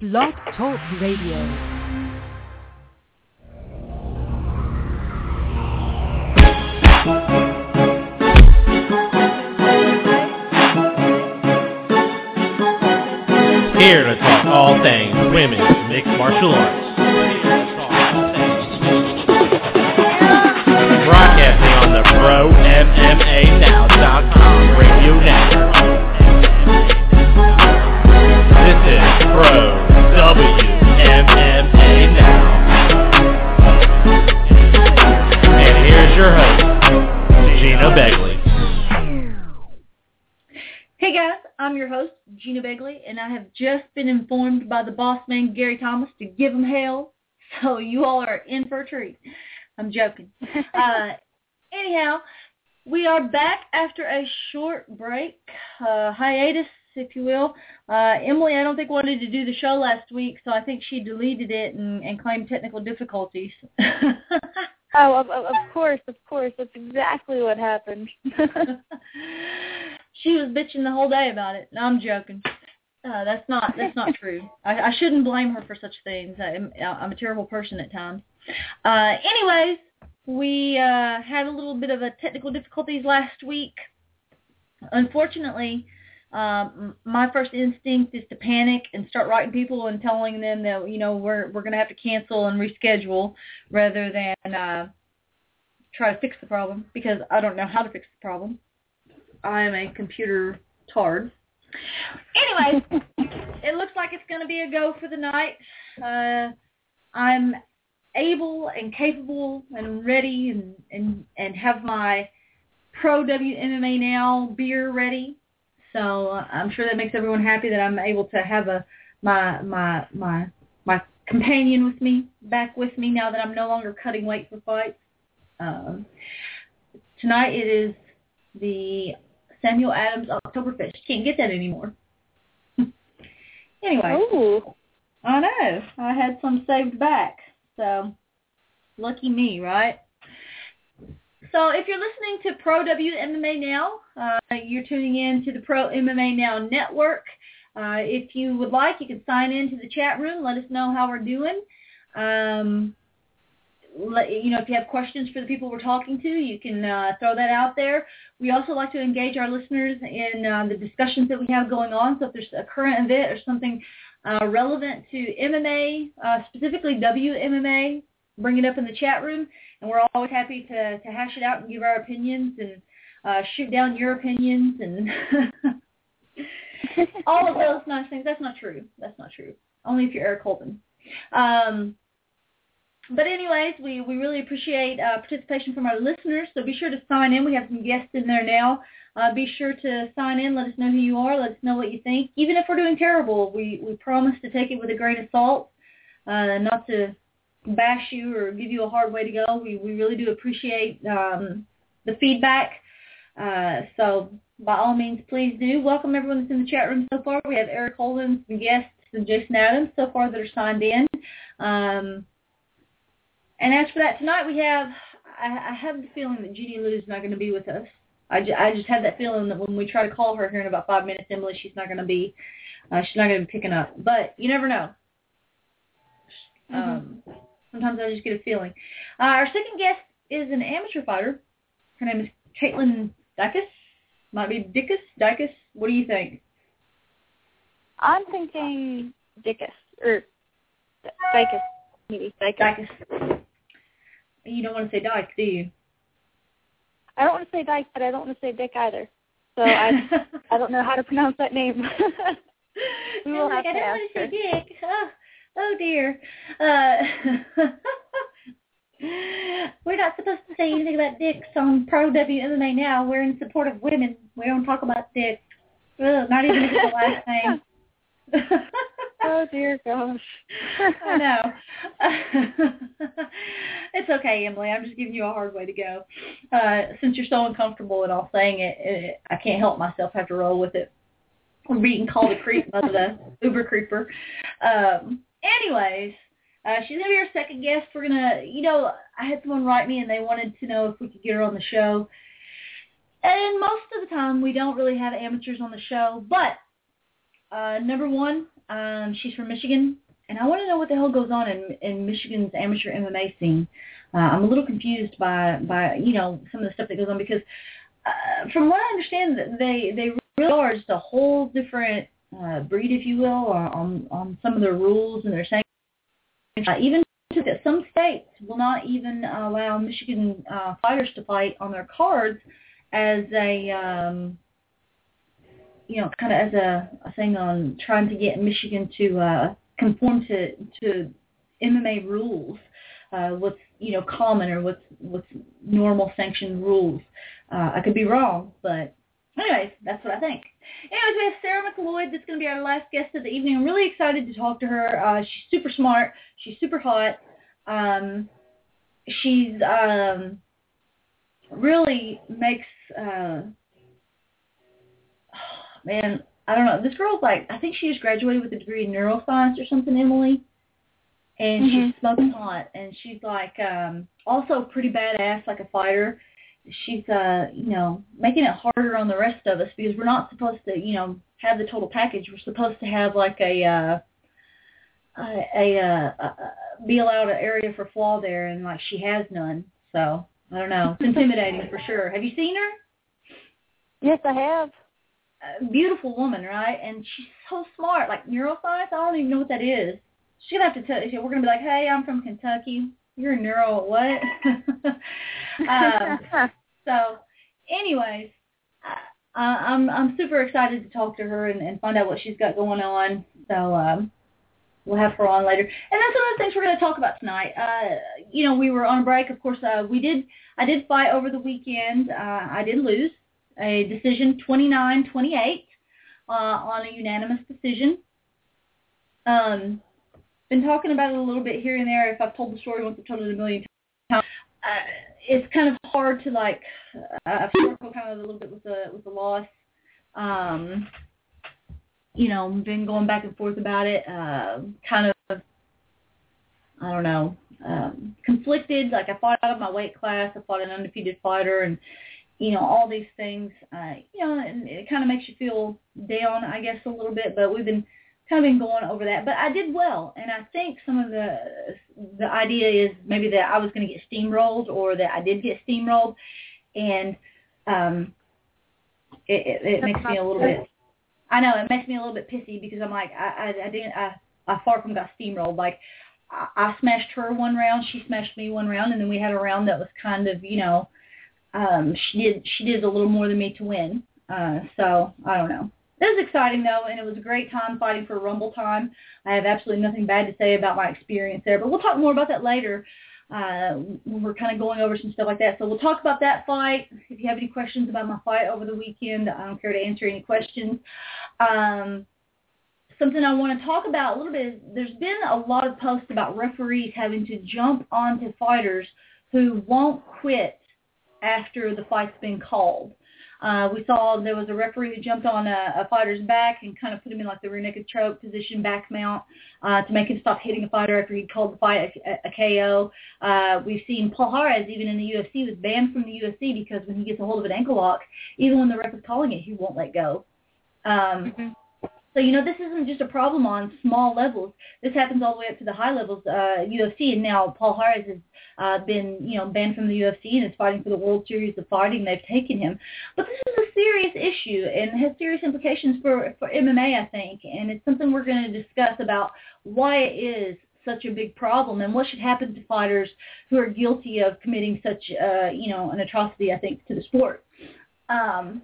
Blog Talk Radio. Here to talk all things women, mixed martial arts. Broadcasting on the ProMMANow.com radio network. This is Pro WMMA Now. And here's your host, Gina Begley. Hey guys, I'm your host, Gina Begley, and I have just been informed by the boss man, Gary Thomas, to give him hell. So you all are in for a treat. I'm joking. uh, anyhow, we are back after a short break, uh, hiatus, if you will. Uh, Emily, I don't think wanted to do the show last week, so I think she deleted it and, and claimed technical difficulties. Oh, of, of course, of course. That's exactly what happened. she was bitching the whole day about it. No, I'm joking. Uh, that's not that's not true. I, I shouldn't blame her for such things. I am, I'm a terrible person at times. Uh, anyways, we uh, had a little bit of a technical difficulties last week. Unfortunately, um, my first instinct is to panic and start writing people and telling them that you know we're we're going to have to cancel and reschedule rather than uh, try to fix the problem because I don't know how to fix the problem. I am a computer tard. Anyways, it looks like it's going to be a go for the night. Uh, I'm able and capable and ready and, and, and have my pro WMMA now beer ready. So uh, I'm sure that makes everyone happy that I'm able to have a my my my my companion with me back with me now that I'm no longer cutting weight for fights. Um, tonight it is the Samuel Adams Oktoberfest. Can't get that anymore. anyway, Ooh. I know. I had some saved back. So lucky me, right? So if you're listening to Pro WMMA Now, uh, you're tuning in to the Pro MMA Now network. Uh, if you would like, you can sign in to the chat room. Let us know how we're doing. Um, let, you know, if you have questions for the people we're talking to, you can uh, throw that out there. We also like to engage our listeners in uh, the discussions that we have going on. So if there's a current event or something uh, relevant to MMA, uh, specifically WMMA, bring it up in the chat room, and we're always happy to, to hash it out and give our opinions and uh, shoot down your opinions and all of those nice things. That's not true. That's not true. Only if you're Eric Holden. Um, but anyways, we, we really appreciate uh, participation from our listeners, so be sure to sign in. We have some guests in there now. Uh, be sure to sign in. Let us know who you are. Let us know what you think. Even if we're doing terrible, we, we promise to take it with a grain of salt, uh, not to bash you or give you a hard way to go. We, we really do appreciate um, the feedback. Uh, so by all means, please do. Welcome everyone that's in the chat room so far. We have Eric Holden, some guests, and Jason Adams so far that are signed in. Um, and as for that, tonight we have, I, I have the feeling that Jeannie Lou is not going to be with us. I, ju- I just have that feeling that when we try to call her here in about five minutes, Emily, she's not going to be, uh, she's not going to be picking up. But you never know. Um, sometimes I just get a feeling. Uh, our second guest is an amateur fighter. Her name is Caitlin Dicus. Might be Dickus, Dicus. What do you think? I'm thinking Dickus or Dicus, maybe. Dicus. You don't want to say Dyke, do you? I don't want to say Dyke, but I don't want to say Dick either. So I I don't know how to pronounce that name. we will I'm have like, to I don't ask want to her. say Dick. Oh, oh dear. Uh, we're not supposed to say anything about dicks on Pro WMMA now. We're in support of women. We don't talk about dicks. Ugh, not even if it's the last name. Oh dear gosh. I know. it's okay, Emily. I'm just giving you a hard way to go. Uh, since you're so uncomfortable and all saying it, it, I can't help myself. I have to roll with it. I'm being called a creep by the Uber creeper. Um, anyways, uh, she's gonna be our second guest. We're gonna, you know, I had someone write me and they wanted to know if we could get her on the show. And most of the time, we don't really have amateurs on the show. But uh, number one, Um, she's from Michigan, and I want to know what the hell goes on in in Michigan's amateur MMA scene. Uh, I'm a little confused by by you know some of the stuff that goes on because uh, from what I understand, they they really are just a whole different uh, breed, if you will, on on some of their rules and their sanctions. Uh, even to that some states will not even allow Michigan uh, fighters to fight on their cards as a um, you know kind of as a, a thing on trying to get Michigan to uh, conform to to MMA rules. Uh, what's you know common or what's what's normal sanctioned rules. Uh, I could be wrong, but anyways, that's what I think. Anyways, we have Sarah McLeod that's going to be our last guest of the evening. I'm really excited to talk to her. Uh, she's super smart. She's super hot. Um, she's um, really makes uh, man. I don't know. This girl's like I think she just graduated with a degree in neuroscience or something, Emily. And Mhm. she's smoking hot, and she's like um, also pretty badass, like a fighter she's uh you know making it harder on the rest of us because we're not supposed to you know have the total package. We're supposed to have like a uh a, a uh a, a- be allowed an area for flaw there and like she has none. So i don't know. It's intimidating for sure. Have you seen her? Yes, I have. a beautiful woman right? And she's so smart like neuroscience i don't even know what that is. She's gonna have to tell we're gonna be like hey i'm from kentucky you're a neuro what um So, anyways, I, I'm I'm super excited to talk to her and, and find out what she's got going on. So um, we'll have her on later. And that's some of the things we're going to talk about tonight. Uh, you know, we were on break. Of course, uh, we did. I did fight over the weekend. Uh, I did lose a decision, 29-28, uh, on a unanimous decision. Um, been talking about it a little bit here and there. If I've told the story once, I've told it a million times. Uh, it's kind of hard to like uh, I've struggled kind of a little bit with the with the loss. Um, you know, been going back and forth about it. Uh, kind of I don't know, um, conflicted. Like I fought out of my weight class. I fought an undefeated fighter, and you know all these things. Uh, you know, and it kind of makes you feel down, I guess, a little bit. But we've been kind of been going over that. But I did well, and I think some of the the idea is maybe that I was going to get steamrolled, or that I did get steamrolled, and um, it, it, it makes me a little bit. I know it makes me a little bit pissy because I'm like I I, I didn't I I far from got steamrolled. Like I, I smashed her one round, she smashed me one round, and then we had a round that was kind of you know um, she did she did a little more than me to win. Uh, so I don't know. It was exciting though, and it was a great time fighting for Rumble time. I have absolutely nothing bad to say about my experience there, but we'll talk more about that later. Uh, when we're kind of going over some stuff like that. So we'll talk about that fight. If you have any questions about my fight over the weekend, I don't care to answer any questions. Um, something I want to talk about a little bit is there's been a lot of posts about referees having to jump onto fighters who won't quit after the fight's been called. Uh, we saw there was a referee who jumped on a, a fighter's back and kind of put him in like the rear naked choke position, back mount, uh, to make him stop hitting a fighter after he'd called the fight a, a, KO. Uh, we've seen Palhares, even in the UFC, was banned from the UFC because when he gets a hold of an ankle lock, even when the ref is calling it, he won't let go. Um, Mhm. So, you know, this isn't just a problem on small levels. This happens all the way up to the high levels, uh, UFC. And now Palhares has uh, been, you know, banned from the UFC and is fighting for the World Series of Fighting. They've taken him. But this is a serious issue and has serious implications for, for MMA, I think. And it's something we're going to discuss about why it is such a big problem and what should happen to fighters who are guilty of committing such, uh, you know, an atrocity, I think, to the sport. Um,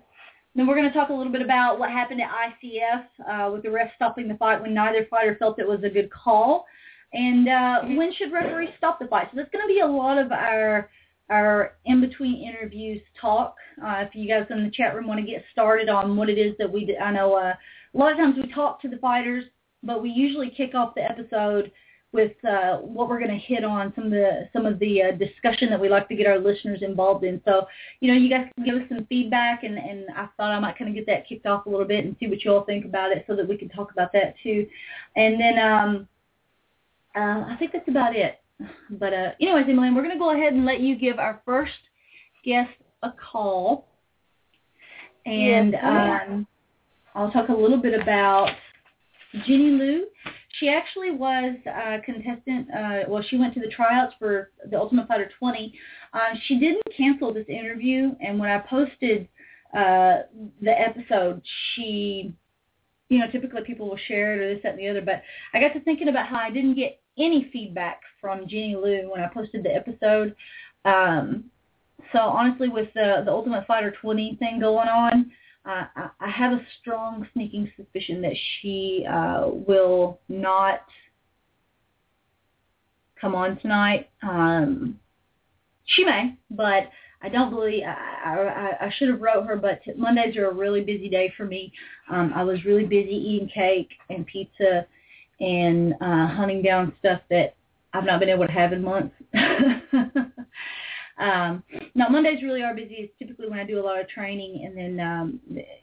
then we're going to talk a little bit about what happened at ICF uh, with the ref stopping the fight when neither fighter felt it was a good call, and uh, when should referees stop the fight. So that's going to be a lot of our our in between interviews talk. Uh, if you guys in the chat room want to get started on what it is that we, do, I know uh, a lot of times we talk to the fighters, but we usually kick off the episode with uh, what we're going to hit on some of the some of the uh, discussion that we like to get our listeners involved in. So, you know, you guys can give us some feedback, and, and I thought I might kind of get that kicked off a little bit and see what you all think about it, so that we can talk about that too. And then um, uh, I think that's about it. But uh, anyways, Emily, we're going to go ahead and let you give our first guest a call, and Yes, um, I'll talk a little bit about Jenny Liu. She actually was a contestant. Uh, well, she went to the tryouts for the Ultimate Fighter 20. Uh, she didn't cancel this interview, and when I posted uh, the episode, she, you know, typically people will share it or this, that, and the other. But I got to thinking about how I didn't get any feedback from Jenny Lou when I posted the episode. Um, so honestly, with the the Ultimate Fighter 20 thing going on, uh, I, have a strong sneaking suspicion that she uh, will not come on tonight. Um, she may, but I don't believe I, I, I should have wrote her. But Mondays are a really busy day for me. Um, I was really busy eating cake and pizza and uh, hunting down stuff that I've not been able to have in months. Um, now Mondays really are busy. It's typically when I do a lot of training, and then um,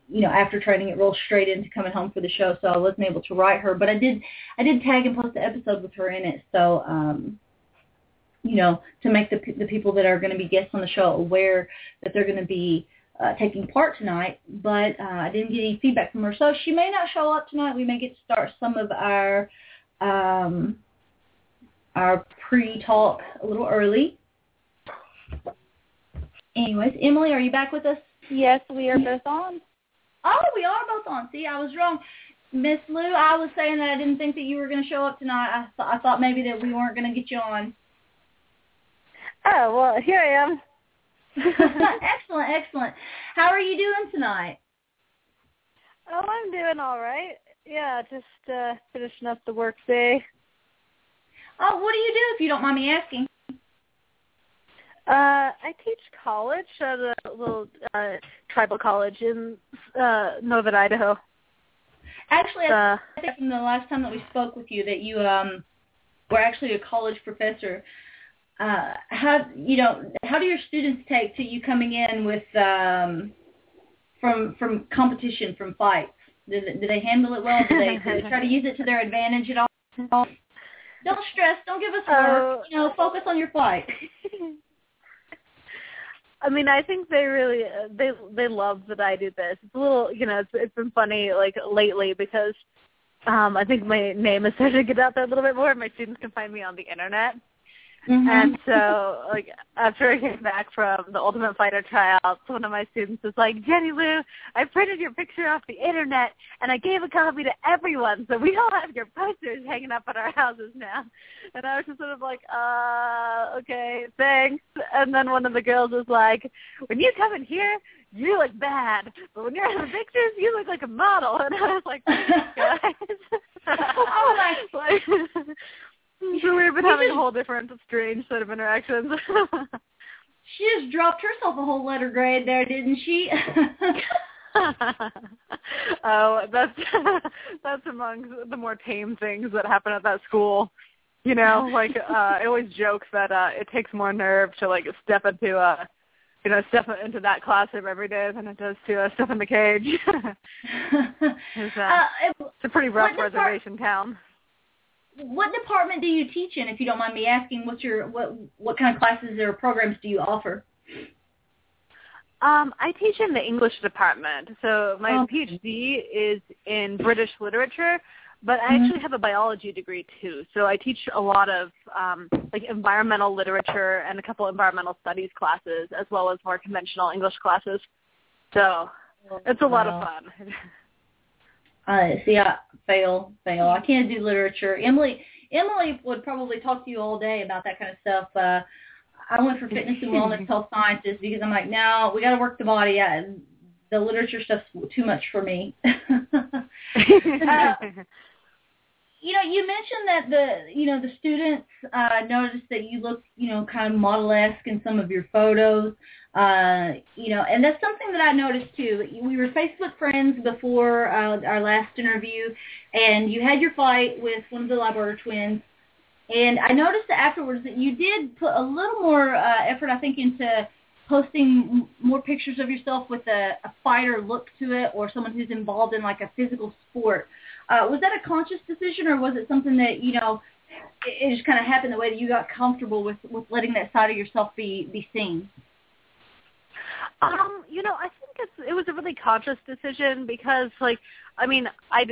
you know after training it rolls straight into coming home for the show. So I wasn't able to write her, but I did I did tag and post the episode with her in it. So um, you know to make the the people that are going to be guests on the show aware that they're going to be uh, taking part tonight, but uh, I didn't get any feedback from her. So she may not show up tonight. We may get to start some of our um, our pre-talk a little early. Anyways, Emily, are you back with us? Yes, we are both on. Oh, we are both on. See, I was wrong. Miss Lou, I was saying that I didn't think that you were going to show up tonight. I, th- I thought maybe that we weren't going to get you on. Oh, well, here I am. excellent, excellent. How are you doing tonight? Oh, I'm doing all right. Yeah, just uh finishing up the work day. Oh, what do you do if you don't mind me asking? Uh, I teach college at a little uh, tribal college in uh, Northern Idaho. Actually, I Uh, think from the last time that we spoke with you that you um were actually a college professor. Uh, how you know how do your students take to you coming in with um from from competition from fights? Do they, do they handle it well? Do they, do they try to use it to their advantage at all? Don't stress. Don't give us work. Oh. You know, focus on your fight. I mean, I think they really they they love that I do this. It's a little, you know, it's it's been funny like lately because um I think my name is starting to get out there a little bit more. My students can find me on the internet. Mhm. And so, like, after I came back from the Ultimate Fighter tryouts, one of my students was like, Jenny Lou, I printed your picture off the internet, and I gave a copy to everyone, so we all have your posters hanging up at our houses now. And I was just sort of like, uh, okay, thanks. And then one of the girls was like, when you come in here, you look bad, but when you're in the pictures, you look like a model. And I was like, guys. Oh, my- like, so we've been having a whole different, strange set of interactions. she just dropped herself a whole letter grade there, didn't she? oh, that's that's among the more tame things that happen at that school. You know, like uh, I always joke that uh, it takes more nerve to like step into a, you know, step into that classroom every day than it does to uh, step in the cage. it's, uh, uh, it's a pretty rough reservation town. What department do you teach in, if you don't mind me asking? What's your what what kind of classes or programs do you offer? Um, I teach in the English department. So my Oh. PhD is in British literature, but I Mhm. actually have a biology degree too. So I teach a lot of um, like environmental literature and a couple environmental studies classes, as well as more conventional English classes. So it's a lot of fun. Uh, see, I fail, fail. I can't do literature. Emily, Emily would probably talk to you all day about that kind of stuff. Uh, I went for fitness and wellness health sciences because I'm like, no, we got to work the body. I, the literature stuff's too much for me. Uh, you know, you mentioned that the you know the students uh, noticed that you look you know kind of model-esque in some of your photos. Uh, you know, and that's something that I noticed too. We were Facebook friends before uh, our last interview, and you had your fight with one of the Lybarger twins. And I noticed that afterwards that you did put a little more uh, effort, I think, into posting more pictures of yourself with a, a fighter look to it, or someone who's involved in like a physical sport. Uh, was that a conscious decision, or was it something that you know it, it just kind of happened the way that you got comfortable with with letting that side of yourself be be seen? Um, you know, I think it's it was a really conscious decision because, like, I mean, I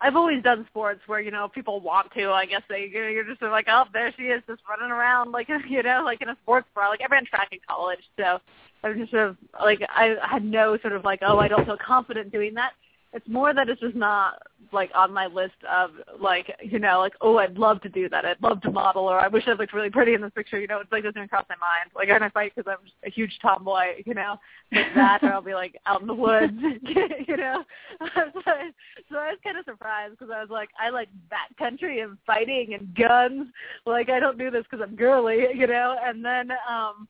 I've always done sports where you know people want to. I guess they you know, you're just like, oh, there she is, just running around like you know, like in a sports bar. Like I ran track in college, so I was just sort of like I had no sort of like, oh, I don't feel confident doing that. It's more that it's just not like on my list of like you know like oh I'd love to do that. I'd love to model or I wish I looked really pretty in this picture you know? It's like doesn't even cross my mind. Like I'm gonna fight because I'm a huge tomboy you know? Like that or I'll be like out in the woods you know? So, I, so I was kind of surprised because I was like I like backcountry and fighting and guns. Like I don't do this because I'm girly you know? And then um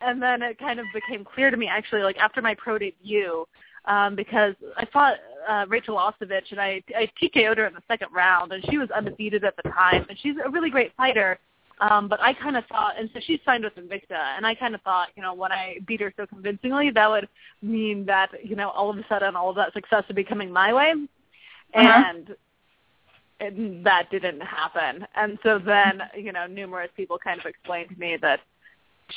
and then it kind of became clear to me actually like after my pro debut um, because I fought uh, Rachel Ostovich and I, I TKO'd her in the second round, and she was undefeated at the time, and she's a really great fighter. Um, but I kind of thought, and so she's signed with Invicta, and I kind of thought, you know, when I beat her so convincingly, that would mean that, you know, all of a sudden all of that success would be coming my way, uh-huh. and and that didn't happen. And so then, you know, numerous people kind of explained to me that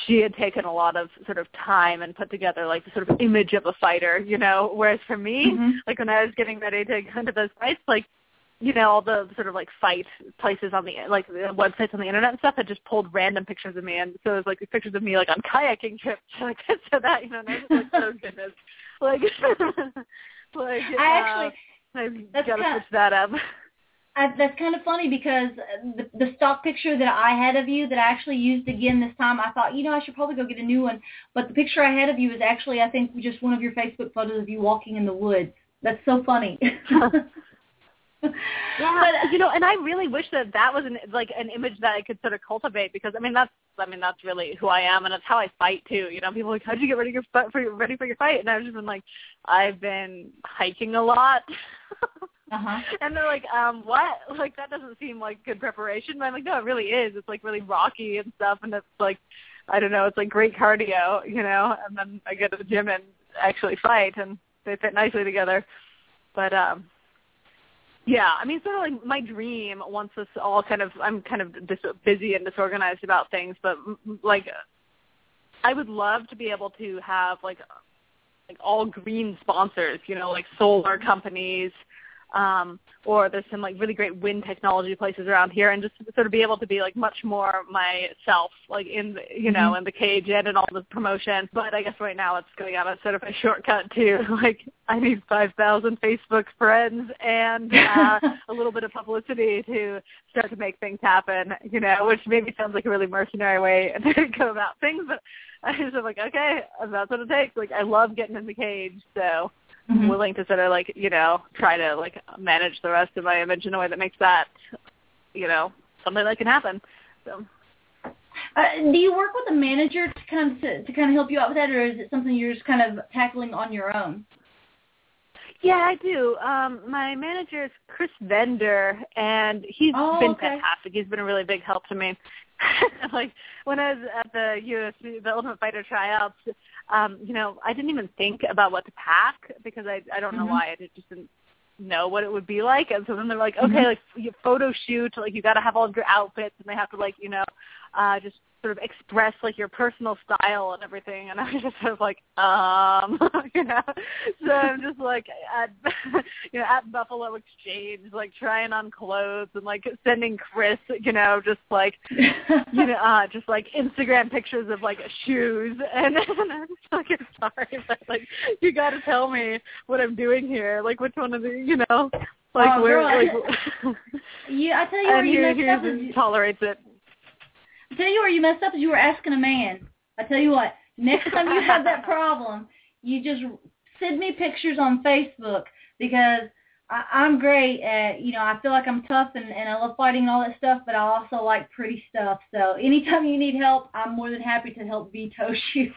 she had taken a lot of sort of time and put together like the sort of image of a fighter, you know. Whereas for me, mm-hmm. like when I was getting ready to go into those fights, like you know, all the sort of like fight places on the like the websites on the internet and stuff had just pulled random pictures of me, and so it was like pictures of me like on kayaking trips, like this so that you know, and I was like, oh goodness, like, like I actually, uh, I've got to switch that up. I, that's kind of funny because the, the stock picture that I had of you that I actually used again this time, I thought, you know, I should probably go get a new one. But the picture I had of you is actually, I think, just one of your Facebook photos of you walking in the woods. That's so funny. yeah, but, uh, you know, and I really wish that that was an like an image that I could sort of cultivate because I mean that's I mean that's really who I am and it's how I fight too. You know, people are like, how'd you get ready your for your ready for your fight? And I've just been like, I've been hiking a lot. Uh-huh. And they're like, um, what? Like that doesn't seem like good preparation. But I'm like, no, it really is. It's like really rocky and stuff, and it's like, I don't know, it's like great cardio, you know. And then I go to the gym and actually fight, and they fit nicely together. But um, yeah, I mean, sort of like my dream. Once this all kind of, I'm kind of dis- busy and disorganized about things, but like, I would love to be able to have like, like all green sponsors, you know, like solar companies um, or there's some like really great wind technology places around here, and just sort of be able to be like much more myself, like in the, you know mm-hmm. in the cage and in all the promotion. But I guess right now it's going on a sort of a shortcut to like I need five thousand Facebook friends and uh, a little bit of publicity to start to make things happen. You know, which maybe sounds like a really mercenary way to go about things, but I just am like, okay, that's what it takes. Like I love getting in the cage, so mm-hmm. willing to sort of like you know try to like manage the rest of my image in a way that makes that you know something that can happen. So. Uh, do you work with a manager to kind of to, to kind of help you out with that, or is it something you're just kind of tackling on your own? Yeah, I do. Um, my manager is Chris Vender, and he's oh, been okay. fantastic. He's been a really big help to me. like when I was at the UFC, the Ultimate Fighter tryouts, um, you know, I didn't even think about what to pack because I I don't know mm-hmm. why I just didn't know what it would be like and so then they're like okay mm-hmm. like you photo shoot like you got to have all of your outfits and they have to like you know uh just sort of express like your personal style and everything and I was just sort of like um you know? So I'm just like at you know at Buffalo Exchange like trying on clothes and like sending Chris you know just like you know uh just like Instagram pictures of like shoes. And, and I'm just like sorry but like you got to tell me what I'm doing here. Like which one of the you know? Like oh, where girl, like yeah I tell you where and you he, messed up tolerates it I tell you where you messed up is you were asking a man. I tell you what, next time you have that problem, you just send me pictures on Facebook because I, I'm great at, you know, I feel like I'm tough and, and I love fighting and all that stuff, but I also like pretty stuff. So anytime you need help, I'm more than happy to help veto you.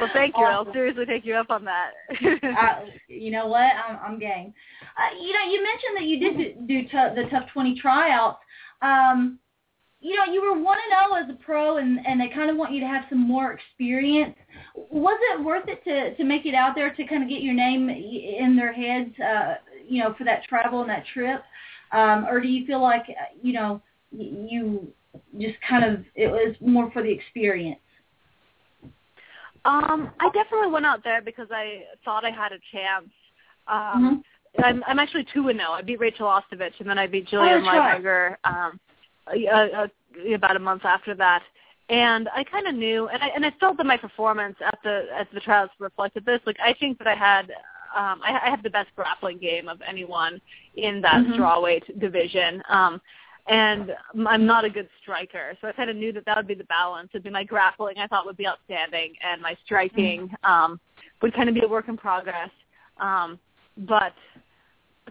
well, thank you. Awesome. I'll seriously take you up on that. uh, you know what? I'm, I'm game. Uh, you know, you mentioned that you did do, do t- the TUF 20 tryouts um, you know, you were one and zero as a pro, and and they kind of want you to have some more experience. Was it worth it to to make it out there to kind of get your name in their heads, uh, you know, for that travel and that trip, um, or do you feel like you know you just kind of it was more for the experience? Um, I definitely went out there because I thought I had a chance Um, mm-hmm. I'm I'm actually two and zero. I beat Rachel Ostovich, and then I beat Jillian oh, Lybarger um, a, a, about a month after that. And I kind of knew, and I and I felt that my performance at the at the trials reflected this. Like I think that I had um, I, I have the best grappling game of anyone in that mm-hmm. strawweight division. Um, and I'm not a good striker, so I kind of knew that that would be the balance. It'd be my grappling I thought would be outstanding, and my striking mm-hmm. um, would kind of be a work in progress. Um, but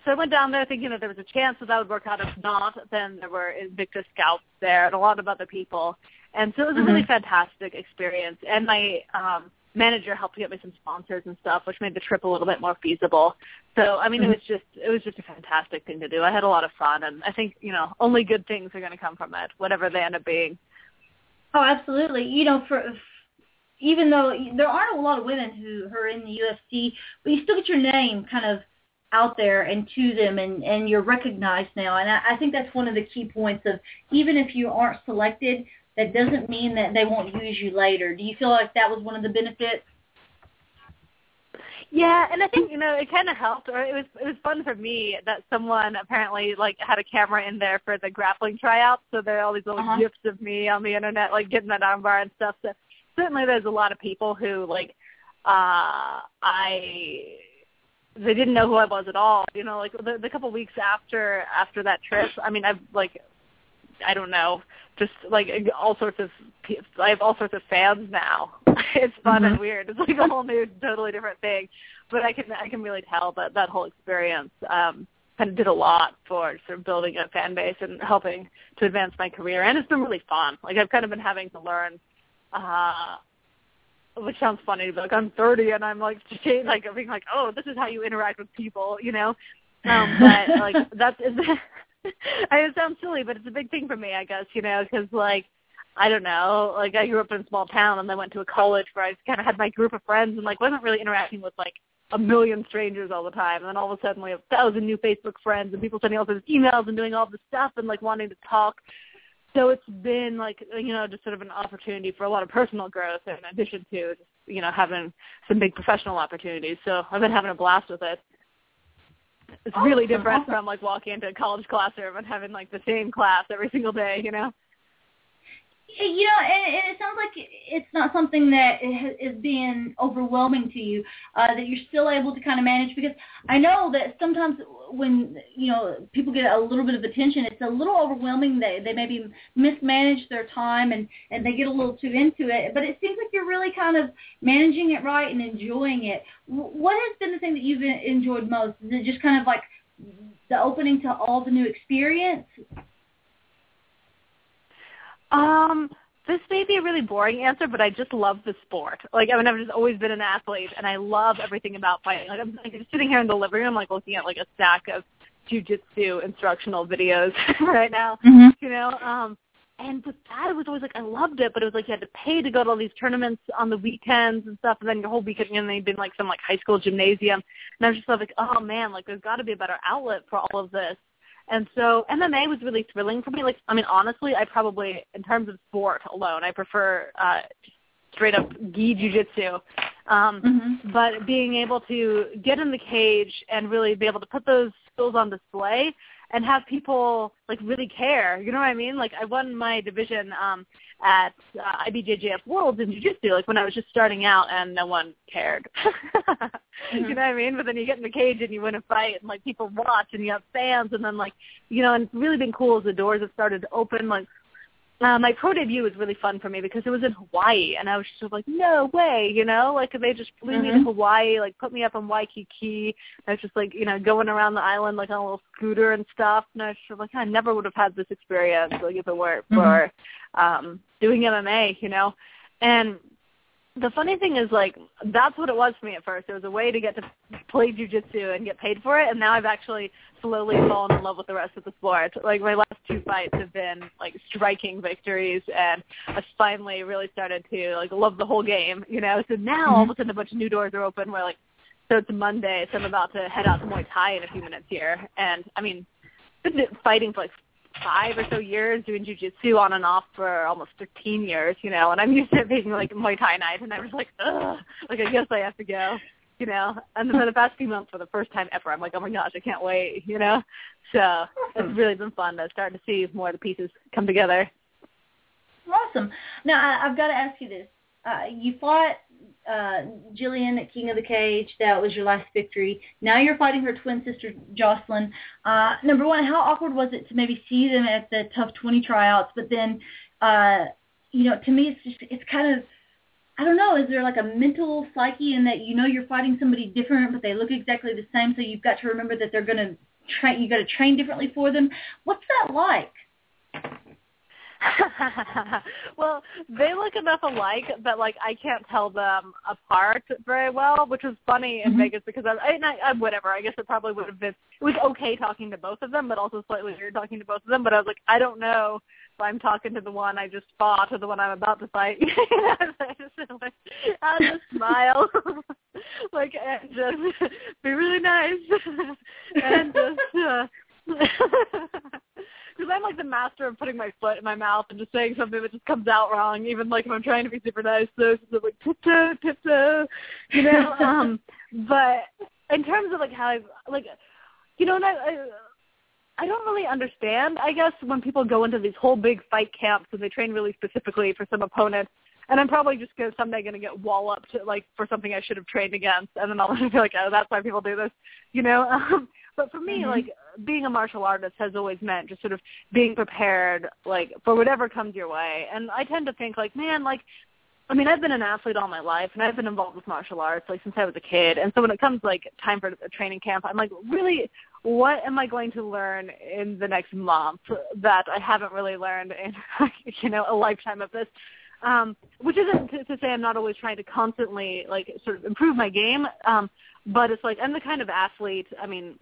so I went down there thinking that there was a chance that that would work out. If not, then there were Invicta scouts there and a lot of other people, and so it was a really mm-hmm. fantastic experience. And my um, manager helped get me some sponsors and stuff, which made the trip a little bit more feasible. So I mean, mm-hmm. it was just it was just a fantastic thing to do. I had a lot of fun, and I think you know only good things are going to come from it, whatever they end up being. Oh, absolutely. You know, for even though there aren't a lot of women who, who are in the UFC, but you still get your name kind of out there and to them and, and you're recognized now. And I, I think that's one of the key points of even if you aren't selected, that doesn't mean that they won't use you later. Do you feel like that was one of the benefits? Yeah, and I think you know it kind of helped, or it was it was fun for me that someone apparently like had a camera in there for the grappling tryouts. So there are all these little uh-huh. gifs of me on the internet, like getting that armbar and stuff. So certainly, there's a lot of people who like uh I they didn't know who I was at all. You know, like the, the couple weeks after after that trip, I mean, I've like I don't know, just like all sorts of I have all sorts of fans now. it's fun mm-hmm. and weird. It's like a whole new, totally different thing. But I can I can really tell that that whole experience um, kind of did a lot for sort of building a fan base and helping to advance my career. And it's been really fun. Like I've kind of been having to learn. Uh, which sounds funny, but like I'm 30 and I'm like just like being like, oh, this is how you interact with people, you know. Um, but like that's I it sounds silly, but it's a big thing for me, I guess, you know, because like I don't know, like I grew up in a small town and then went to a college where I kind of had my group of friends and like wasn't really interacting with like a million strangers all the time. And then all of a sudden we have a thousand new Facebook friends and people sending all these emails and doing all this stuff and like wanting to talk. So it's been like you know just sort of an opportunity for a lot of personal growth in addition to just you know having some big professional opportunities. So I've been having a blast with it. It's really different from like walking into a college classroom and having like the same class every single day, you know. You know, and, and it sounds like it's not something that is being overwhelming to you. Uh, that you're still able to kind of manage because I know that sometimes when you know people get a little bit of attention, it's a little overwhelming. They they maybe mismanage their time and and they get a little too into it. But it seems like you're really kind of managing it right and enjoying it. What has been the thing that you've enjoyed most? Is it just kind of like the opening to all the new experience? Um, this may be a really boring answer, but I just love the sport. Like, I mean, I've just always been an athlete, and I love everything about fighting. Like, I'm, like, just sitting here in the living room, like, looking at, like, a stack of jujitsu instructional videos right now, mm-hmm. you know? Um, and with that, it was always like, I loved it, but it was like you had to pay to go to all these tournaments on the weekends and stuff, and then your whole weekend, and then you'd been, like, some, like, high school gymnasium. And I was just like, oh, man, like, there's got to be a better outlet for all of this. And so MMA was really thrilling for me. Like, I mean, honestly, I probably, in terms of sport alone, I prefer uh, straight up gi jujitsu. Um, mm-hmm. But being able to get in the cage and really be able to put those skills on display and have people like really care. You know what I mean? Like I won my division um at uh, IBJJF Worlds in Jiu-Jitsu, like when I was just starting out and no one cared. mm-hmm. You know what I mean? But then you get in the cage and you win a fight and like people watch and you have fans and then like, you know, and it's really been cool as the doors have started to open. Like uh, my pro debut was really fun for me because it was in Hawaii, and I was just like, no way, you know, like they just flew mm-hmm. me to Hawaii, like put me up in Waikiki. I was just like, you know, going around the island like on a little scooter and stuff, and I was just like, I never would have had this experience like if it weren't mm-hmm. for um doing MMA, you know, and the funny thing is like that's what it was for me at first. It was a way to get to play jujitsu and get paid for it, and now I've actually slowly fallen in love with the rest of the sport. Like my two fights have been like striking victories, and I've finally really started to like love the whole game. You know, so now mm-hmm. all of a sudden a bunch of new doors are open. Where like so it's Monday, so I'm about to head out to Muay Thai in a few minutes here, and I mean, been fighting for like five or so years doing jujitsu on and off for almost 15 years, you know, and I'm used to it being like Muay Thai night, and I was like, ugh, like I guess I have to go, you know. And for the past few months, for the first time ever, I'm like, oh my gosh, I can't wait, you know. So it's really been fun to start to see more of the pieces come together. Awesome. Now I, I've got to ask you this: uh, you fought uh, Jillian at King of the Cage. That was your last victory. Now you're fighting her twin sister Jocelyn. Uh, number one, how awkward was it to maybe see them at the TUF 20 tryouts? But then, uh, you know, to me, it's just it's kind of I don't know. Is there like a mental psyche in that you know you're fighting somebody different, but they look exactly the same, so you've got to remember that they're going to train. You got to train differently for them. What's that like? well, they look enough alike that like I can't tell them apart very well, which was funny in mm-hmm. Vegas because I, I, I whatever. I guess it probably would have been it was okay talking to both of them, but also slightly weird talking to both of them. But I was like, I don't know I'm talking to the one I just fought or the one I'm about to fight. I just like I'll just smile, like and just be really nice and just. uh because I'm like the master of putting my foot in my mouth and just saying something that just comes out wrong, even like if I'm trying to be super nice. So it's like tiptoe, tiptoe, you know. um, but in terms of like how I like, you know, and I, I I don't really understand. I guess when people go into these whole big fight camps and they train really specifically for some opponent, and I'm probably just gonna someday gonna get walloped like for something I should have trained against, and then I'll just be like, oh, that's why people do this, you know. Um, but for me, mm-hmm. like being a martial artist has always meant just sort of being prepared, like for whatever comes your way. And I tend to think like, man, like I mean, I've been an athlete all my life, and I've been involved with martial arts like since I was a kid. And so when it comes like time for a training camp, I'm like, really, what am I going to learn in the next month that I haven't really learned in you know a lifetime of this? Um, which isn't to, to say I'm not always trying to constantly like sort of improve my game, um, but it's like I'm the kind of athlete. I mean,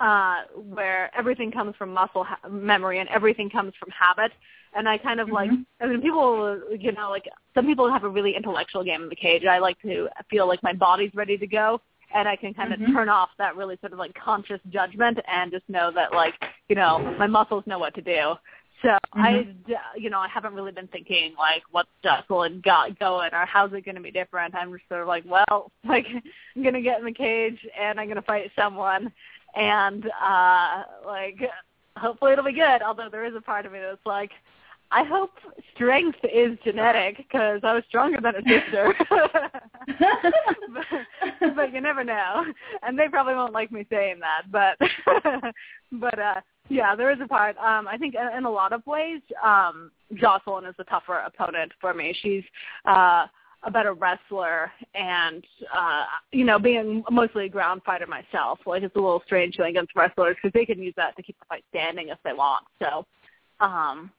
uh, where everything comes from muscle ha- memory and everything comes from habit. And I kind of mm-hmm. like, I mean, people, you know, like some people have a really intellectual game in the cage. I like to feel like my body's ready to go and I can kind of mm-hmm. turn off that really sort of like conscious judgment and just know that like, you know, my muscles know what to do. So mm-hmm. I, you know, I haven't really been thinking like what's Jocelyn got going or how's it going to be different. I'm just sort of like, well, like I'm going to get in the cage and I'm going to fight someone and uh like hopefully it'll be good. Although there is a part of me that's like, I hope strength is genetic because I was stronger than a sister. but, but you never know, and they probably won't like me saying that. But but uh yeah, there is a part. Um, I think in, in a lot of ways, um, Jocelyn is a tougher opponent for me. She's uh a better wrestler and uh you know being mostly a ground fighter myself like it's a little strange going against wrestlers because they can use that to keep the fight standing if they want so um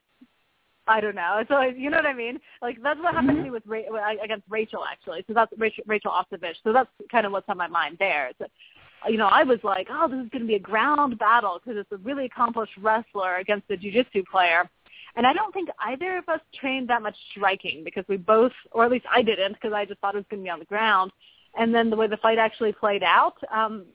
I don't know. So you know what I mean? Like that's what happened mm-hmm. to me with Ra- against Rachel actually. So that's Rachel, Rachel Ostovich. So that's kind of what's on my mind there. So, you know, I was like, oh, this is going to be a ground battle because it's a really accomplished wrestler against a jiu-jitsu player. And I don't think either of us trained that much striking because we both, or at least I didn't, because I just thought it was going to be on the ground. And then the way the fight actually played out, um,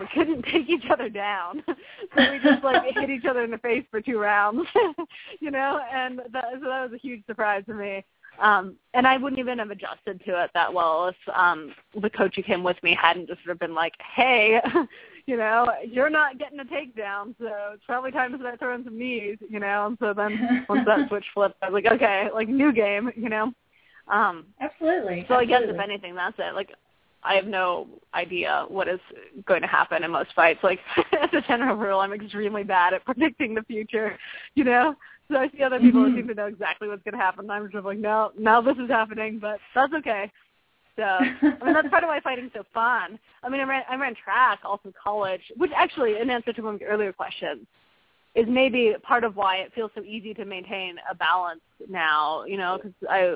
we couldn't take each other down, so we just like hit each other in the face for two rounds, you know. And that, so that was a huge surprise to me. Um, and I wouldn't even have adjusted to it that well if um, the coach who came with me hadn't just sort of been like, "Hey, you know, you're not getting a takedown, so it's probably time to start throwing some knees, you know. And so then once that switch flipped, I was like, okay, like new game, you know. Um Absolutely. So Absolutely. I guess if anything, that's it. Like I have no idea what is going to happen in most fights. Like as a general rule, I'm extremely bad at predicting the future, you know. So I see other people mm-hmm. who seem to know exactly what's going to happen. And I'm just like, no, now this is happening, but that's okay. So I mean that's part of why fighting's so fun. I mean I ran I ran track all through college, which actually in answer to one of your earlier questions is maybe part of why it feels so easy to maintain a balance now. You know, because I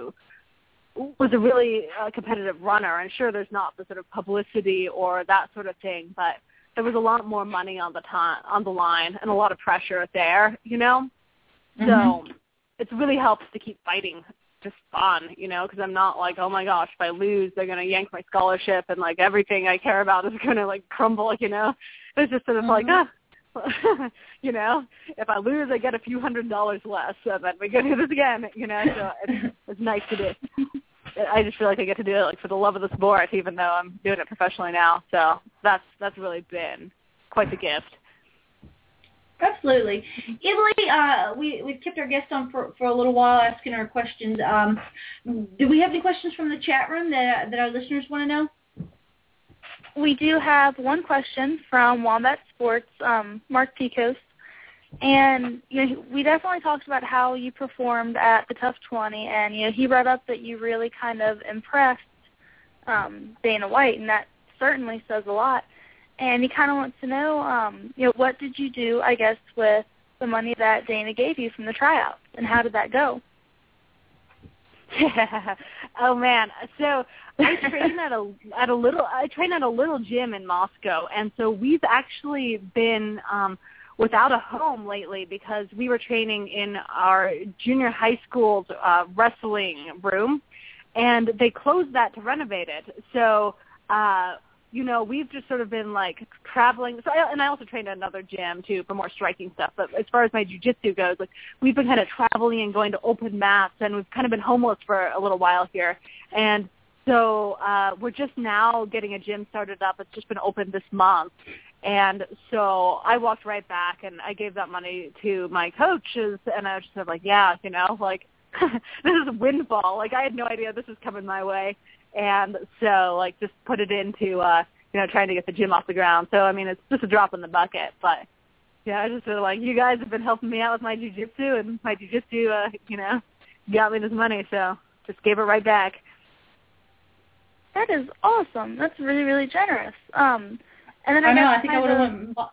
was a really uh, competitive runner, and sure there's not the sort of publicity or that sort of thing, but there was a lot more money on the time on the line and a lot of pressure there. You know, mm-hmm. so it's really helps to keep fighting just fun, you know, because I'm not like, oh my gosh, if I lose, they're gonna yank my scholarship and like everything I care about is gonna like crumble, you know. It's just sort of mm-hmm. like, ah, you know, if I lose, I get a few hundred dollars less, and then we go do this again, you know. So it's, it's nice to do. I just feel like I get to do it like for the love of the sport, even though I'm doing it professionally now. So that's that's really been quite the gift. Absolutely, Emily. Uh, we we've kept our guest on for for a little while, asking her questions. Um, do we have any questions from the chat room that that our listeners want to know? We do have one question from Wombat Sports, um, Mark Picos. And you know, we definitely talked about how you performed at the TUF 20, and you know, he brought up that you really kind of impressed um, Dana White, and that certainly says a lot. And he kind of wants to know, um, you know, what did you do, I guess, with the money that Dana gave you from the tryouts, and how did that go? Oh man. So I train at a at a little I train at a little gym in Moscow, and so we've actually been um without a home lately because we were training in our junior high school's uh, wrestling room, and they closed that to renovate it. So, uh, you know, we've just sort of been like traveling. So, I, and I also trained at another gym too for more striking stuff. But as far as my jujitsu goes, like we've been kind of traveling and going to open mats, and we've kind of been homeless for a little while here. And so uh, we're just now getting a gym started up. It's just been opened this month, and so I walked right back and I gave that money to my coaches and I was just like, yeah, you know, like this is a windfall. Like I had no idea this was coming my way. And so like just put it into uh you know, trying to get the gym off the ground. So I mean it's just a drop in the bucket, but yeah, I just feel like you guys have been helping me out with my jujitsu and my jujitsu uh, you know, got me this money, so just gave it right back. That is awesome. That's really, really generous. Um and then I, I, know. I think I would have went. And bought,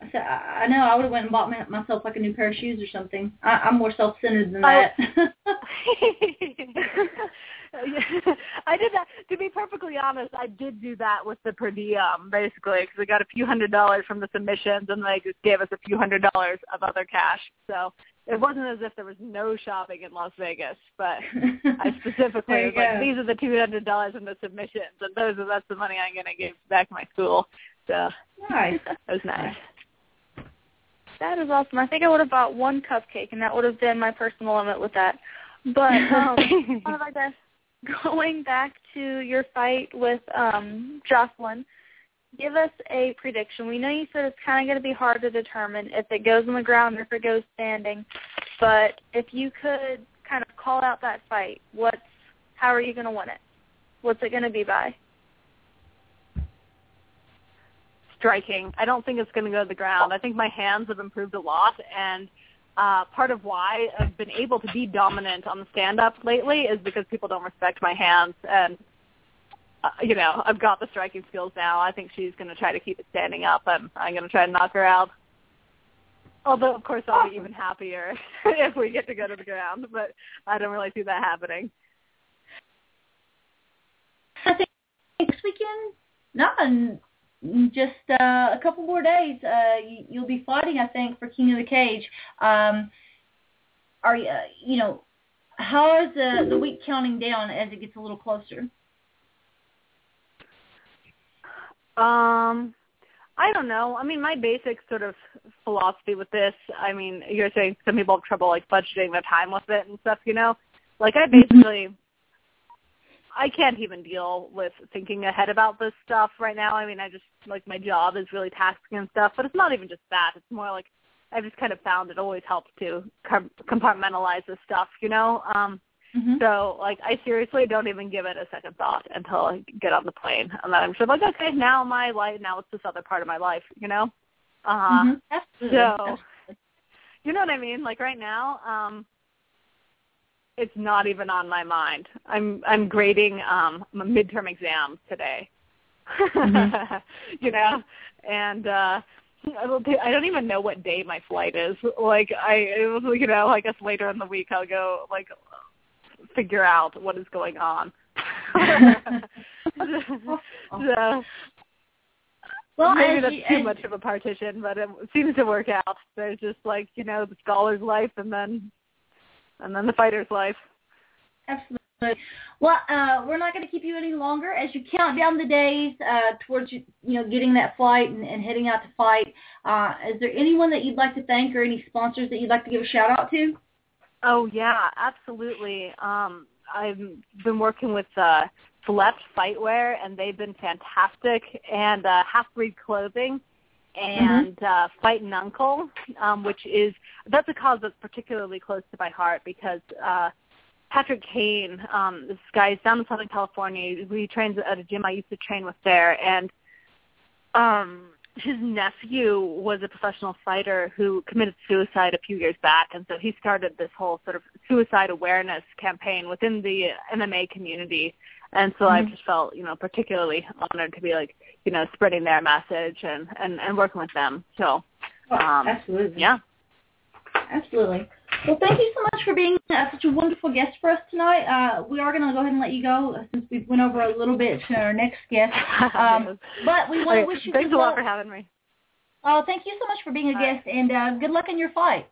I said, I I know. I would have went and bought my, myself like a new pair of shoes or something. I, I'm more self-centered than Oh. that. I did that. To be perfectly honest, I did do that with the per diem, basically, because we got a few hundred dollars from the submissions, and they just gave us a few hundred dollars of other cash. So it wasn't as if there was no shopping in Las Vegas, but I specifically There you was like, these are the two hundred dollars from the submissions, and those are that's the money I'm going to give back to my school. So nice. that was nice. That is awesome. I think I would have bought one cupcake, and that would have been my personal limit with that. But um, I guess going back to your fight with um, Jocelyn, give us a prediction. We know you said it's kind of going to be hard to determine if it goes on the ground or if it goes standing. But if you could kind of call out that fight, what's how are you going to win it? What's it going to be by? Striking. I don't think it's going to go to the ground. I think my hands have improved a lot, and uh, part of why I've been able to be dominant on the stand-up lately is because people don't respect my hands, and uh, you know I've got the striking skills now. I think she's going to try to keep it standing up, and I'm going to try to knock her out. Although, of course, I'll be even happier if we get to go to the ground, but I don't really see that happening. I think next weekend, not just uh, a couple more days, uh, you, you'll be fighting. I think for King of the Cage. Um, are you, uh, you know, how is the the week counting down as it gets a little closer? Um, I don't know. I mean, my basic sort of philosophy with this, I mean, you're saying some people have trouble like budgeting their time with it and stuff, you know? Like I basically I can't even deal with thinking ahead about this stuff right now. I mean, I just like my job is really taxing and stuff, but it's not even just that. It's more like I've just kind of found it always helps to com- compartmentalize this stuff, you know? Um Mm-hmm. so like I seriously don't even give it a second thought until I get on the plane, and then I'm of like, okay, now my life, now it's this other part of my life, you know. Uh, Mhm. Absolutely. so- Absolutely. you know what I mean? Like right now, um, it's not even on my mind. I'm I'm grading um my midterm exams today. Mhm. you know, and uh I do- I don't even know what day my flight is. Like I, it was, you know, I guess later in the week I'll go like figure out what is going on. so Well, maybe that's too much of a partition, but it seems to work out. There's just like you know the scholar's life, and then and then the fighter's life. Absolutely. Well, uh, we're not going to keep you any longer as you count down the days uh, towards you, you know getting that flight and, and heading out to fight. Uh, is there anyone that you'd like to thank or any sponsors that you'd like to give a shout out to? Oh yeah, absolutely. Um, I've been working with uh, Select Fightwear, and they've been fantastic. And uh, Half Breed Clothing and Mm-hmm. uh, Fight and Uncle, um, which is that's a cause that's particularly close to my heart because uh, Patrick Kane, um, this guy is down in Southern California. He trains at a gym I used to train with there, and um, his nephew was a professional fighter who committed suicide a few years back, and so he started this whole sort of suicide awareness campaign within the MMA community. And so I Mhm. just felt, you know, particularly honored to be like, you know, spreading their message and and and working with them. So, Oh, um, absolutely. yeah. Absolutely. Well, thank you so much for being uh, such a wonderful guest for us tonight. Uh, we are going to go ahead and let you go uh, since we went over a little bit to our next guest. Um, but we want to wish you Thanks good a lot for having me. Oh, thank you so much for being a guest, and uh, good luck in your fight.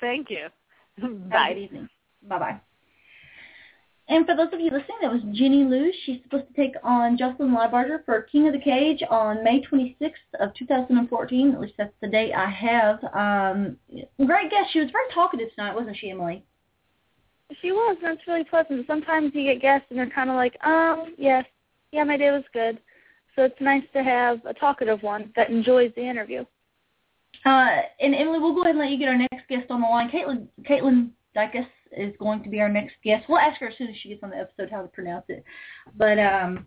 Thank you. Have a good evening. Bye-bye. And for those of you listening, that was Jenny Liou. She's supposed to take on Jocelyn Lybarger for King of the Cage on May 26th of 2014. At least that's the date I have. Um, great guest. She was very talkative tonight, wasn't she, Emily? She was, and it's really pleasant. Sometimes you get guests and they're kind of like, um, yes, yeah, my day was good. So it's nice to have a talkative one that enjoys the interview. Uh, and Emily, we'll go ahead and let you get our next guest on the line. Caitlin, Caitlin Dykus is going to be our next guest. We'll ask her as soon as she gets on the episode how to pronounce it. But, um,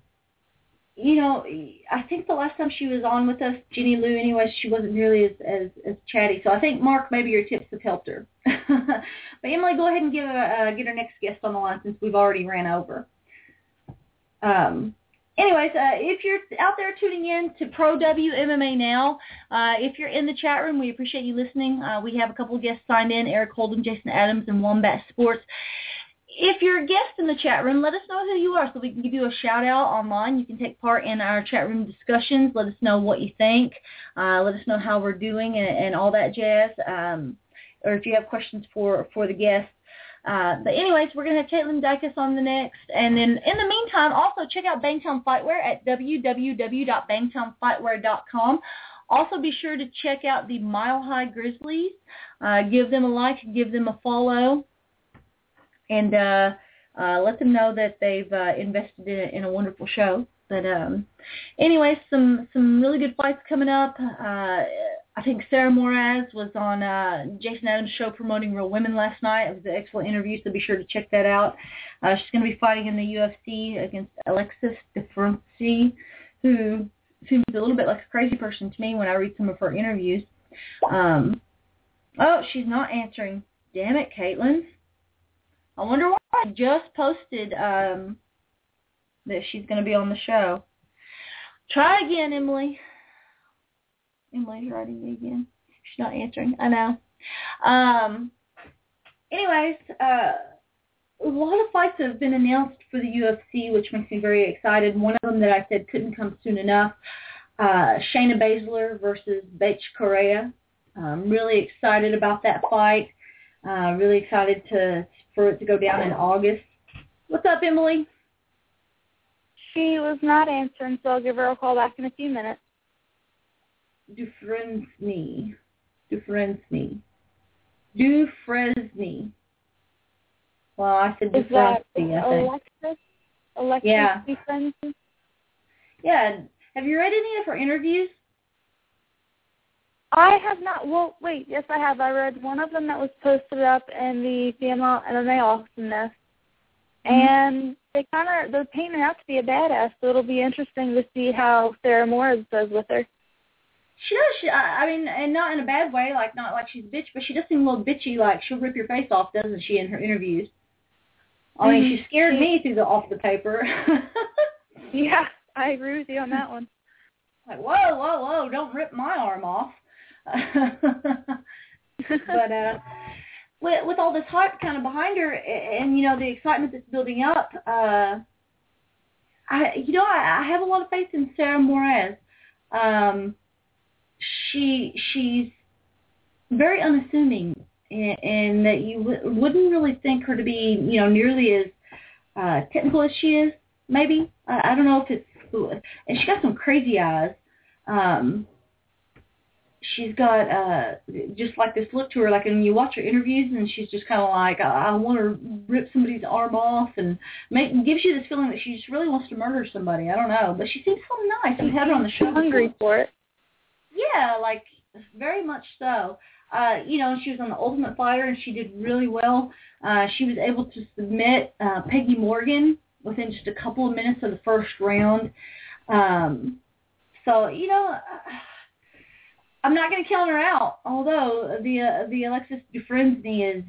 you know, I think the last time she was on with us, Jenny Liou, anyway, she wasn't nearly as, as, as chatty. So I think, Mark, maybe your tips have helped her. but Emily, go ahead and give, uh, get our next guest on the line since we've already ran over. Um, anyways, uh, if you're out there tuning in to Pro WMMA now, uh, if you're in the chat room, we appreciate you listening. Uh, we have a couple of guests signed in, Eric Holden, Jason Adams, and Wombat Sports. If you're a guest in the chat room, let us know who you are so we can give you a shout out online. You can take part in our chat room discussions. Let us know what you think. Uh, let us know how we're doing and, and all that jazz. Um, or if you have questions for, for the guests. Uh, but anyways, we're going to have Caitlin Dykus on the next. And then in the meantime, also check out Bangtown Fightwear at www.bangtownfightwear.com. Also be sure to check out the Mile High Grizzlies. Uh, give them a like, give them a follow, and uh, uh, let them know that they've uh, invested in, in a wonderful show. But um, anyways, some some really good fights coming up. I think Sarah Moras was on uh, Jason Adams' show promoting Real Women last night. It was an excellent interview, so be sure to check that out. Uh, she's going to be fighting in the UFC against Alexis Dufresne, who seems a little bit like a crazy person to me when I read some of her interviews. Um, oh, she's not answering. Damn it, Caitlin. I wonder why. I just posted um, that she's going to be on the show. Try again, Emily. Emily's writing me again. She's not answering. I know. Um, anyways, uh, a lot of fights have been announced for the UFC, which makes me very excited. One of them that I said couldn't come soon enough, uh, Shayna Baszler versus Bethe Correia. I'm really excited about that fight. Uh, really excited to for it to go down in August. What's up, Emily? She was not answering, so I'll give her a call back in a few minutes. Dufresne. Dufresne. Dufresne. Well, I said Is that Dufresne, I think. Alexis? Alexis Yeah. Dufresne? Yeah. Have you read any of her interviews? I have not. Well, wait. Yes, I have. I read one of them that was posted up in the female MMA Awesomeness, Mhm. and they kind of they're painting out to be a badass. So it'll be interesting to see how Sarah Moras does with her. She does. She, I I mean, and not in a bad way, like not like she's a bitch, but she does seem a little bitchy. Like she'll rip your face off, doesn't she, in her interviews? I mean, she scared me through the off the paper. Yeah, I agree with you on that one. like, whoa, whoa, whoa! Don't rip my arm off. but uh, with with all this hype kind of behind her, a- and you know the excitement that's building up, uh, I you know I, I have a lot of faith in Sarah Moras. Um, she she's very unassuming, and, and that you w- wouldn't really think her to be you know nearly as uh, technical as she is. Maybe I, I don't know if it's and she got some crazy eyes. Um, she's got uh just like this look to her like when you watch her interviews and she's just kind of like I, I want to rip somebody's arm off and make gives you this feeling that she just really wants to murder somebody. I don't know, but she seems so nice. We had her on the show. Hungry for it. Yeah, like very much so. Uh, you know, she was on the Ultimate Fighter and she did really well. Uh, she was able to submit uh, Peggy Morgan within just a couple of minutes of the first round. Um, so you know, I'm not going to count her out. Although the uh, the Alexis Dufresne is,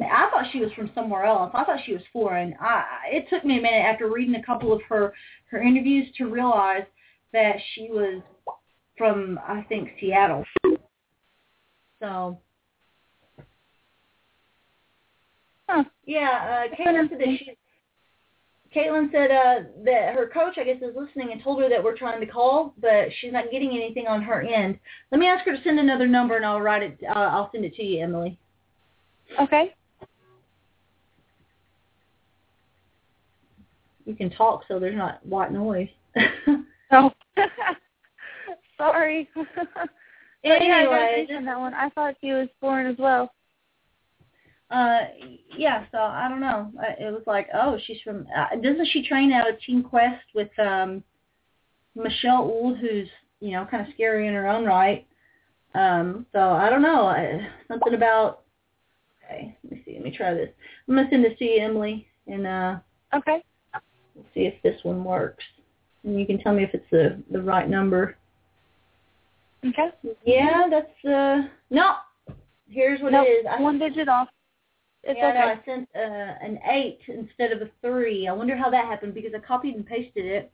I thought she was from somewhere else. I thought she was foreign. I, it took me a minute after reading a couple of her her interviews to realize that she was from I think Seattle. So. Huh. Yeah, uh, Caitlin said that she Caitlin said uh, that her coach, I guess, is listening and told her that we're trying to call, but she's not getting anything on her end. Let me ask her to send another number, and I'll write it. Uh, I'll send it to you, Emily. Okay. You can talk, so there's not white noise. Oh. Sorry. Yeah, anyway, congratulations on that one. I thought she was foreign as well. uh, yeah. So I don't know. It was like, oh, she's from. Uh, doesn't she train out of Team Quest with um Michelle Ould, who's you know kind of scary in her own right. Um, so I don't know. I, something about. Okay, let me see. Let me try this. I'm gonna send this to you, Emily, and uh, Okay. we'll see if this one works. And you can tell me if it's the the right number. Okay. Yeah, that's uh no. Here's what Nope, it is. I, one digit off. It's yeah, no, okay. I sent uh, an eight instead of a three. I wonder how that happened because I copied and pasted it.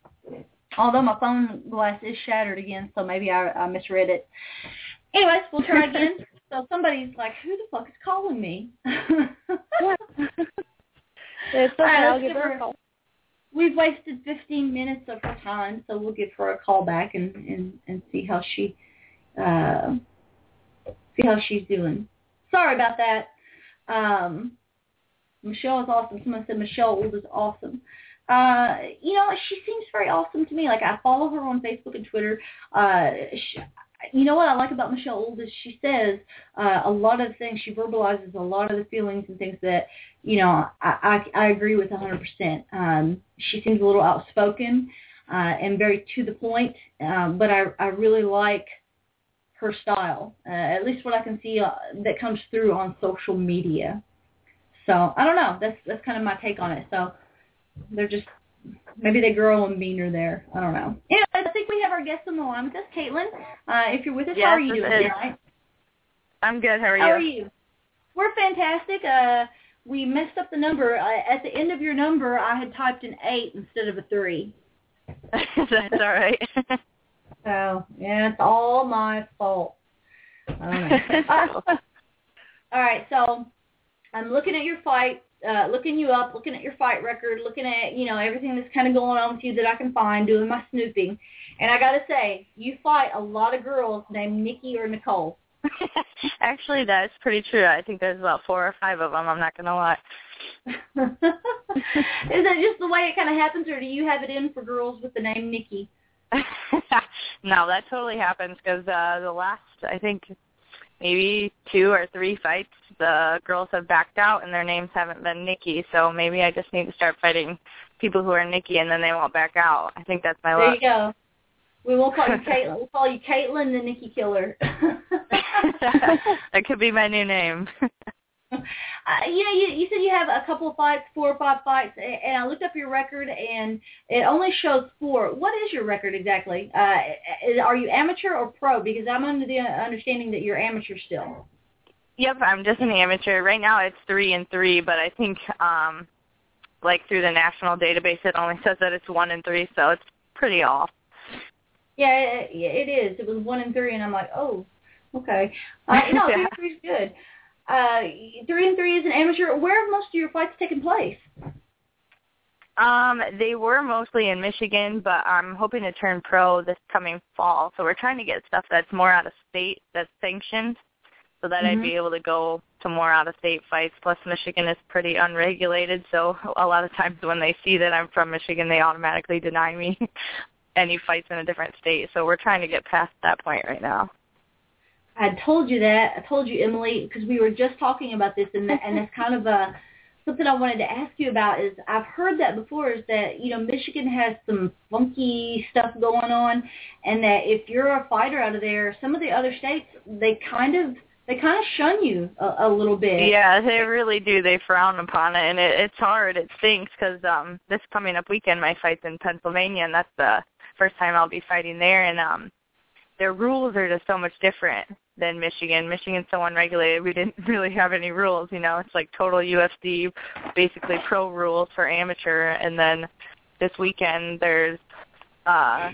Although my phone glass is shattered again, so maybe I, I misread it. Anyways, we'll try again. so somebody's like, "Who the fuck is calling me?" it's okay. Right, I'll give her- a call. We've wasted 15 minutes of her time, so we'll give her a call back and and and see how she uh see how she's doing. Sorry about that. Um Michelle is awesome. Someone said Michelle Ould is awesome. Uh, you know, she seems very awesome to me. Like I follow her on Facebook and Twitter. Uh, she, you know what I like about Michelle Ould is she says uh, a lot of things. She verbalizes a lot of the feelings and things that you know I I, I agree with 100%. Um, she seems a little outspoken uh, and very to the point. Um, but I I really like her style. Uh, at least what I can see uh, that comes through on social media. So I don't know. That's that's kind of my take on it. So they're just maybe they grow and meaner there. I don't know. Yeah, I think we have our guest on the line with us, Caitlin. Uh, if you're with us, Yes, how are you doing is. tonight? I'm good. How are you? How are you? We're fantastic. Uh, we messed up the number. Uh, at the end of your number, I had typed an eight instead of a three. That's all right. So yeah, it's all my fault. Know. Uh, all right, so I'm looking at your fight, uh, looking you up, looking at your fight record, looking at you know everything that's kind of going on with you that I can find, doing my snooping, and I gotta say, you fight a lot of girls named Nikki or Nicole. Actually, that's pretty true. I think there's about four or five of them. I'm not gonna lie. Is that just the way it kind of happens, or do you have it in for girls with the name Nikki? no, that totally happens because uh, the last, I think, maybe two or three fights, the girls have backed out and their names haven't been Nikki. So maybe I just need to start fighting people who are Nikki and then they won't back out. I think that's my There luck. you go. We won't call you Caitlin. We'll call you Caitlin the Nikki Killer. that could be my new name. Uh, you know, you, you said you have a couple of fights, four or five fights, and I looked up your record, and it only shows four. What is your record exactly? Uh, are you amateur or pro? Because I'm under the understanding that you're amateur still. Yep, I'm just an amateur. Right now it's three and three, but I think um like through the national database it only says that it's one and three, so it's pretty off. Yeah, it, it is. It was one and three, and I'm like, oh, okay. Uh, three Yeah. and three is good. Uh, three and three is an amateur. Where have most of your fights taken place? Um, they were mostly in Michigan, but I'm hoping to turn pro this coming fall. So we're trying to get stuff that's more out of state that's sanctioned so that Mhm. I'd be able to go to more out of state fights. Plus Michigan is pretty unregulated, so a lot of times when they see that I'm from Michigan they automatically deny me any fights in a different state. So we're trying to get past that point right now. I told you that. I told you, Emily, because we were just talking about this, and and that's kind of a something I wanted to ask you about. Is I've heard that before. Is that you know Michigan has some funky stuff going on, and that if you're a fighter out of there, some of the other states they kind of they kind of shun you a, a little bit. Yeah, they really do. They frown upon it, and it, it's hard. It stinks because um, this coming up weekend, my fight's in Pennsylvania, and that's the first time I'll be fighting there. And um, their rules are just so much different than Michigan. Michigan's so unregulated. We didn't really have any rules, you know. It's like total UFC, basically pro rules for amateur. And then this weekend there's uh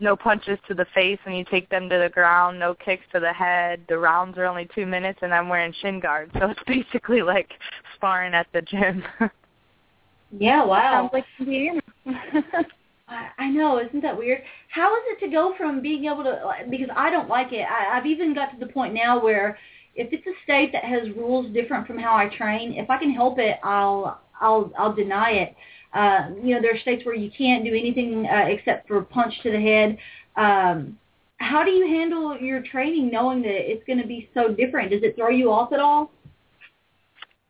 no punches to the face when you take them to the ground, no kicks to the head. The rounds are only two minutes, and I'm wearing shin guards, so it's basically like sparring at the gym. yeah, wow. Sounds like Indiana. I, know, isn't that weird? How is it to go from being able to because I don't like it. I, I've even got to the point now where if it's a state that has rules different from how I train, if I can help it, I'll I'll I'll deny it. Uh, you know, there are states where you can't do anything uh, except for punch to the head. Um, how do you handle your training knowing that it's going to be so different? Does it throw you off at all?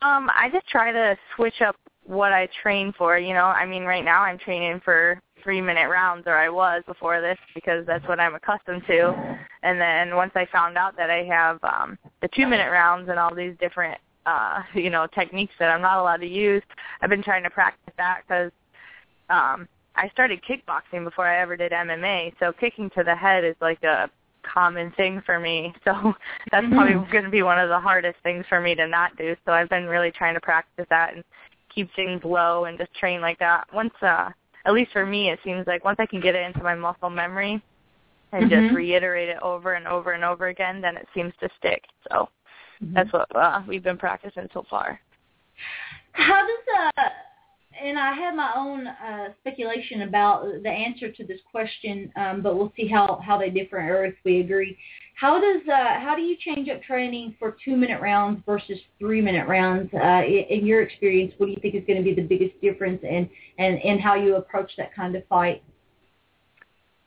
Um, I just try to switch up what I train for. You know, I mean, right now I'm training for three minute rounds, or I was before this because that's what I'm accustomed to. And then once I found out that I have um, the two minute rounds and all these different uh, you know, techniques that I'm not allowed to use. I've been trying to practice that because um, I started kickboxing before I ever did MMA. So kicking to the head is like a common thing for me. So that's mm-hmm. probably going to be one of the hardest things for me to not do. So I've been really trying to practice that and keep things low and just train like that. Once, uh, at least for me, it seems like once I can get it into my muscle memory and mm-hmm. just reiterate it over and over and over again, then it seems to stick. So Mm-hmm. That's what uh, we've been practicing so far. How does uh and I have my own uh, speculation about the answer to this question, um, but we'll see how, how they differ or if we agree. How does uh, how do you change up training for two minute rounds versus three minute rounds? Uh, in your experience, what do you think is going to be the biggest difference in and in how you approach that kind of fight?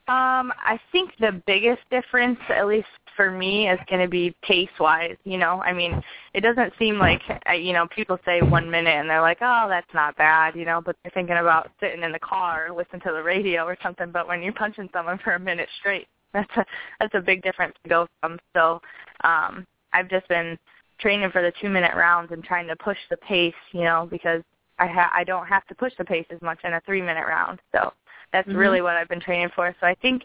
Um, I think the biggest difference, at least for me is going to be pace wise you know? I mean it doesn't seem like you know people say one minute and they're like oh that's not bad you know? But they're thinking about sitting in the car listening to the radio or something but when you're punching someone for a minute straight that's a that's a big difference to go from. So um i've just been training for the two minute rounds and trying to push the pace you know because i ha- i don't have to push the pace as much in a three minute round. So that's mm-hmm. really what i've been training for. So i think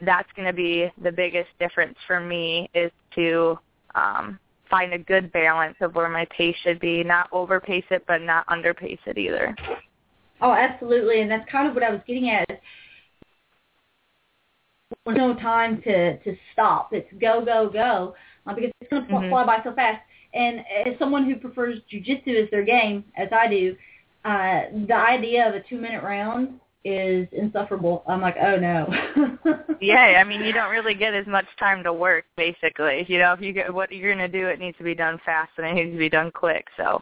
that's going to be the biggest difference for me is to um, find a good balance of where my pace should be, not overpace it, but not underpace it either. Oh, absolutely, and that's kind of what I was getting at. There's no time to to stop. It's go, go, go, uh, because it's going to mm-hmm. fly by so fast. And as someone who prefers jujitsu as their game, as I do, uh, the idea of a two-minute round is insufferable. I'm like, oh no. yeah, I mean, you don't really get as much time to work, basically. You know, if you get what you're going to do, it needs to be done fast and it needs to be done quick. So.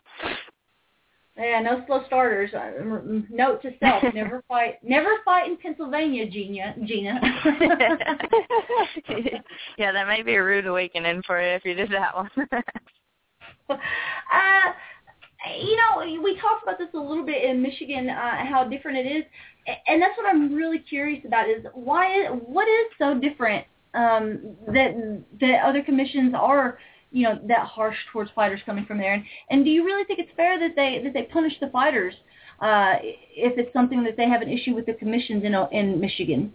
Yeah, no slow starters. Note to self: never fight, never fight in Pennsylvania, Gina. Gina. yeah, that might be a rude awakening for you if you did that one. uh, you know, we talked about this a little bit in Michigan, uh, how different it is and that's what I'm really curious about is why what is so different um, that that other commissions are you know that harsh towards fighters coming from there and and do you really think it's fair that they that they punish the fighters uh, if it's something that they have an issue with the commissions in in Michigan?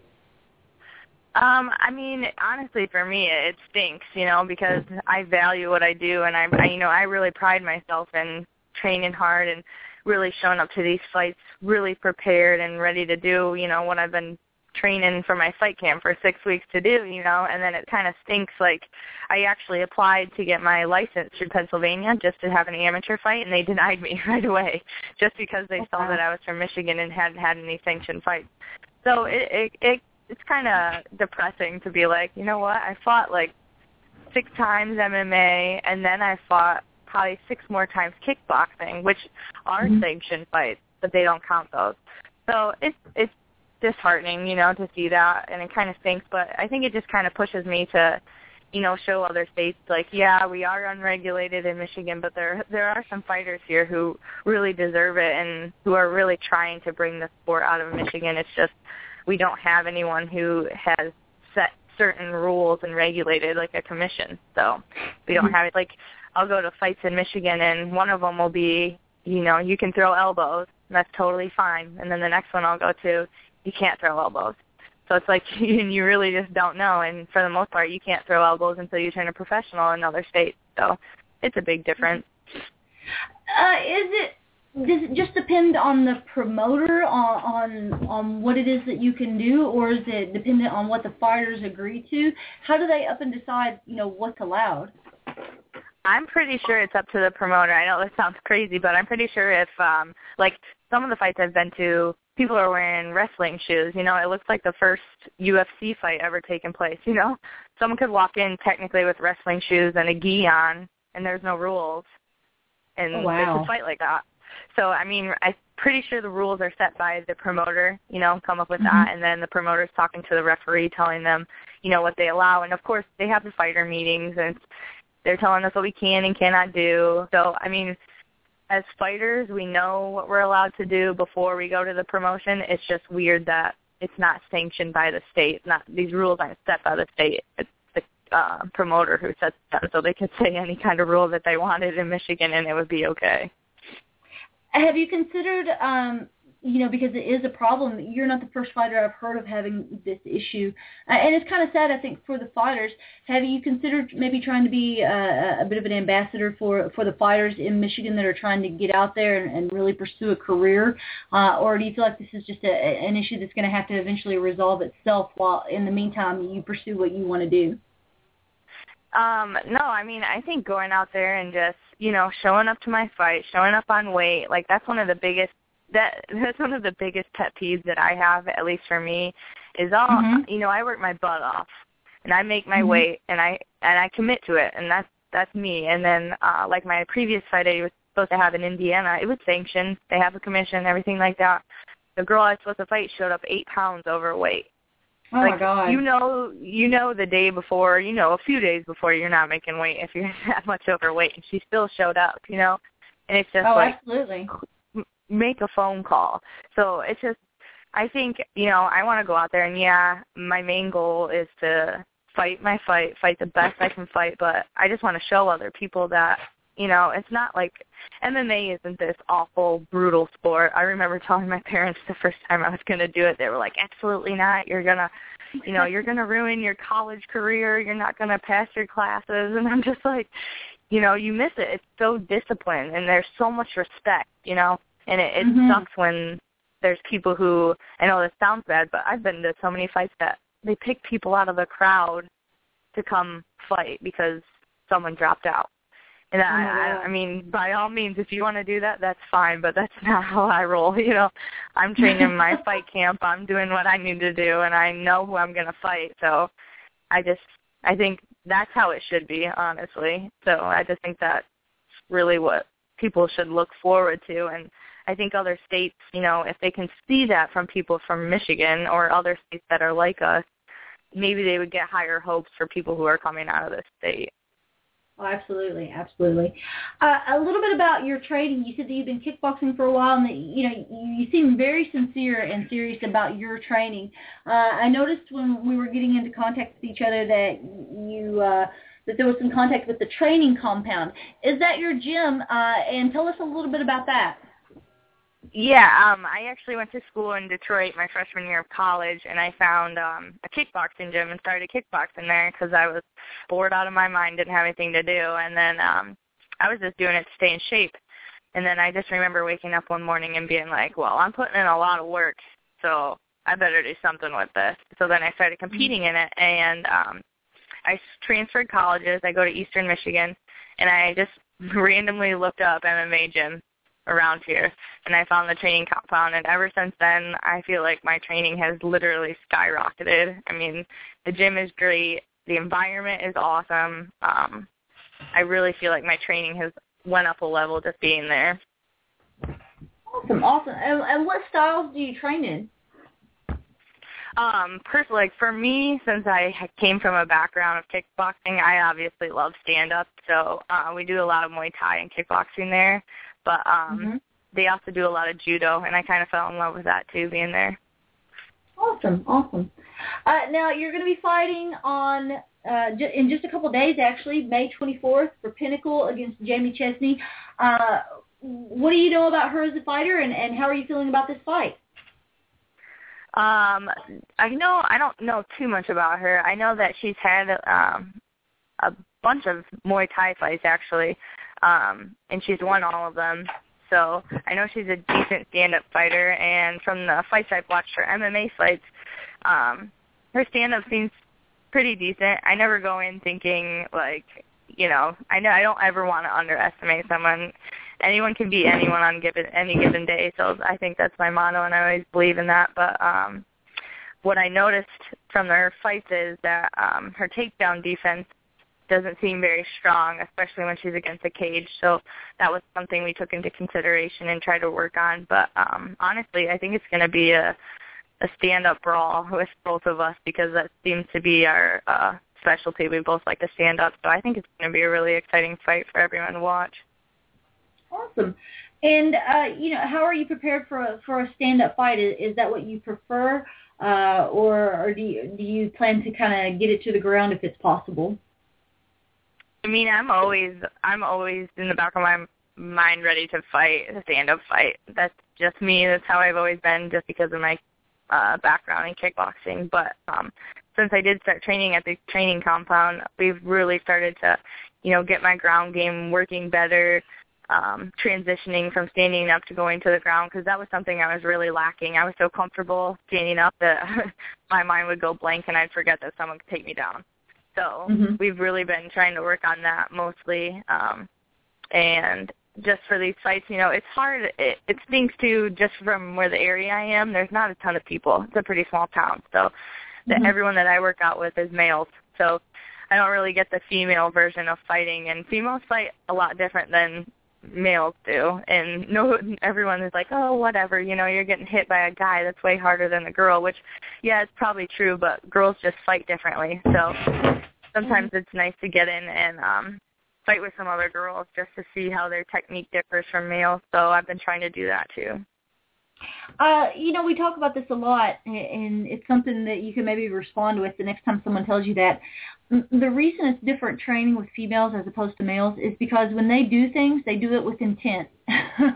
Um, I mean, honestly, for me, it stinks, you know, because I value what I do, and I, I, you know, I really pride myself in training hard and really showing up to these fights really prepared and ready to do, you know, what I've been training for my fight camp for six weeks to do, you know, and then it kind of stinks. Like I actually applied to get my license through Pennsylvania just to have an amateur fight, and they denied me right away just because they okay. saw that I was from Michigan and hadn't had any sanctioned fights. So it it, it it's kind of depressing to be like, you know what? I fought like six times MMA, and then I fought probably six more times kickboxing, which are mm-hmm. sanctioned fights, but they don't count those. So it's it's disheartening, you know, to see that, and it kind of stinks. But I think it just kind of pushes me to you know, show other states like, yeah, we are unregulated in Michigan, but there there are some fighters here who really deserve it and who are really trying to bring the sport out of Michigan. It's just we don't have anyone who has set certain rules and regulated like a commission. So we don't have it like I'll go to fights in Michigan and one of them will be, you know, you can throw elbows. And that's totally fine. And then the next one I'll go to, you can't throw elbows. So it's like you really just don't know. And for the most part, you can't throw elbows until you turn a professional in another state. So it's a big difference. Uh, is it does it just depend on the promoter on, on on what it is that you can do, or is it dependent on what the fighters agree to? How do they up and decide, you know, what's allowed? I'm pretty sure it's up to the promoter. I know this sounds crazy, but I'm pretty sure if um like some of the fights I've been to, people are wearing wrestling shoes. You know, it looks like the first UFC fight ever taken place. You know, someone could walk in technically with wrestling shoes and a gi on, and there's no rules, and oh, wow. fight like that. So I mean, I'm pretty sure the rules are set by the promoter. You know, come up with mm-hmm. that, and then the promoter's talking to the referee, telling them, you know, what they allow, and of course they have the fighter meetings, and they're telling us what we can and cannot do. So I mean as fighters, we know what we're allowed to do before we go to the promotion. It's just weird that it's not sanctioned by the state. Not these rules aren't set by the state. It's the uh, promoter who sets them, so they could say any kind of rule that they wanted in Michigan, and it would be okay. Have you considered um, you know, because it is a problem. You're not the first fighter I've heard of having this issue, uh, and it's kind of sad. I think for the fighters, have you considered maybe trying to be uh, a bit of an ambassador for for the fighters in Michigan that are trying to get out there and, and really pursue a career, uh, or do you feel like this is just a, an issue that's going to have to eventually resolve itself while in the meantime you pursue what you want to do? Um, no, I mean, I think going out there and just, you know, showing up to my fight, showing up on weight, like that's one of the biggest that that's one of the biggest pet peeves that I have, at least for me, is all mm-hmm. you know. I work my butt off, and I make my mm-hmm. weight, and I and I commit to it, and that's that's me. And then uh, like my previous fight I was supposed to have in Indiana, it was sanctioned. They have a commission, everything like that. The girl I was supposed to fight showed up eight pounds overweight. Oh like, my god! You know, you know the day before, you know, a few days before you're not making weight if you're that much overweight, and she still showed up. You know, and it's just oh, like absolutely make a phone call. So it's just I think, you know, I want to go out there and yeah, my main goal is to fight my fight, fight the best I can fight, but I just want to show other people that, you know, it's not like MMA isn't this awful, brutal sport. I remember telling my parents the first time I was going to do it, they were like, absolutely not. You're going to, you know, you're going to ruin your college career. You're not going to pass your classes. And I'm just like, you know, you miss it. It's so disciplined and there's so much respect, you know and it, it mm-hmm. sucks when there's people who I know this sounds bad, but I've been to so many fights that they pick people out of the crowd to come fight because someone dropped out. And oh I, I, mean, by all means, if you want to do that, that's fine. But that's not how I roll. You know, I'm training my fight camp. I'm doing what I need to do, and I know who I'm going to fight. So, I just, I think that's how it should be, honestly. So I just think that's really what people should look forward to. And I think other states, you know, if they can see that from people from Michigan or other states that are like us, maybe they would get higher hopes for people who are coming out of the state. Oh, absolutely, absolutely. Uh, a little bit about your training. You said that you've been kickboxing for a while, and that you know you, you seem very sincere and serious about your training. Uh, I noticed when we were getting into contact with each other that you uh, that there was some contact with the training compound. Is that your gym? Uh, and tell us a little bit about that. Yeah, um, I actually went to school in Detroit my freshman year of college, and I found um, a kickboxing gym and started kickboxing there because I was bored out of my mind, didn't have anything to do, and then um, I was just doing it to stay in shape. And then I just remember waking up one morning and being like, well, I'm putting in a lot of work, so I better do something with this. So then I started competing in it, and um, I transferred colleges. I go to Eastern Michigan, and I just randomly looked up MMA gym around here and I found the training compound and ever since then I feel like my training has literally skyrocketed. I mean, the gym is great, the environment is awesome. Um I really feel like my training has went up a level just being there. Awesome, awesome. And, and what styles do you train in? Um, personally, like for me, since I came from a background of kickboxing, I obviously love stand up. So uh, we do a lot of Muay Thai and kickboxing there, but um, Mhm. they also do a lot of judo, and I kind of fell in love with that too, being there. Awesome, awesome. Uh, now you're going to be fighting on uh, ju- in just a couple days, actually, May 24th for Pinnacle against Jamie Chesney. Uh, what do you know about her as a fighter, and, and how are you feeling about this fight? Um, I know I don't know too much about her. I know that she's had um a bunch of Muay Thai fights actually, um, and she's won all of them. So I know she's a decent stand-up fighter, and from the fights I've watched her MMA fights, um, her stand-up seems pretty decent. I never go in thinking like, you know, I know I don't ever want to underestimate someone. Anyone can beat anyone on given any given day, so I think that's my motto, and I always believe in that. But um, what I noticed from her fights is that um, her takedown defense doesn't seem very strong, especially when she's against a cage. So that was something we took into consideration and tried to work on. But um, honestly, I think it's going to be a a stand-up brawl with both of us because that seems to be our uh, specialty. We both like to stand up, so I think it's going to be a really exciting fight for everyone to watch. Awesome. And uh, you know, how are you prepared for a, for a stand-up fight? Is, is that what you prefer, uh, or, or do you do you plan to kind of get it to the ground if it's possible? I mean, I'm always I'm always in the back of my mind ready to fight a stand-up fight. That's just me. That's how I've always been, just because of my uh, background in kickboxing. But um, since I did start training at the training compound, we've really started to, you know, get my ground game working better. Um, transitioning from standing up to going to the ground because that was something I was really lacking. I was so comfortable standing up that my mind would go blank and I'd forget that someone could take me down. So Mhm. we've really been trying to work on that mostly. Um, and just for these fights, you know, it's hard. It, it stinks too. Just from where the area I am, there's not a ton of people. It's a pretty small town, so the, Mhm. everyone that I work out with is males. So I don't really get the female version of fighting, and females fight a lot different than males do. And no, everyone is like, oh, whatever. You know, you're getting hit by a guy that's way harder than a girl. Which, yeah, it's probably true, but girls just fight differently. So sometimes it's nice to get in and um fight with some other girls just to see how their technique differs from males. So I've been trying to do that too. Uh, you know, we talk about this a lot, and it's something that you can maybe respond with the next time someone tells you that. The reason it's different training with females as opposed to males is because when they do things, they do it with intent. and,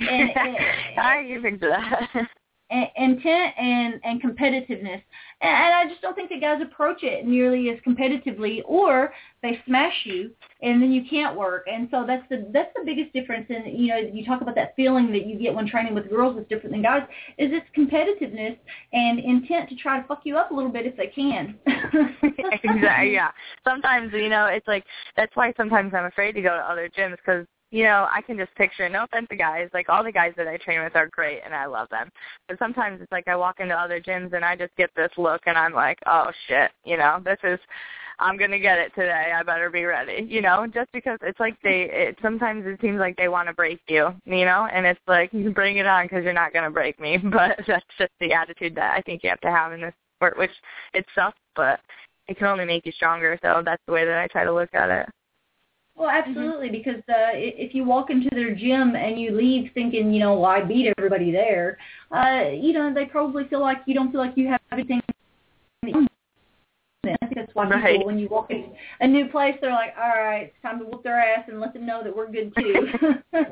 and, I can picture that. Intent and and competitiveness and, and i just don't think that guys approach it nearly as competitively or they smash you and then you can't work and so that's the that's the biggest difference and you know you talk about that feeling that you get when training with girls is different than guys is it's competitiveness and intent to try to fuck you up a little bit if they can exactly. Yeah. Sometimes you know it's like that's why sometimes I'm afraid to go to other gyms because you know I can just picture. No offense to guys, like all the guys that I train with are great and I love them. But sometimes it's like I walk into other gyms and I just get this look and I'm like, oh shit, you know, this is. I'm gonna get it today. I better be ready. You know, just because it's like they. It sometimes it seems like they want to break you. You know, and it's like you bring it on because you're not gonna break me. But that's just the attitude that I think you have to have in this sport, which it sucks, but it can only make you stronger. So that's the way that I try to look at it. Well, absolutely, because uh, i- if you walk into their gym and you leave thinking, you know, well, I beat everybody there, uh, you know, they probably feel like you don't feel like you have everything. I think that's why people, Right. when you walk in a new place, they're like, all right, it's time to whoop their ass and let them know that we're good too.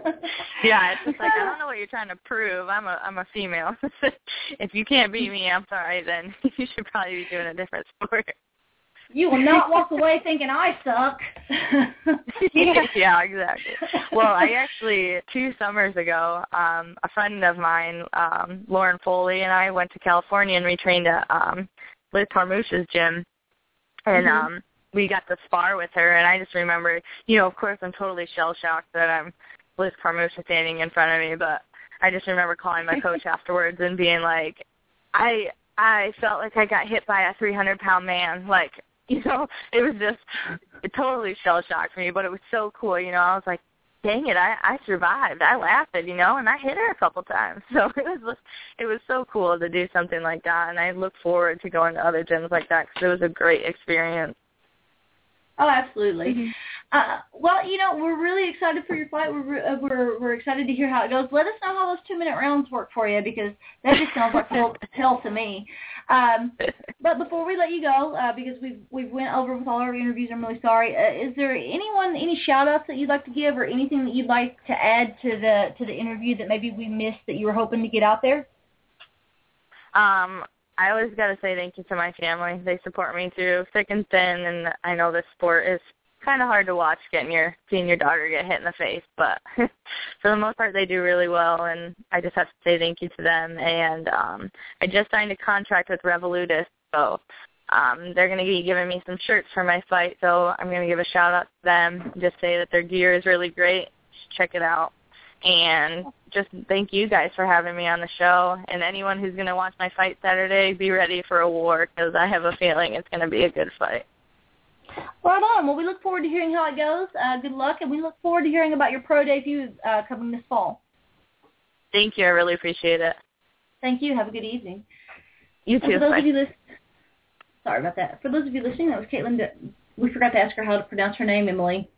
Yeah, it's just like I don't know what you're trying to prove. I'm a I'm a female. if you can't beat me, I'm sorry. Then you should probably be doing a different sport. You will not walk away thinking I suck. yeah, exactly. Well, I actually two summers ago, um, a friend of mine, um, Lauren Foley, and I went to California and we trained at um, Liz Carmouche's gym, and Mhm. um, we got to spar with her. And I just remember, you know, of course, I'm totally shell shocked that I'm Liz Carmouche standing in front of me, but I just remember calling my coach afterwards and being like, I I felt like I got hit by a 300 pound man. Like, you know, it was just it totally shell shocked me, but it was so cool. You know, I was like, dang it, I I survived. I laughed, you know, and I hit her a couple times. So it was it was so cool to do something like that, and I look forward to going to other gyms like that because it was a great experience. Oh, absolutely. Mhm. Uh, well, you know, we're really excited for your fight. We're re- uh, we're we're excited to hear how it goes. Let us know how those two minute rounds work for you because that just sounds like hell, hell to me. Um, but before we let you go, uh, because we've we've went over with all our interviews, I'm really sorry. Uh, is there anyone any shout outs that you'd like to give, or anything that you'd like to add to the to the interview that maybe we missed that you were hoping to get out there? Um, I always got to say thank you to my family. They support me through thick and thin, and I know this sport is kind of hard to watch getting your seeing your daughter get hit in the face, but for the most part they do really well, and I just have to say thank you to them. And um, I just signed a contract with Revolutus, so um, they're going to be giving me some shirts for my fight. So I'm going to give a shout out to them, just say that their gear is really great. Check it out. And just thank you guys for having me on the show. And anyone who's going to watch my fight Saturday, be ready for a war because I have a feeling it's going to be a good fight. Right on. Well, we look forward to hearing how it goes. Uh, good luck, and we look forward to hearing about your pro debut uh, coming this fall. Thank you. I really appreciate it. Thank you. Have a good evening. You And for those Bye. of you listening, sorry about that. For those of you listening, that was Caitlin. We forgot to ask her how to pronounce her name, Emily.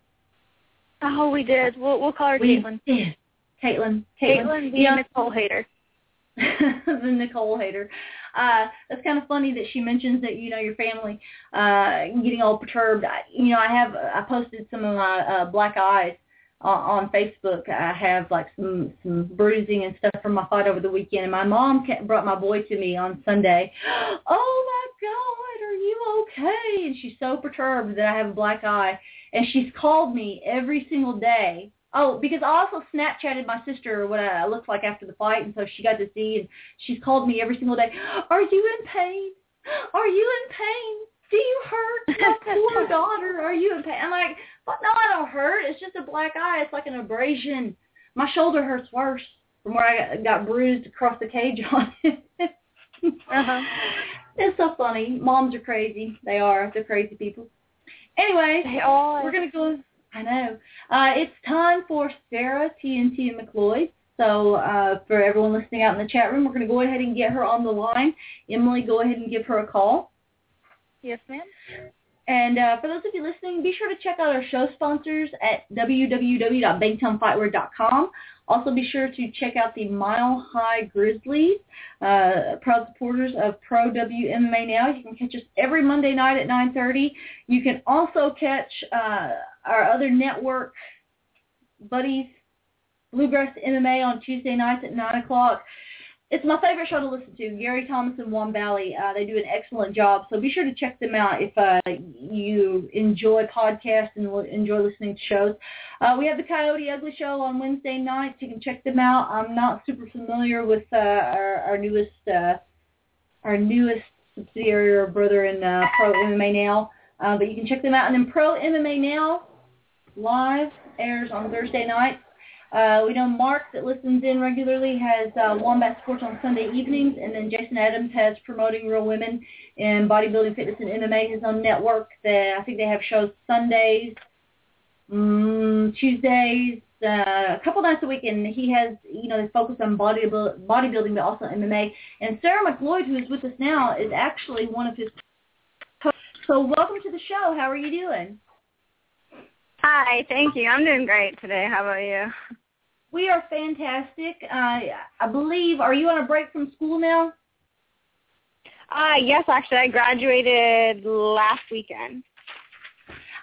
Oh, we did. We'll we'll call her We Caitlin. did. Caitlin. Caitlin, the Yeah. Nicole hater. the Nicole hater. Uh, that's kind of funny that she mentions that you know your family uh, getting all perturbed. I, you know, I have I posted some of my uh, black eyes on, on Facebook. I have like some some bruising and stuff from my fight over the weekend, and my mom ca- brought my boy to me on Sunday. Oh my God, are you okay? And she's so perturbed that I have a black eye, and she's called me every single day Oh, because I also Snapchatted my sister what I looked like after the fight, and so she got to see, and she's called me every single day. Are you in pain? Are you in pain? Do you hurt? My poor daughter. Are you in pain? I'm like, but no, I don't hurt. It's just a black eye. It's like an abrasion. My shoulder hurts worse from where I got, got bruised across the cage on it. Uh-huh. It's so funny. Moms are crazy. They are. They're crazy people. Anyway, They are. we're gonna go. I know. Uh, it's time for Sarah TNT and McLeod. So uh, for everyone listening out in the chat room, we're going to go ahead and get her on the line. Emily, go ahead and give her a call. Yes, ma'am. And uh, for those of you listening, be sure to check out our show sponsors at www.bangtownfightwear.com. Also, be sure to check out the Mile High Grizzlies, uh, proud supporters of Pro WMMA Now. You can catch us every Monday night at 9.30. You can also catch uh, our other network buddies, Bluegrass MMA, on Tuesday nights at 9 o'clock. It's my favorite show to listen to. Gary Thomas and Juan Valley, uh, they do an excellent job. So be sure to check them out if uh, you enjoy podcasts and enjoy listening to shows. Uh, we have the Coyote Ugly Show on Wednesday nights. You can check them out. I'm not super familiar with uh, our, our newest uh, our newest subsidiary or brother in uh, Pro MMA Now, uh, but you can check them out. And then Pro MMA Now live airs on Thursday nights. Uh, we know Mark that listens in regularly has uh, Wombat Sports on Sunday evenings, and then Jason Adams has Promoting Real Women in Bodybuilding, Fitness, and MMA, his own network. That I think they have shows Sundays, mm, Tuesdays, uh, a couple nights a week, and he has, you know, they focus on bodybuild, bodybuilding, but also MMA. And Sarah McLeod, who is with us now, is actually one of his. So welcome to the show. How are you doing? Hi, thank you. I'm doing great today. How about you? We are fantastic. Uh, I believe, are you on a break from school now? Uh, yes, actually, I graduated last weekend.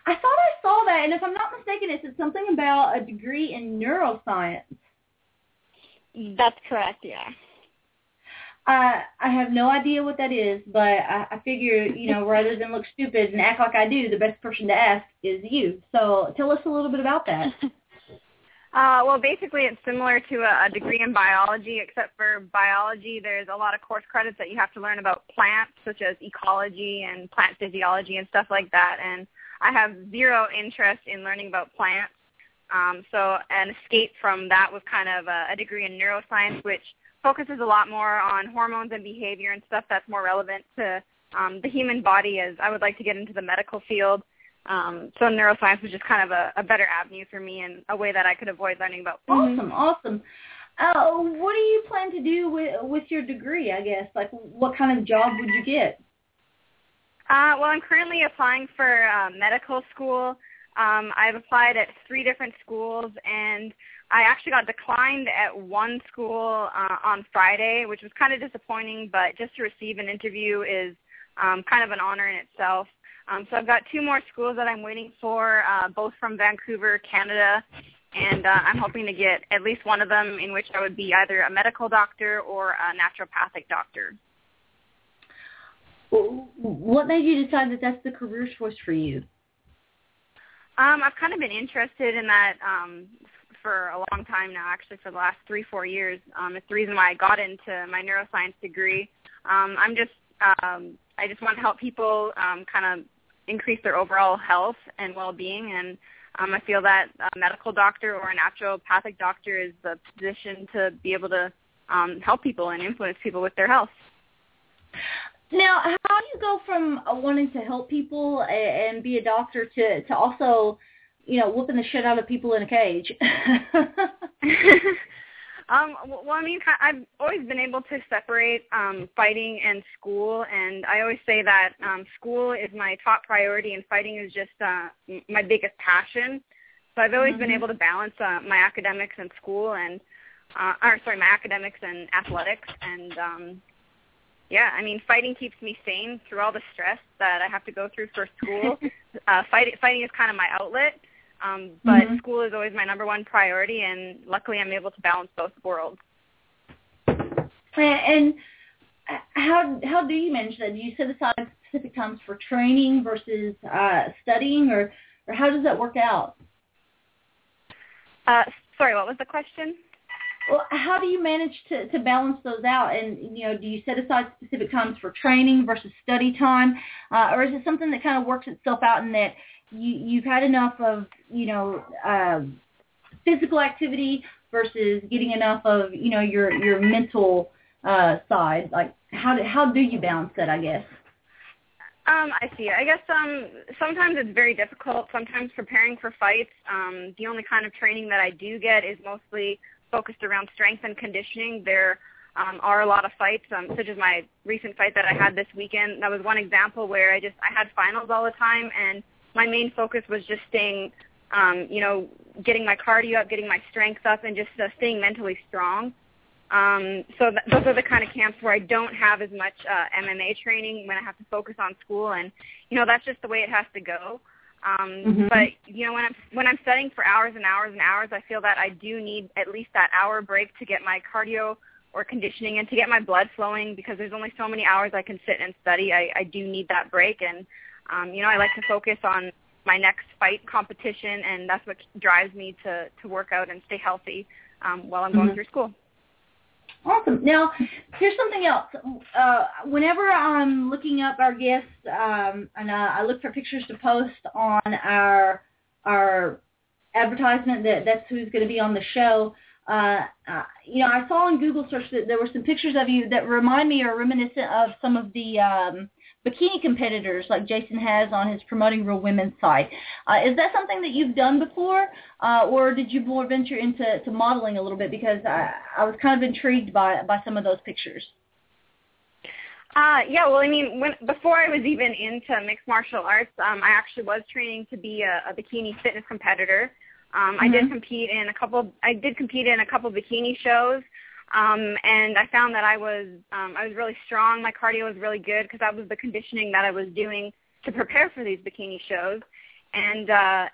I thought I saw that, and if I'm not mistaken, it said something about a degree in neuroscience. That's correct, yeah. Uh, I have no idea what that is, but I, I figure, you know, rather than look stupid and act like I do, the best person to ask is you. So tell us a little bit about that. Uh, well, basically, it's similar to a, a degree in biology, except for biology, there's a lot of course credits that you have to learn about plants, such as ecology and plant physiology and stuff like that. And I have zero interest in learning about plants. Um, so an escape from that was kind of a, a degree in neuroscience, which focuses a lot more on hormones and behavior and stuff that's more relevant to um, the human body as I would like to get into the medical field. Um, so neuroscience was just kind of a, a better avenue for me and a way that I could avoid learning about. Awesome, awesome. Uh, what do you plan to do with with your degree? I guess like what kind of job would you get? Uh, well, I'm currently applying for uh, medical school. Um, I've applied at three different schools, and I actually got declined at one school uh, on Friday, which was kind of disappointing. But just to receive an interview is um, kind of an honor in itself. Um, so I've got two more schools that I'm waiting for, uh, both from Vancouver, Canada, and uh, I'm hoping to get at least one of them in which I would be either a medical doctor or a naturopathic doctor. What made you decide that that's the career choice for you? Um, I've kind of been interested in that um, for a long time now, actually for the last three, four years. Um, it's the reason why I got into my neuroscience degree. Um, I'm just, um, I just want to help people um, kind of increase their overall health and well-being, and um, I feel that a medical doctor or a naturopathic doctor is the position to be able to um, help people and influence people with their health. Now, how do you go from wanting to help people and be a doctor to to also, you know, whooping the shit out of people in a cage? um, well, I mean, I've always been able to separate um, fighting and school, and I always say that um, school is my top priority, and fighting is just uh, my biggest passion. So I've always mm-hmm. been able to balance uh, my academics and school, and uh, or sorry, my academics and athletics, and um, yeah, I mean, fighting keeps me sane through all the stress that I have to go through for school. uh, fighting, fighting is kind of my outlet, um, but mm-hmm. school is always my number one priority, and luckily I'm able to balance both worlds. And how how do you manage that? Do you set aside specific times for training versus uh, studying, or or how does that work out? Uh, sorry, what was the question? well, how do you manage to, to balance those out? And you know, do you set aside specific times for training versus study time, uh, or is it something that kind of works itself out in that you you've had enough of you know uh, physical activity versus getting enough of you know your your mental uh, side? Like how do, how do you balance that? I guess. Um, I see. I guess um, sometimes it's very difficult. Sometimes preparing for fights, um, the only kind of training that I do get is mostly focused around strength and conditioning. There um, are a lot of fights, um, such as my recent fight that I had this weekend. That was one example where I just I had finals all the time, and my main focus was just staying, um, you know, getting my cardio up, getting my strength up, and just uh, staying mentally strong. Um, so th- those are the kind of camps where I don't have as much uh, MMA training when I have to focus on school, and you know that's just the way it has to go. Um, mm-hmm. But you know, when I'm when I'm studying for hours and hours and hours, I feel that I do need at least that hour break to get my cardio or conditioning and to get my blood flowing because there's only so many hours I can sit and study. I, I do need that break, and um, you know, I like to focus on my next fight competition, and that's what drives me to to work out and stay healthy um, while I'm going mm-hmm. through school. Awesome. Now, here's something else. Uh, whenever I'm looking up our guests, um, and uh, I look for pictures to post on our our advertisement that that's who's going to be on the show. Uh, uh, you know, I saw in Google search that there were some pictures of you that remind me or reminiscent of some of the um, bikini competitors like Jason has on his Promoting Real Women site. Uh, is that something that you've done before, uh, or did you more venture into to modeling a little bit? Because I, I was kind of intrigued by by some of those pictures. Uh, yeah, well, I mean, when before I was even into mixed martial arts, um, I actually was training to be a, a bikini fitness competitor. Um, mm-hmm. I did mm-hmm. compete in a couple. I did compete in a couple bikini shows. Um, and I found that I was um, I was really strong. My cardio was really good because that was the conditioning that I was doing to prepare for these bikini shows. And uh,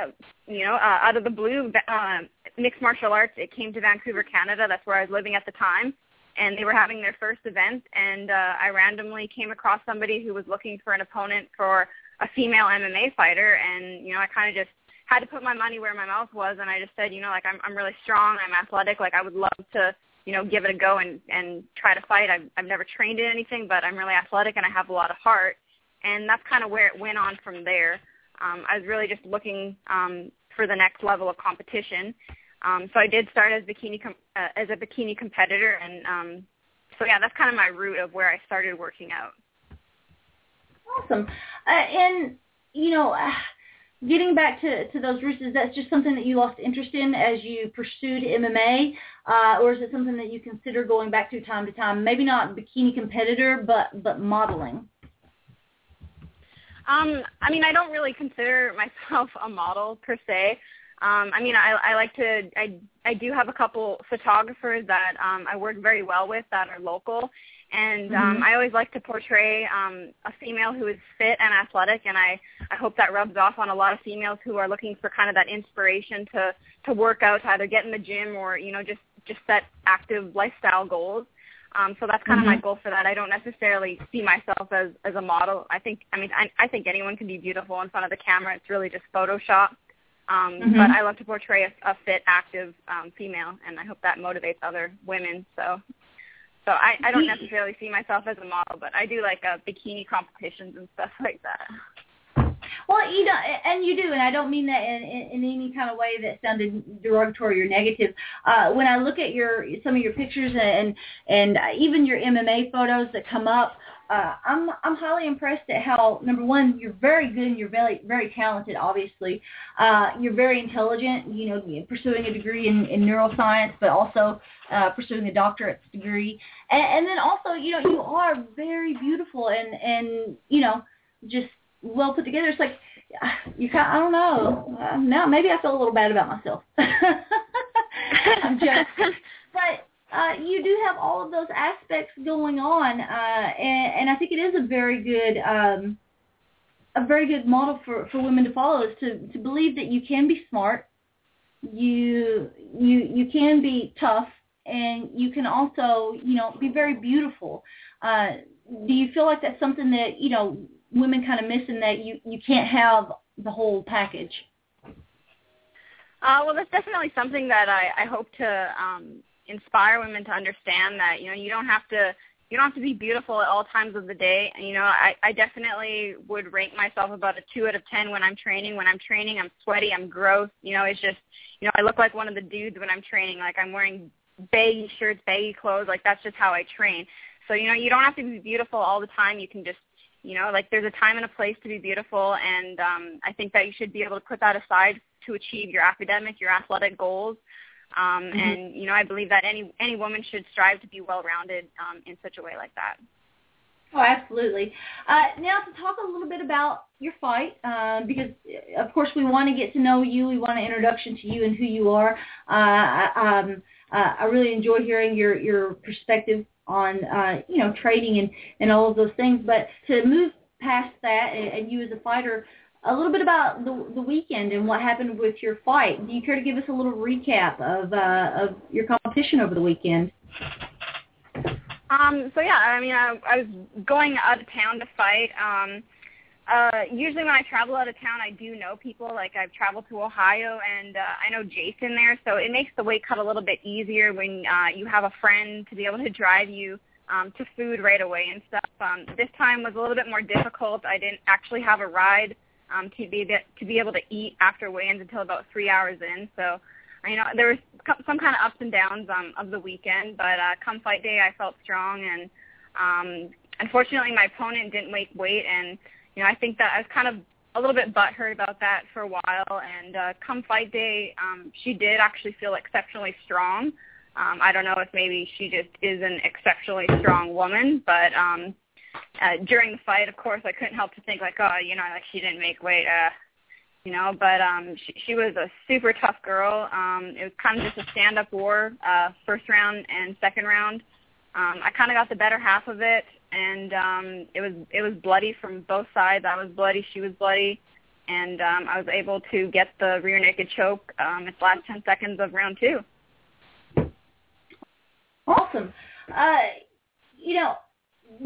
uh, you know, uh, out of the blue, uh, mixed martial arts. It came to Vancouver, Canada. That's where I was living at the time, and they were having their first event. And uh, I randomly came across somebody who was looking for an opponent for a female MMA fighter, and you know, I kind of just had to put my money where my mouth was, and I just said, you know, like I'm I'm really strong, I'm athletic, like I would love to you know, give it a go and and try to fight. I've I've never trained in anything, but I'm really athletic and I have a lot of heart, and that's kind of where it went on from there. Um, I was really just looking um, for the next level of competition. Um, so I did start as bikini com- uh, as a bikini competitor, and um, so yeah, that's kind of my route of where I started working out. Awesome, uh, and you know. Getting back to, to those roots, is that just something that you lost interest in as you pursued MMA, uh, or is it something that you consider going back to time to time? Maybe not bikini competitor, but but modeling. Um, I mean, I don't really consider myself a model per se. Um, I mean, I, I like to. I I do have a couple photographers that um, I work very well with that are local, and um, Mhm. I always like to portray um, a female who is fit and athletic, and I I hope that rubs off on a lot of females who are looking for kind of that inspiration to to work out, to either get in the gym or you know just just set active lifestyle goals. Um, so that's kind of my Mhm. goal for that. I don't necessarily see myself as as a model. I think I mean I, I think anyone can be beautiful in front of the camera. It's really just Photoshop. Um, Mhm. But I love to portray a, a fit, active um, female, and I hope that motivates other women. So, so I, I don't necessarily see myself as a model, but I do like uh, bikini competitions and stuff like that. Well, you know, and you do, and I don't mean that in, in, in any kind of way that sounded derogatory or negative. Uh, when I look at your some of your pictures and and even your MMA photos that come up, uh, I'm I'm highly impressed at how number one you're very good and you're very very talented. Obviously, uh, you're very intelligent. You know, pursuing a degree in, in neuroscience, but also uh, pursuing a doctorate degree, and, and then also you know you are very beautiful and and you know just well put together. It's like you kind. I don't know. Uh, now maybe I feel a little bad about myself. I'm just, but uh, you do have all of those aspects going on, uh, and, and I think it is a very good. Um, a very good model for, for women to follow is to, to believe that you can be smart, you you you can be tough, and you can also you know be very beautiful. Uh, do you feel like that's something that you know women kind of miss in that you you can't have the whole package? Uh, well, that's definitely something that I, I hope to um, inspire women to understand that you know you don't have to you don't have to be beautiful at all times of the day. And, you know, I, I definitely would rank myself about a two out of ten when I'm training. When I'm training, I'm sweaty, I'm gross. You know, it's just you know I look like one of the dudes when I'm training. Like I'm wearing baggy shirts, baggy clothes. Like that's just how I train. So you know, you don't have to be beautiful all the time. You can just you know like there's a time and a place to be beautiful and um i think that you should be able to put that aside to achieve your academic your athletic goals um Mhm. and you know i believe that any any woman should strive to be well rounded um in such a way like that Oh, absolutely. Uh, now to talk a little bit about your fight, uh, because of course we want to get to know you. We want an introduction to you and who you are. Uh, I, um, uh, I really enjoy hearing your your perspective on uh, you know trading and and all of those things. But to move past that and, and you as a fighter, a little bit about the the weekend and what happened with your fight. Do you care to give us a little recap of uh, of your competition over the weekend? Um, so yeah, I mean, I, I was going out of town to fight. Um, uh, usually when I travel out of town, I do know people. Like I've traveled to Ohio, and uh, I know Jason there, so it makes the weight cut a little bit easier when uh, you have a friend to be able to drive you um, to food right away and stuff. Um, this time was a little bit more difficult. I didn't actually have a ride um, to be to be able to eat after weigh-ins until about three hours in. So you know, there was some kind of ups and downs um, of the weekend, but uh, come fight day, I felt strong, and um, unfortunately, my opponent didn't make weight, and you know, I think that I was kind of a little bit butthurt about that for a while, and uh, come fight day, um, she did actually feel exceptionally strong. Um, I don't know if maybe she just is an exceptionally strong woman, but um, uh, during the fight, of course, I couldn't help to think like, oh, you know, like she didn't make weight. Uh, you know, but um she she was a super tough girl. Um it was kind of just a stand up war, uh first round and second round. Um I kind of got the better half of it and um it was it was bloody from both sides. I was bloody, she was bloody, and um I was able to get the rear naked choke um the last 10 seconds of round 2. Awesome. Uh, you know,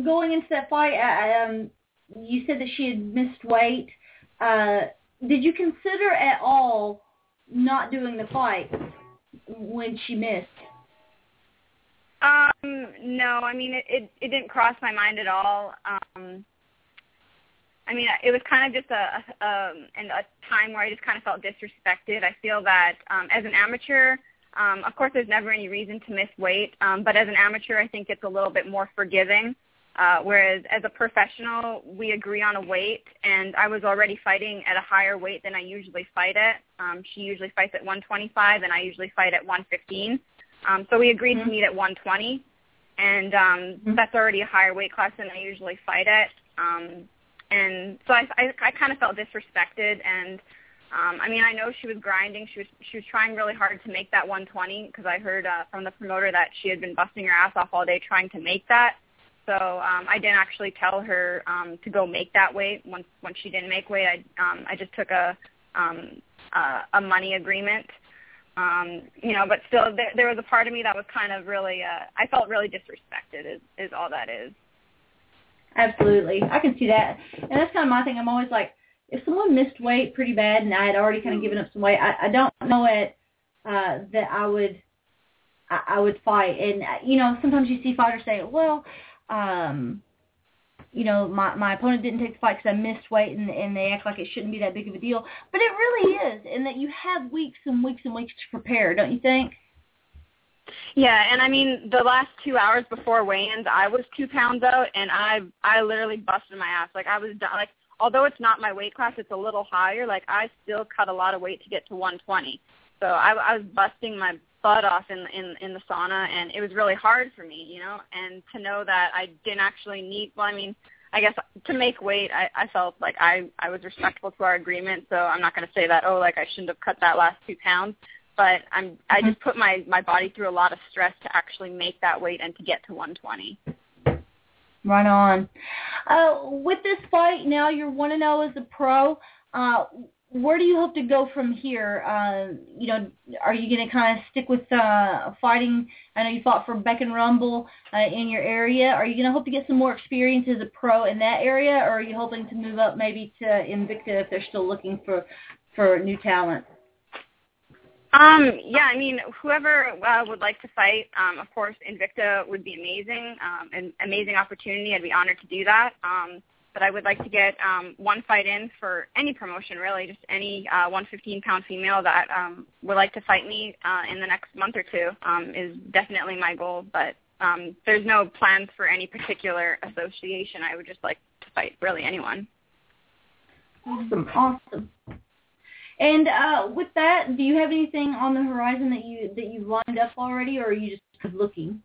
going into that fight, uh, um, you said that she had missed weight. Uh, did you consider at all not doing the fight when she missed? Um, no, I mean it, it it didn't cross my mind at all. Um I mean it was kind of just a, a um and a time where I just kind of felt disrespected. I feel that um as an amateur, um of course there's never any reason to miss weight, um but as an amateur I think it's a little bit more forgiving. Uh, whereas as a professional, we agree on a weight, and I was already fighting at a higher weight than I usually fight at. Um, she usually fights at 125, and I usually fight at 115. Um, so we agreed Mhm. to meet at 120, and um, Mhm. that's already a higher weight class than I usually fight at. Um, and so I, I, I kind of felt disrespected, and um, I mean, I know she was grinding. She was she was trying really hard to make that 120 because I heard uh, from the promoter that she had been busting her ass off all day trying to make that. So um, I didn't actually tell her um, to go make that weight. Once once she didn't make weight, I um, I just took a um, uh, a money agreement. Um, you know, but still, there, there was a part of me that was kind of really. Uh, I felt really disrespected. Is is all that is. Absolutely, I can see that, and that's kind of my thing. I'm always like, if someone missed weight pretty bad, and I had already kind of given up some weight, I, I don't know it uh, that I would, I, I would fight. And uh, you know, sometimes you see fighters say, well, um, you know, my my opponent didn't take the fight because I missed weight, and and they act like it shouldn't be that big of a deal, but it really is, and that you have weeks and weeks and weeks to prepare, don't you think? Yeah, and I mean the last two hours before weigh-ins, I was two pounds out, and I I literally busted my ass. Like I was. Like although it's not my weight class, it's a little higher. Like I still cut a lot of weight to get to 120. So I, I was busting my butt off in in in the sauna, and it was really hard for me, you know. And to know that I didn't actually need. Well, I mean, I guess to make weight, I, I felt like I I was respectful to our agreement. So I'm not going to say that oh like I shouldn't have cut that last two pounds. But I'm I just put my my body through a lot of stress to actually make that weight and to get to 120. Right on. Uh, with this fight, now you're one and zero as a pro. Uh, where do you hope to go from here? Uh, you know, are you going to kind of stick with uh, fighting? I know you fought for Beck and Rumble uh, in your area. Are you going to hope to get some more experience as a pro in that area, or are you hoping to move up maybe to Invicta if they're still looking for for new talent? Um, yeah, I mean, whoever uh, would like to fight, um, of course, Invicta would be amazing, um, an amazing opportunity. I'd be honored to do that. Um, but I would like to get um, one fight in for any promotion, really, just any uh, 115-pound female that um, would like to fight me uh, in the next month or two um, is definitely my goal. But um, there's no plans for any particular association. I would just like to fight really anyone. Awesome, awesome. And uh, with that, do you have anything on the horizon that you that you've lined up already, or are you just looking?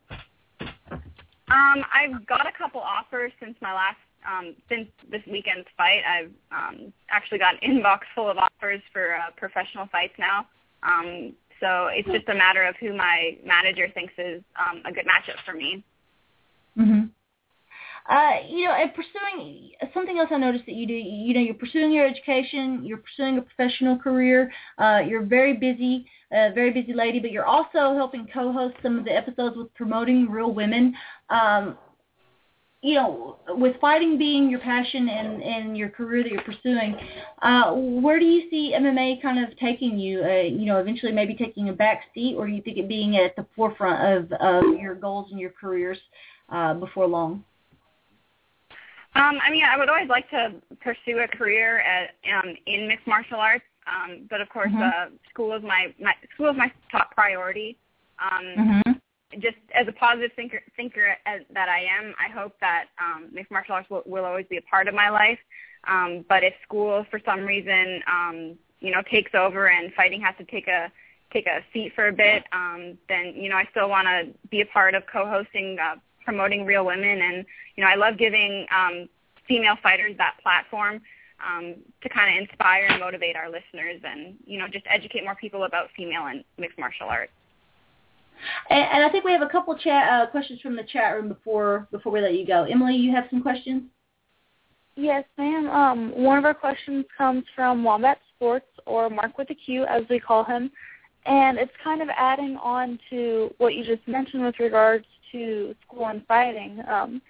Um, I've got a couple offers since my last um, since this weekend's fight. I've um, actually got an inbox full of offers for uh, professional fights now. Um, so it's just a matter of who my manager thinks is um, a good matchup for me. Mhm. Uh, you know, and pursuing something else I noticed that you do. You know, you're pursuing your education. You're pursuing a professional career. Uh, you're very busy, uh, very busy lady. But you're also helping co-host some of the episodes with promoting real women. Um, you know, with fighting being your passion and, and your career that you're pursuing, uh, where do you see MMA kind of taking you? Uh, you know, eventually maybe taking a back seat, or do you think it being at the forefront of, of your goals and your careers uh, before long? Um, I mean, I would always like to pursue a career at, um, in mixed martial arts, um, but of course, Mhm. uh, school is my, my school is my top priority. Um, Mm-hmm. Just as a positive thinker, thinker as, that I am, I hope that um, mixed martial arts will, will always be a part of my life. Um, but if school, for some reason, um, you know, takes over and fighting has to take a take a seat for a bit, um, then you know, I still want to be a part of co-hosting, uh, promoting real women, and you know, I love giving um, female fighters that platform. Um, to kind of inspire and motivate our listeners, and you know, just educate more people about female and mixed martial arts. And, and I think we have a couple chat uh, questions from the chat room before before we let you go. Emily, you have some questions? Yes, ma'am. Um, one of our questions comes from Wombat Sports, or Mark with a Q, as we call him, and it's kind of adding on to what you just mentioned with regards to school and fighting. Um,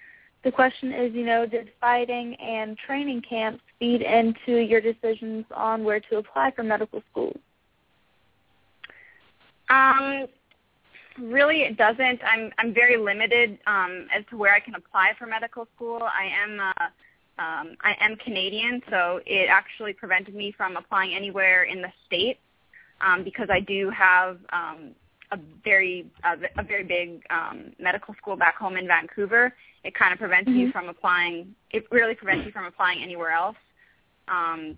the question is, you know, did fighting and training camps feed into your decisions on where to apply for medical school? Um, really, it doesn't. I'm I'm very limited um, as to where I can apply for medical school. I am uh, um, I am Canadian, so it actually prevented me from applying anywhere in the states um, because I do have um, a very a, a very big um, medical school back home in Vancouver, it kind of prevents Mm-hmm. you from applying. It really prevents you from applying anywhere else. Um,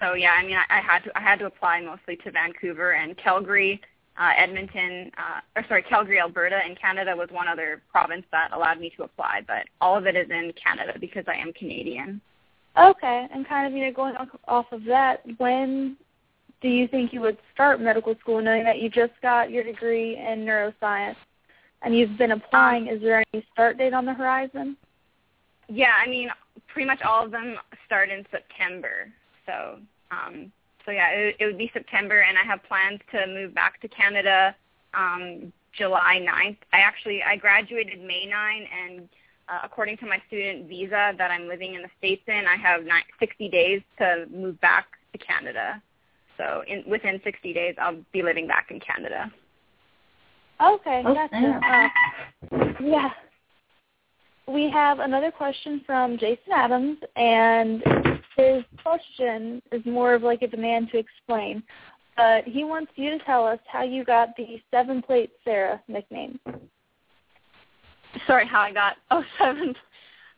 so yeah, I mean, I, I had to I had to apply mostly to Vancouver and Calgary, uh, Edmonton, uh, or sorry, Calgary, Alberta, and Canada was one other province that allowed me to apply, but all of it is in Canada because I am Canadian. Okay, and kind of you know going off, off of that, when do you think you would start medical school, knowing that you just got your degree in neuroscience and you've been applying? Is there any start date on the horizon? Yeah, I mean, pretty much all of them start in September. So, um, so yeah, it, it would be September, and I have plans to move back to Canada um, July 9th. I actually I graduated May 9, and uh, according to my student visa that I'm living in the states in, I have nine, 60 days to move back to Canada. So, in, within 60 days, I'll be living back in Canada. Okay, Oh, gotcha. Uh, yeah. We have another question from Jason Adams, and his question is more of like a demand to explain. But he wants you to tell us how you got the Seven Plate Sarah nickname. sorry how I got oh seven.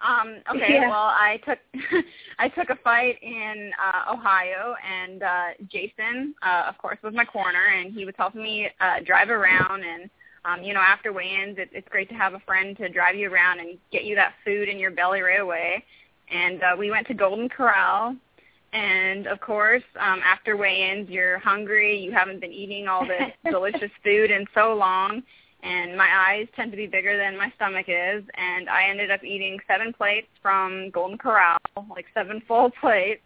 Um, okay, Yeah. well I took I took a fight in uh, Ohio, and uh, Jason, uh, of course, was my corner, and he was helping me uh, drive around. And um, you know, after weigh-ins, it, it's great to have a friend to drive you around and get you that food in your belly right away. And uh, we went to Golden Corral, and of course, um, after weigh-ins, you're hungry. You haven't been eating all this delicious food in so long, and my eyes tend to be bigger than my stomach is. And I ended up eating seven plates from Golden Corral, like seven full plates.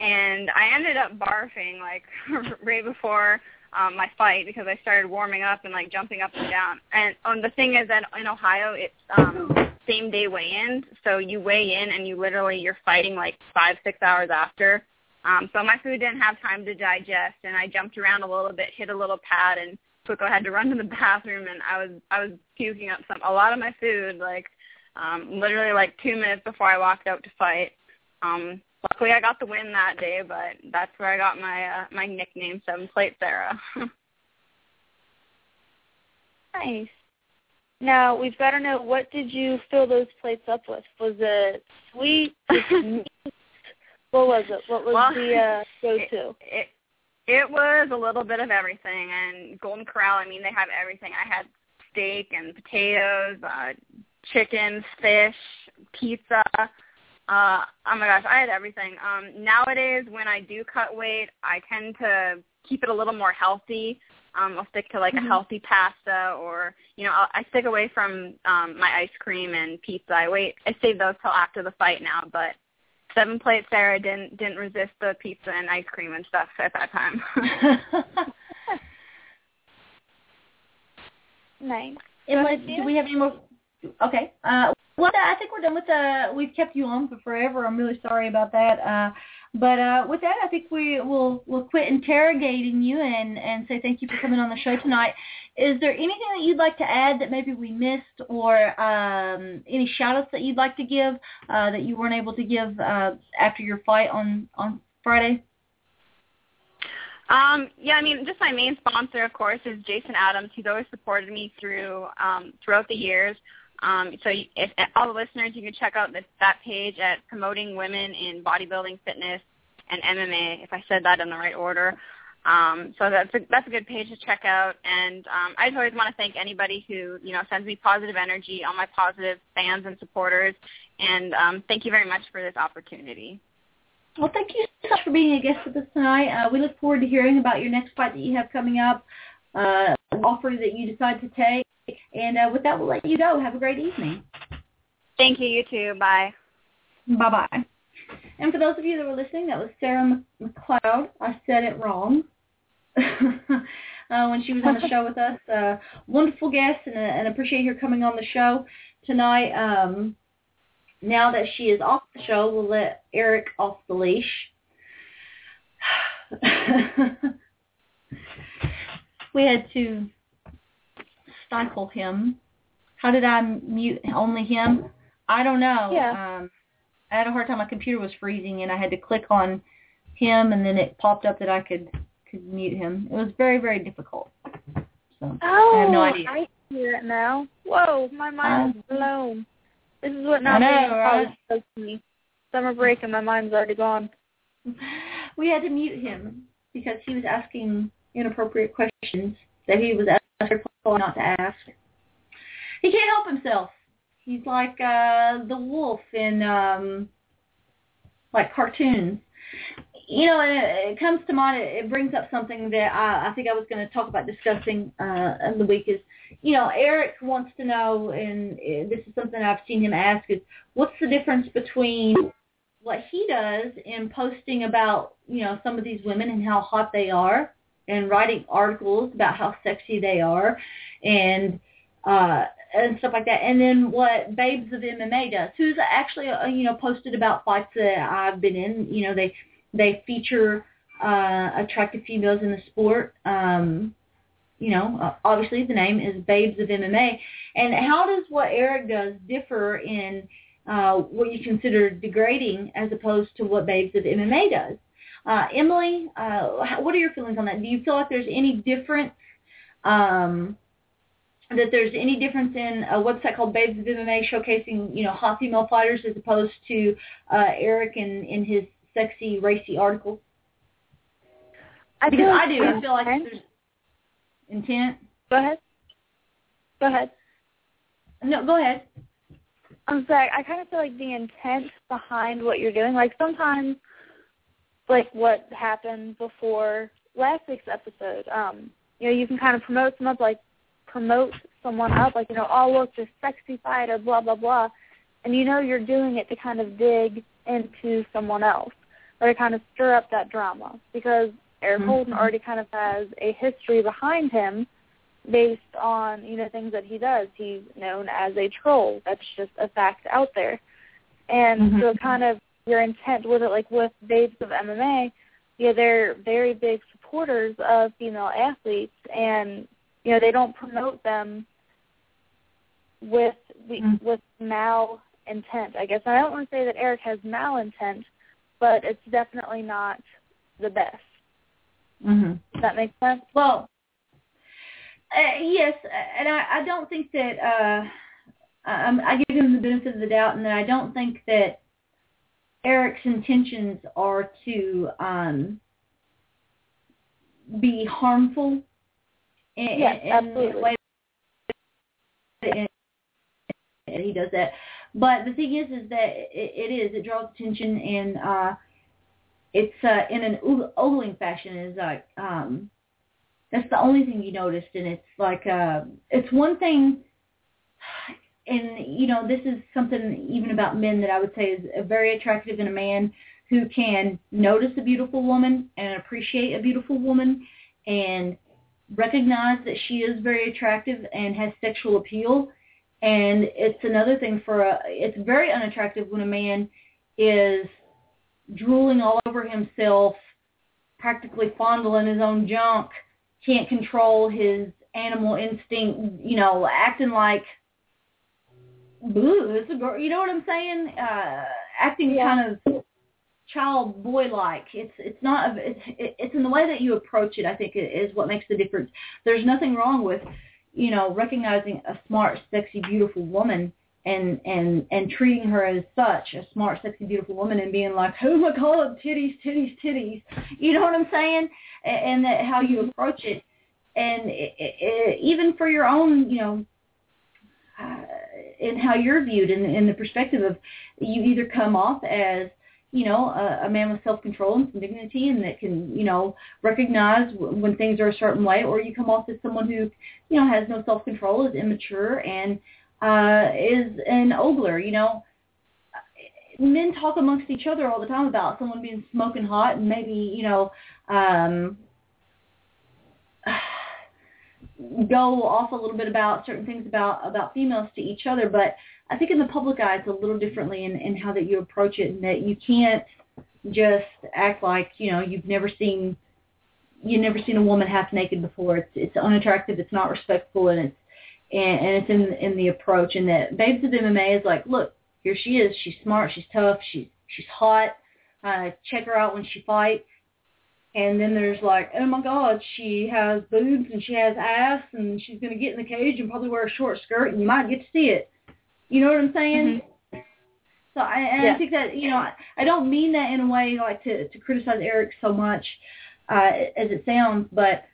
And I ended up barfing like right before um, my fight because I started warming up and like jumping up and down. And um, the thing is that in Ohio, it's um, same day weigh-ins, so you weigh in and you literally you're fighting like five six hours after. Um, so my food didn't have time to digest, and I jumped around a little bit, hit a little pad, and quickly had to run to the bathroom, and I was I was puking up some a lot of my food, like um, literally like two minutes before I walked out to fight. Um, luckily, I got the win that day, but that's where I got my uh, my nickname, Seven Plate Sarah. Nice. Now we've got to know what did you fill those plates up with? Was it sweet? Was it meat? What was it? What was Well, the uh, go-to? it it was a little bit of everything and golden corral i mean they have everything i had steak and potatoes uh chicken fish pizza uh oh my gosh i had everything um nowadays when i do cut weight i tend to keep it a little more healthy um i'll stick to like Mhm. a healthy pasta or you know I'll, i stick away from um my ice cream and pizza i wait i save those till after the fight now but seven plate Sarah didn't didn't resist the pizza and ice cream and stuff at that time. Nice. Unless, Sophia? do we have any more? Okay. Uh, well, I think we're done with the. We've kept you on for forever. I'm really sorry about that. Uh, but uh, with that, I think we will we'll quit interrogating you and and say thank you for coming on the show tonight. Is there anything that you'd like to add that maybe we missed, or um, any shout-outs that you'd like to give uh, that you weren't able to give uh, after your fight on on Friday? Um, yeah, I mean, just my main sponsor, of course, is Jason Adams. He's always supported me through um, throughout the years. Um, so you- if, all the listeners, you can check out this, that page at promoting women in bodybuilding, fitness, and MMA. If I said that in the right order. Um, so that's a, that's a good page to check out. And um, I just always want to thank anybody who you know sends me positive energy, all my positive fans and supporters. And um, thank you very much for this opportunity. Well, thank you so much for being a guest with us tonight. Uh, we look forward to hearing about your next fight that you have coming up, uh, offer that you decide to take. And uh, with that, we'll let you go. Have a great evening. Thank you. You too. Bye. Bye-bye. And for those of you that were listening, that was Sarah McLeod. I said it wrong uh, when she was on the show with us. Uh, wonderful guest, and, uh, and appreciate her coming on the show tonight. Um, now that she is off the show, we'll let Eric off the leash. we had to stifle him. How did I mute only him? I don't know. Yeah. Um, I had a hard time. My computer was freezing, and I had to click on him, and then it popped up that I could could mute him. It was very very difficult. So Oh, I have no idea. I hear it now. Whoa, my mind is blown. This is what not being in right? college does to me. Summer break and my mind's already gone. we had to mute him because he was asking inappropriate questions that he was asked not to ask. He can't help himself. He's like uh the wolf in um like cartoons. You know, it, it comes to mind. It, it brings up something that I, I think I was going to talk about discussing uh, in the week. Is you know, Eric wants to know, and uh, this is something I've seen him ask: is what's the difference between what he does in posting about you know some of these women and how hot they are, and writing articles about how sexy they are, and uh, and stuff like that. And then what Babes of MMA does, who's actually uh, you know posted about fights that I've been in. You know they they feature uh, attractive females in the sport. Um, you know, uh, obviously the name is Babes of MMA. And how does what Eric does differ in uh, what you consider degrading as opposed to what Babes of MMA does? Uh, Emily, uh, what are your feelings on that? Do you feel like there's any difference? Um, that there's any difference in a website called Babes of MMA showcasing, you know, hot female fighters as opposed to uh, Eric in, in his sexy, racy articles? I Because I do. I feel like there's intent. Go ahead. Go ahead. No, go ahead. I'm sorry. I kind of feel like the intent behind what you're doing, like sometimes, like what happened before last week's episode. Um, you know, you can kind of promote someone up, like promote someone up, like you know, oh look, this sexy fighter, blah blah blah, and you know you're doing it to kind of dig into someone else or to kind of stir up that drama because Eric Mhm. Holden already kind of has a history behind him based on you know things that he does. He's known as a troll. That's just a fact out there. And Mhm. so, kind of your intent with it, like with Babes of MMA, yeah, they're very big supporters of female athletes, and you know they don't promote them with the Mm. with mal intent. I guess and I don't want to say that Eric has mal intent, but it's definitely not the best. Mm-hmm. Does that make sense? Well, uh, yes, and I, I don't think that uh, I, I give him the benefit of the doubt, and that I don't think that Eric's intentions are to um, be harmful. In, Yes, in absolutely. the way that he does that. But the thing is, is that it, it is it draws attention, and uh, it's uh, in an og- ogling fashion. Is like um, that's the only thing you noticed, and it's like uh, it's one thing. And you know, this is something even about men that I would say is very attractive in a man who can notice a beautiful woman and appreciate a beautiful woman and recognize that she is very attractive and has sexual appeal. And it's another thing for a, it's very unattractive when a man is drooling all over himself, practically fondling his own junk, can't control his animal instinct, you know, acting like, boo, it's a girl, you know what I'm saying? Uh, acting Yeah. kind of child boy like. It's it's not a, it's it's in the way that you approach it. I think is what makes the difference. There's nothing wrong with, you know, recognizing a smart, sexy, beautiful woman and and and treating her as such a smart, sexy, beautiful woman and being like, oh my god, titties, titties, titties. You know what I'm saying? And, and that how you approach it, and it, it, even for your own, you know. Uh, and how you're viewed in, in the perspective of you either come off as you know, a, a man with self-control and some dignity and that can, you know, recognize w- when things are a certain way, or you come off as someone who, you know, has no self-control, is immature, and uh, is an ogler, you know. Men talk amongst each other all the time about someone being smoking hot and maybe, you know, um, go off a little bit about certain things about about females to each other, but I think in the public eye it's a little differently in, in how that you approach it, and that you can't just act like you know you've never seen you've never seen a woman half naked before. It's it's unattractive, it's not respectful, and it's and, and it's in in the approach. And that Babes of MMA is like, look, here she is. She's smart. She's tough. She's she's hot. Uh, check her out when she fights. And then there's like, oh my God, she has boobs and she has ass and she's going to get in the cage and probably wear a short skirt and you might get to see it. You know what I'm saying? So I, and Yeah. I think that you know I, I don't mean that in a way like to to criticize Eric so much uh, as it sounds, but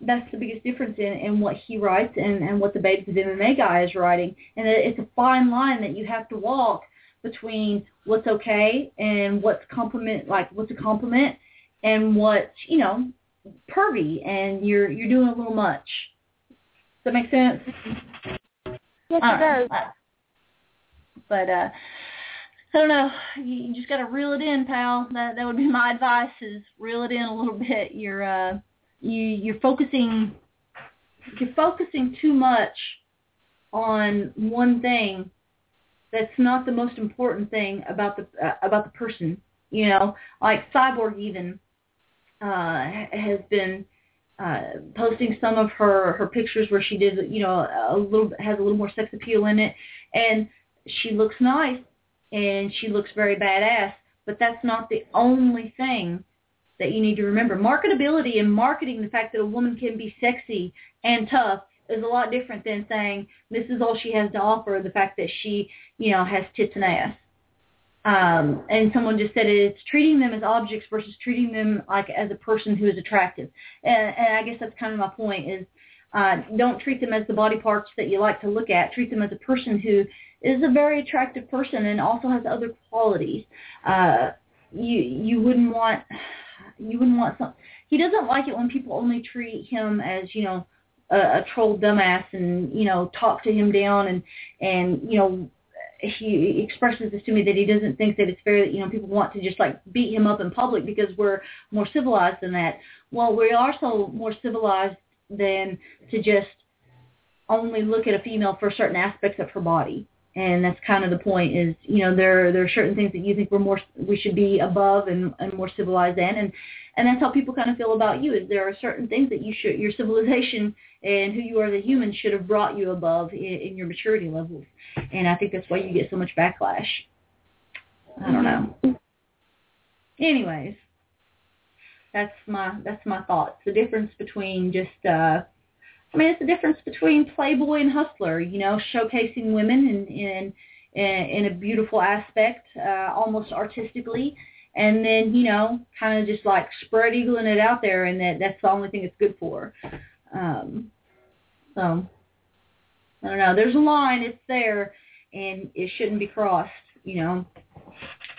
that's the biggest difference in in what he writes and and what the Babes of MMA guy is writing, and it, it's a fine line that you have to walk between what's okay and what's compliment like what's a compliment and what's you know pervy and you're you're doing a little much. Does that make sense? Yes, Uh, it does. uh, But uh I don't know. You, you just got to reel it in, pal. That that would be my advice: is reel it in a little bit. You're uh you you're focusing you're focusing too much on one thing that's not the most important thing about the uh, about the person. You know, like Cyborg even has been uh posting some of her her pictures where she did you know a little has a little more sex appeal in it. And she looks nice and she looks very badass but that's not the only thing that you need to remember. Marketability and marketing the fact that a woman can be sexy and tough is a lot different than saying this is all she has to offer the fact that she you know has tits and ass um, and someone just said it's treating them as objects versus treating them like as a person who is attractive. And, and I guess that's kind of my point is uh, don't treat them as the body parts that you like to look at. Treat them as a person who is a very attractive person and also has other qualities. Uh, you you wouldn't want you wouldn't want some. He doesn't like it when people only treat him as you know a, a troll dumbass and you know talk to him down and and you know he expresses this to me that he doesn't think that it's fair that you know people want to just like beat him up in public because we're more civilized than that. Well, we are so more civilized than to just only look at a female for certain aspects of her body. And that's kind of the point is, you know, there there are certain things that you think we're more we should be above and, and more civilized in and and that's how people kind of feel about you is there are certain things that you should your civilization and who you are as a human should have brought you above in, in your maturity levels. And i think that's why you get so much backlash. I don't know. Anyways that's my that's my thoughts. The difference between just uh i mean it's the difference between playboy and hustler you know showcasing women in in in, a beautiful aspect uh almost artistically. And then you know kind of just like spread eagling it out there and that that's the only thing it's good for. Um so i don't know. There's a line it's there and it shouldn't be crossed you know.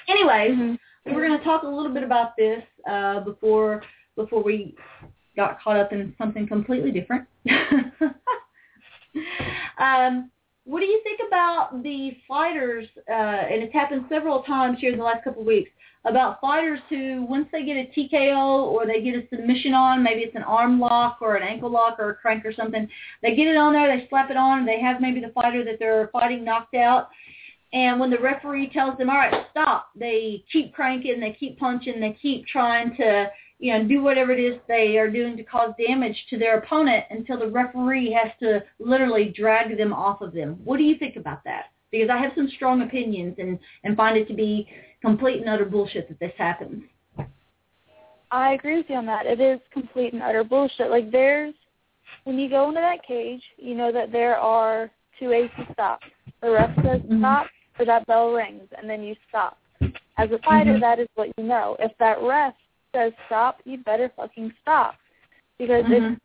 Anyways we're going to talk a little bit about this uh before before we got caught up in something completely different. Um what do you think about the fighters uh and it's happened several times here in the last couple of weeks about fighters who once they get a TKO or they get a submission on, maybe it's an arm lock or an ankle lock or a crank or something, they get it on there, they slap it on, they have maybe the fighter that they're fighting knocked out, and when the referee tells them, all right, stop, they keep cranking, they keep punching, they keep trying to, you know, do whatever it is they are doing to cause damage to their opponent until the referee has to literally drag them off of them. What do you think about that? Because I have some strong opinions and, and find it to be complete and utter bullshit that this happens. I agree with you on that. It is complete and utter bullshit. Like there's when you go into that cage, you know that there are two ways to stop. The ref says Mhm. stop or that bell rings and then you stop. As a fighter Mhm. that is what you know. If that ref says stop, you better fucking stop. Because Mhm. it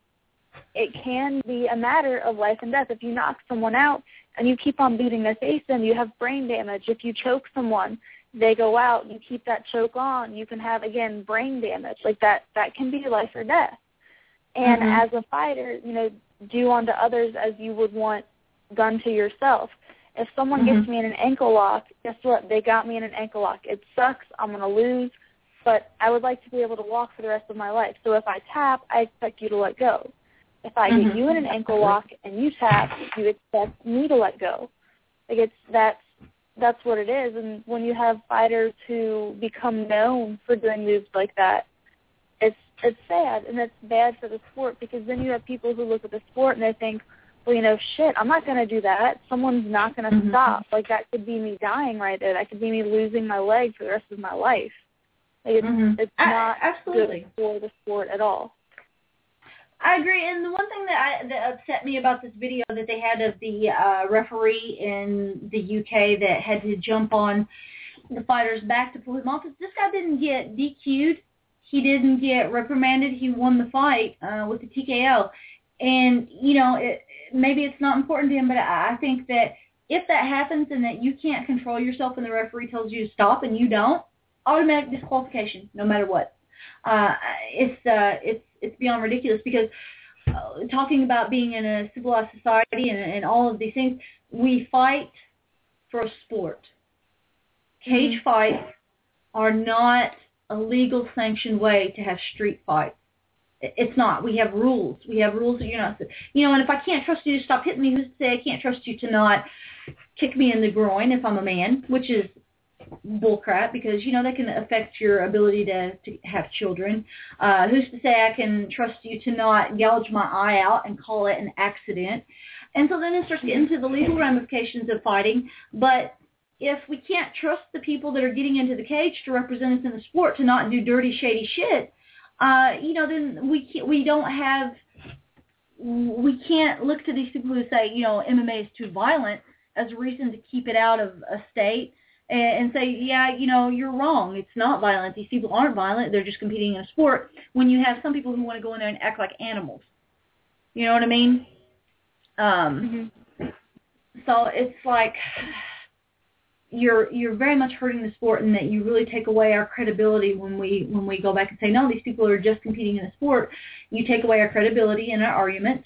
it can be a matter of life and death. If you knock someone out and you keep on beating their face in, you have brain damage. If you choke someone, they go out, you keep that choke on, you can have again brain damage. Like that that can be life or death. And Mhm. as a fighter, you know, do unto others as you would want done to yourself. If someone Mhm. gets me in an ankle lock, guess what? They got me in an ankle lock. It sucks. I'm going to lose, but I would like to be able to walk for the rest of my life. So if I tap, I expect you to let go. If I Mhm. get you in an ankle lock and you tap, you expect me to let go. Like it's that's that's what it is. And when you have fighters who become known for doing moves like that, it's it's sad and it's bad for the sport because then you have people who look at the sport and they think, well, you know, shit, I'm not going to do that. Someone's not going to Mhm. stop. Like that could be me dying right there. That could be me losing my leg for the rest of my life. Like, it's Mhm. it's I- not absolutely. good for the sport at all. I agree. And the one thing that I, that upset me about this video that they had of the uh, referee in the UK that had to jump on the fighter's back to pull him off is this guy didn't get DQ'd. He didn't get reprimanded. He won the fight uh, with the TKO. And, you know, it, maybe it's not important to him, but I I think that if that happens and that you can't control yourself and the referee tells you to stop and you don't, automatic disqualification, no matter what. Uh, it's uh, it's it's beyond ridiculous because uh, talking about being in a civilized society and, and all of these things, we fight for a sport. Cage fights are not a legal sanctioned way to have street fights. It's not. We have rules. We have rules that you're not, you know. And if I can't trust you to stop hitting me, who's to say I can't trust you to not kick me in the groin if I'm a man, which is bullcrap because you know that can affect your ability to to have children. Uh, who's to say I can trust you to not gouge my eye out and call it an accident? And so then it starts getting to the legal ramifications of fighting. But if we can't trust the people that are getting into the cage to represent us in the sport to not do dirty, shady shit, uh, you know, then we can't, we don't have we can't look to these people who say, you know, MMA is too violent as a reason to keep it out of a state and, and say, yeah, you know, you're wrong. It's not violent. These people aren't violent. They're just competing in a sport. When you have some people who want to go in there and act like animals, you know what I mean? Um, so it's like you're you're very much hurting the sport, and that you really take away our credibility when we when we go back and say, no, these people are just competing in a sport. You take away our credibility in our argument.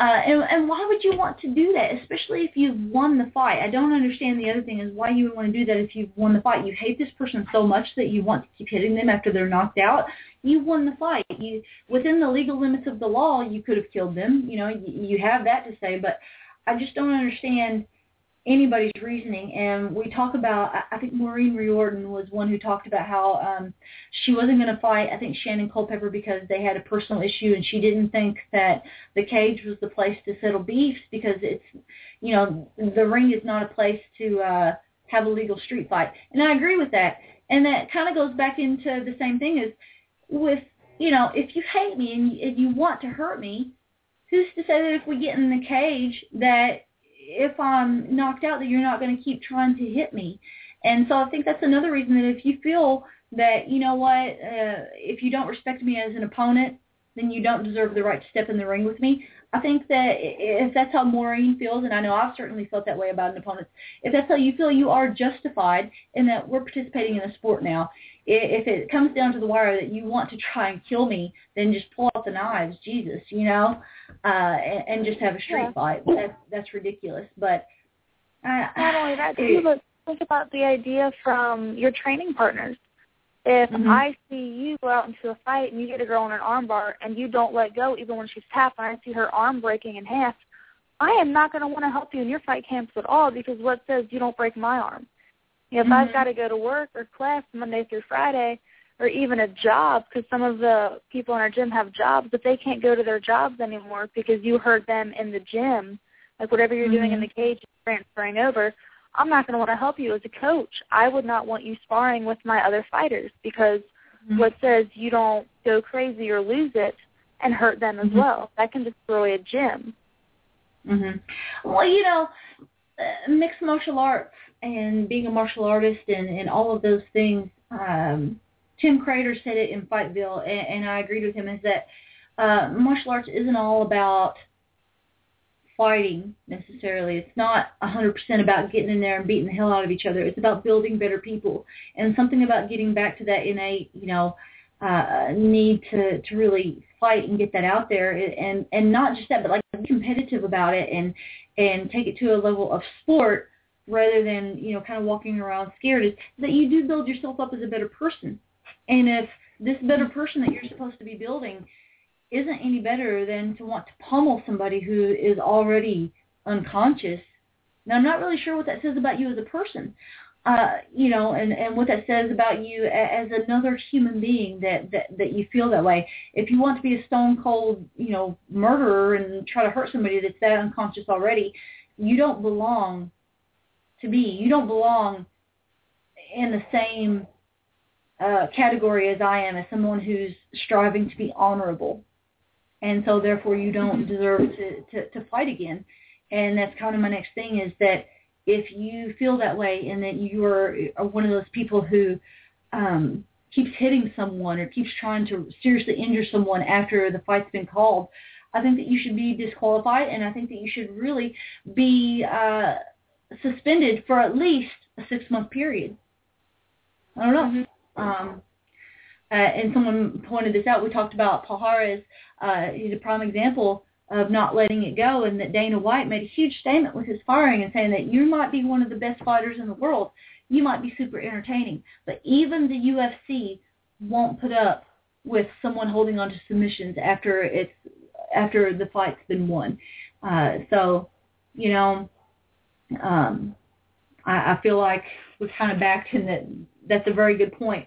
Uh, and, and why would you want to do that, especially if you've won the fight? I don't understand the other thing is why you would want to do that if you've won the fight. You hate this person so much that you want to keep hitting them after they're knocked out. You won the fight. You within the legal limits of the law, you could have killed them. You know, you, you have that to say, but I just don't understand anybody's reasoning. And we talk about, I- think Maureen Riordan was one who talked about how um, she wasn't going to fight, I think, Shannon Culpepper because they had a personal issue and she didn't think that the cage was the place to settle beefs because it's, you know, the ring is not a place to uh, have a legal street fight. And I agree with that. And that kind of goes back into the same thing as with, you know, if you hate me and you want to hurt me, who's to say that if we get in the cage that if I'm knocked out that you're not going to keep trying to hit me. And so I think that's another reason that if you feel that, you know what, uh, if you don't respect me as an opponent, then you don't deserve the right to step in the ring with me. I think that if that's how Maureen feels, and I know I've certainly felt that way about an opponent, if that's how you feel, you are justified in that we're participating in a sport now. If it comes down to the wire that you want to try and kill me, then just pull out the knives, Jesus, you know, uh, and, and just have a street Yeah. fight. That's that's ridiculous. But uh, Not only that, too, but think about the idea from your training partners. If Mhm. I see you go out into a fight and you get a girl in an armbar and you don't let go even when she's tapped and I see her arm breaking in half, I am not going to want to help you in your fight camps at all because what says you don't break my arm? If Mhm. I've got to go to work or class Monday through Friday or even a job because some of the people in our gym have jobs, but they can't go to their jobs anymore because you heard them in the gym, like whatever you're doing in Mhm. the cage is transferring over. I'm not going to want to help you as a coach. I would not want you sparring with my other fighters because Mhm. what says you don't go crazy or lose it and hurt them as Mhm. well. That can destroy a gym. hmm Well, you know, uh, mixed martial arts and being a martial artist and, and all of those things. Um, Tim Credeur said it in Fightville, and, and I agreed with him. Is that uh, martial arts isn't all about fighting necessarily. It's not a 100% about getting in there and beating the hell out of each other. It's about building better people and something about getting back to that innate, you know, uh, need to to really fight and get that out there, and and not just that, but like competitive about it and and take it to a level of sport rather than you know kind of walking around scared. Is that you do build yourself up as a better person, and if this better person that you're supposed to be building isn't any better than to want to pummel somebody who is already unconscious. Now I'm not really sure what that says about you as a person uh, you know, and, and what that says about you as another human being that, that, that you feel that way. If you want to be a stone cold, you know, murderer and try to hurt somebody that's that unconscious already, you don't belong to be. You don't belong in the same uh, category as I am, as someone who's striving to be honorable, and so therefore you don't deserve to, to, to fight again. And that's kind of my next thing is that if you feel that way and that you are, are one of those people who um, keeps hitting someone or keeps trying to seriously injure someone after the fight's been called, I think that you should be disqualified, and I think that you should really be uh, suspended for at least a six month period. I don't know. Mm-hmm. Um, uh, and someone pointed this out. We talked about Palhares. Uh, he's a prime example of not letting it go, and that Dana White made a huge statement with his firing and saying that you might be one of the best fighters in the world. You might be super entertaining, but even the UFC won't put up with someone holding on to submissions after it's after the fight's been won. Uh, so, you know, um, I, I feel like we're kind of back to that. That's a very good point,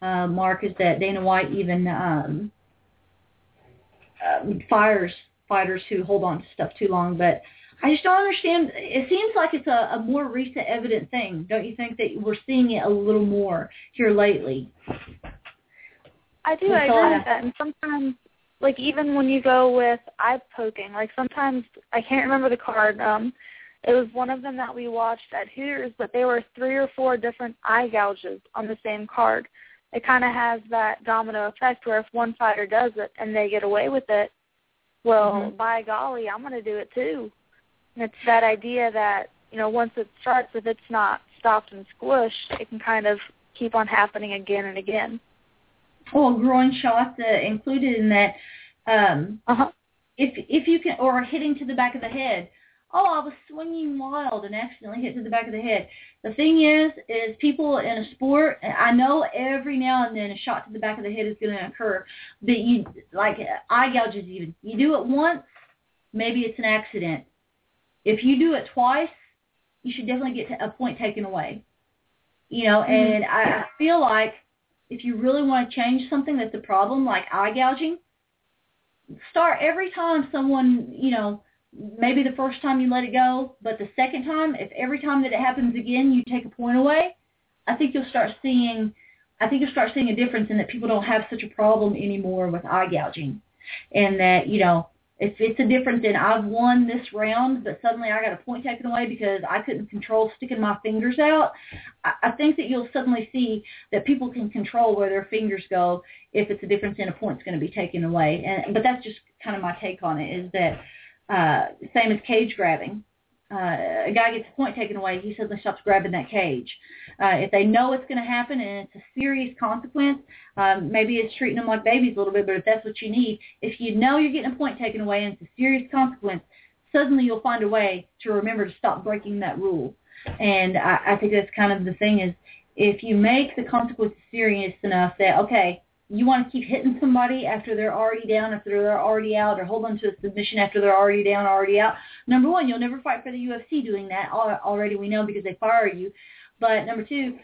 uh, Mark. Is that Dana White even um, uh, fires fighters who hold on to stuff too long? But I just don't understand. It seems like it's a, a more recent evident thing, don't you think? That we're seeing it a little more here lately. I do. I agree with that. And sometimes like even when you go with eye poking, like sometimes I can't remember the card. Um, it was one of them that we watched at Hooters, but there were three or four different eye gouges on the same card. It kind of has that domino effect where if one fighter does it and they get away with it, well, mm-hmm. by golly, I'm going to do it too. And it's that idea that you know once it starts, if it's not stopped and squished, it can kind of keep on happening again and again. Well, groin shots uh, included in that. Um, uh-huh. If if you can, or hitting to the back of the head. Oh, I was swinging wild and accidentally hit to the back of the head. The thing is, is people in a sport. I know every now and then a shot to the back of the head is going to occur, but you like eye gouges. Even you do it once, maybe it's an accident. If you do it twice, you should definitely get a point taken away. You know, mm-hmm. and I, I feel like if you really want to change something that's a problem, like eye gouging, start every time someone, you know, maybe the first time you let it go, but the second time, if every time that it happens again, you take a point away, I think you'll start seeing, I think you'll start seeing a difference in that people don't have such a problem anymore with eye gouging, and that you know if it's a difference in I've won this round, but suddenly I got a point taken away because I couldn't control sticking my fingers out, I, I think that you'll suddenly see that people can control where their fingers go if it's a difference in a point's going to be taken away. And but that's just kind of my take on it. Is that uh, same as cage grabbing? uh, a guy gets a point taken away, he suddenly stops grabbing that cage. Uh, if they know it's going to happen and it's a serious consequence, um, maybe it's treating them like babies a little bit, but if that's what you need, if you know you're getting a point taken away and it's a serious consequence, suddenly you'll find a way to remember to stop breaking that rule. And I, I think that's kind of the thing is if you make the consequences serious enough that, okay, you want to keep hitting somebody after they're already down, after they're already out, or hold on to a submission after they're already down, already out. Number one, you'll never fight for the UFC doing that. Already we know because they fire you. But number two,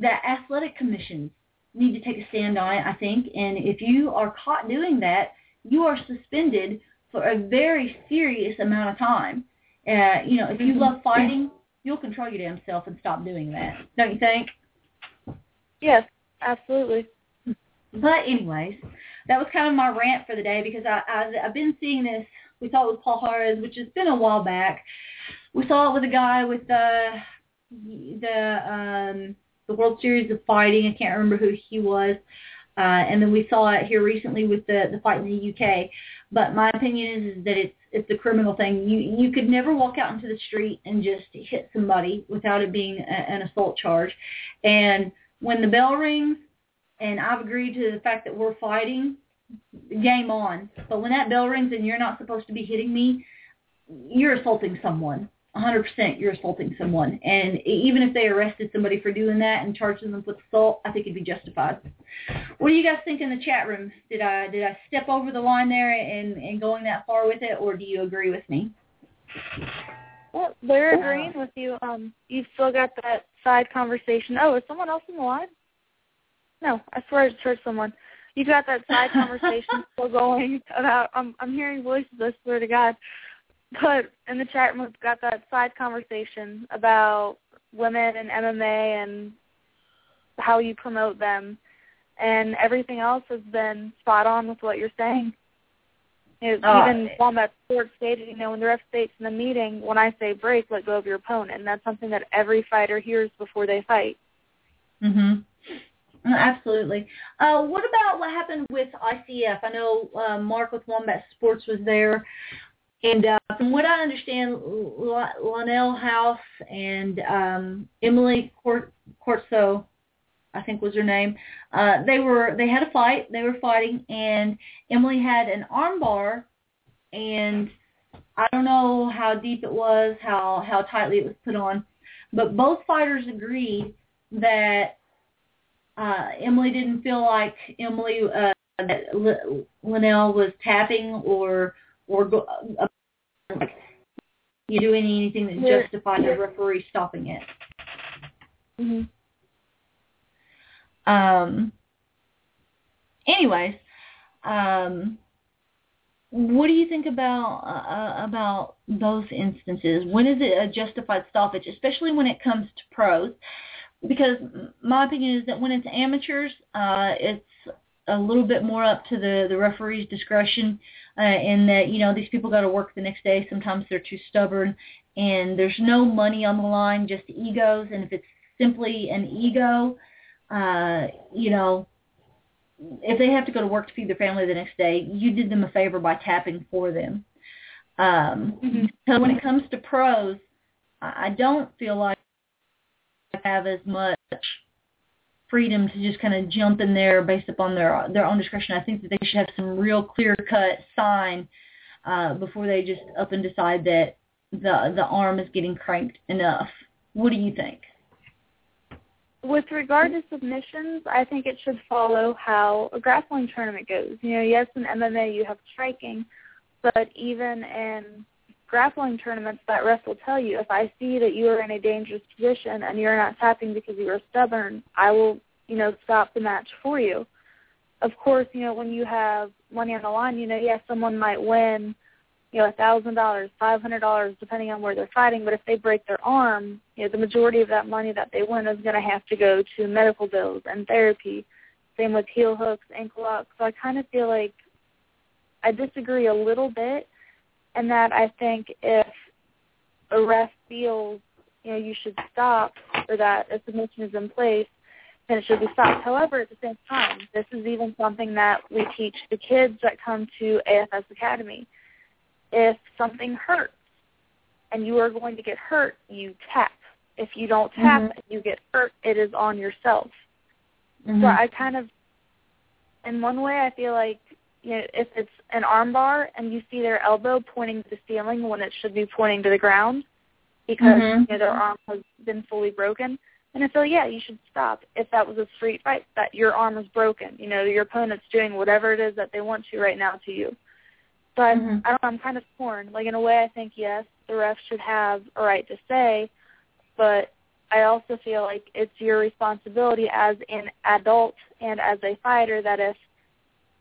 the athletic commissions need to take a stand on it, I think. And if you are caught doing that, you are suspended for a very serious amount of time. Uh, you know, if you love fighting, you'll control your damn self and stop doing that. Don't you think? Yes, absolutely. But anyways, that was kind of my rant for the day because I, I I've been seeing this. We saw it with Palhares, which has been a while back. We saw it with a guy with the the um the World Series of Fighting. I can't remember who he was. Uh, and then we saw it here recently with the the fight in the UK. But my opinion is, is that it's it's a criminal thing. You you could never walk out into the street and just hit somebody without it being a, an assault charge. And when the bell rings, and I've agreed to the fact that we're fighting, game on. But when that bell rings and you're not supposed to be hitting me, you're assaulting someone. 100% you're assaulting someone. And even if they arrested somebody for doing that and charged them with assault, I think it'd be justified. What do you guys think in the chat room? Did I did I step over the line there and, and going that far with it, or do you agree with me? Well, they're agreeing with you. Um, you've still got that side conversation. Oh, is someone else in the line? No, I swear I just heard someone. You got that side conversation still going about. I'm I'm hearing voices. I swear to God. But in the chat room, we've got that side conversation about women and MMA and how you promote them. and everything else has been spot on with what you're saying. Know, Oh, even Wombat Sports stated, you know, when the ref states in the meeting, when I say break, let go of your opponent, and that's something that every fighter hears before they fight. Mhm. Absolutely. Uh, what about what happened with ICF? I know uh, Mark with Wombat Sports was there, and uh, from what I understand, L- Lionel House and um, Emily Cort- Corso, I think was her name. Uh, they were they had a fight. They were fighting, and Emily had an armbar, and I don't know how deep it was, how how tightly it was put on, but both fighters agreed that uh, Emily didn't feel like Emily uh, that L- Linnell was tapping or or go, uh, like you doing anything that Yeah. justified the referee stopping it. Mm-hmm. Um. Anyways, um, what do you think about uh, uh, about those instances? When is it a justified stoppage, especially when it comes to pros? Because my opinion is that when it's amateurs, uh, it's a little bit more up to the the referee's discretion, uh, in that you know these people got to work the next day. Sometimes they're too stubborn, and there's no money on the line, just egos. And if it's simply an ego, uh, you know, if they have to go to work to feed their family the next day, you did them a favor by tapping for them. Um, Mhm. So when it comes to pros, I don't feel like have as much freedom to just kind of jump in there based upon their their own discretion. I think that they should have some real clear cut sign uh, before they just up and decide that the the arm is getting cranked enough. What do you think? With regard to submissions, I think it should follow how a grappling tournament goes. You know, yes, in MMA you have striking, but even in grappling tournaments, that ref will tell you, if I see that you are in a dangerous position and you're not tapping because you are stubborn, I will, you know, stop the match for you. Of course, you know, when you have money on the line, you know, yes, someone might win, you know, a thousand dollars, five hundred dollars, depending on where they're fighting. But if they break their arm, you know, the majority of that money that they win is going to have to go to medical bills and therapy. Same with heel hooks, ankle locks. So I kind of feel like I disagree a little bit, in that I think if a ref feels, you know, you should stop or that a submission is in place, then it should be stopped. However, at the same time, this is even something that we teach the kids that come to AFS Academy if something hurts and you are going to get hurt, you tap. If you don't tap Mhm. and you get hurt, it is on yourself. Mm-hmm. So I kind of, in one way, I feel like you know if it's an armbar and you see their elbow pointing to the ceiling when it should be pointing to the ground because Mhm. you know their arm has been fully broken, then I feel yeah you should stop. If that was a street fight, that your arm is broken, you know your opponent's doing whatever it is that they want to right now to you. So I, Mhm. I don't know. I'm kind of torn. Like in a way, I think yes, the ref should have a right to say, but I also feel like it's your responsibility as an adult and as a fighter that if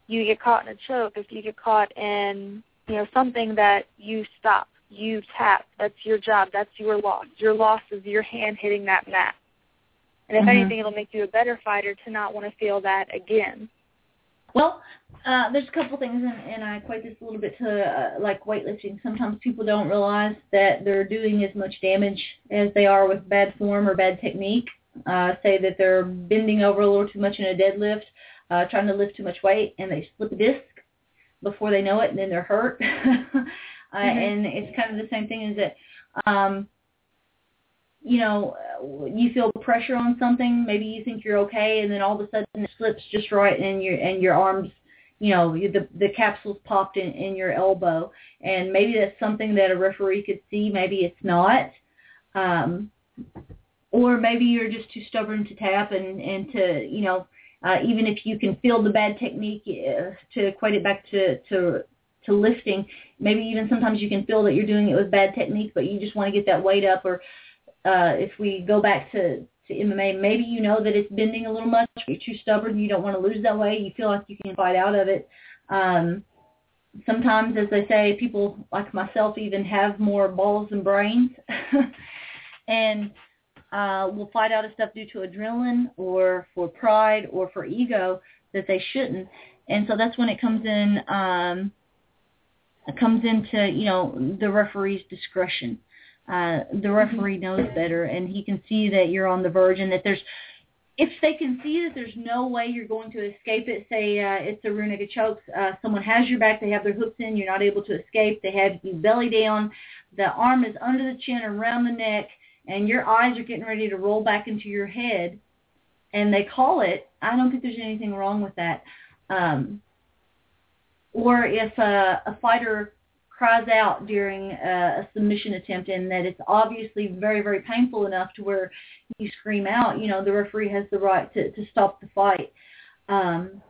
you get caught in a choke, if you get caught in you know something that you stop, you tap. That's your job. That's your loss. Your loss is your hand hitting that mat. And if Mhm. anything, it'll make you a better fighter to not want to feel that again. Well, uh, there's a couple things, and, and I equate this a little bit to uh, like weightlifting. Sometimes people don't realize that they're doing as much damage as they are with bad form or bad technique. Uh, say that they're bending over a little too much in a deadlift, uh, trying to lift too much weight, and they slip a disc before they know it, and then they're hurt. uh, And it's kind of the same thing as that. Um, you know, you feel pressure on something, maybe you think you're okay, and then all of a sudden it slips just right, and your and your arms, you know, you- the the capsule's popped in in your elbow, and maybe that's something that a referee could see, maybe it's not, um, or maybe you're just too stubborn to tap and and to you know, uh, even if you can feel the bad technique uh, to equate it back to to to lifting, maybe even sometimes you can feel that you're doing it with bad technique, but you just want to get that weight up or uh, if we go back to, to MMA, maybe you know that it's bending a little much. You're too stubborn. You don't want to lose that way. You feel like you can fight out of it. Um, sometimes, as they say, people like myself even have more balls than brains. and uh, will fight out of stuff due to adrenaline or for pride or for ego that they shouldn't. And so that's when it comes in um, it comes into you know the referee's discretion. Uh, the referee knows better, and he can see that you're on the verge, and that there's if they can see that there's no way you're going to escape it, say uh, it's a rear naked choke, uh, someone has your back, they have their hooks in, you're not able to escape, they have you belly down, the arm is under the chin around the neck, and your eyes are getting ready to roll back into your head, and they call it, I don't think there's anything wrong with that. Um, or if a, a fighter cries out during a, a submission attempt and that it's obviously very, very painful enough to where you scream out, you know, the referee has the right to, to stop the fight. Um,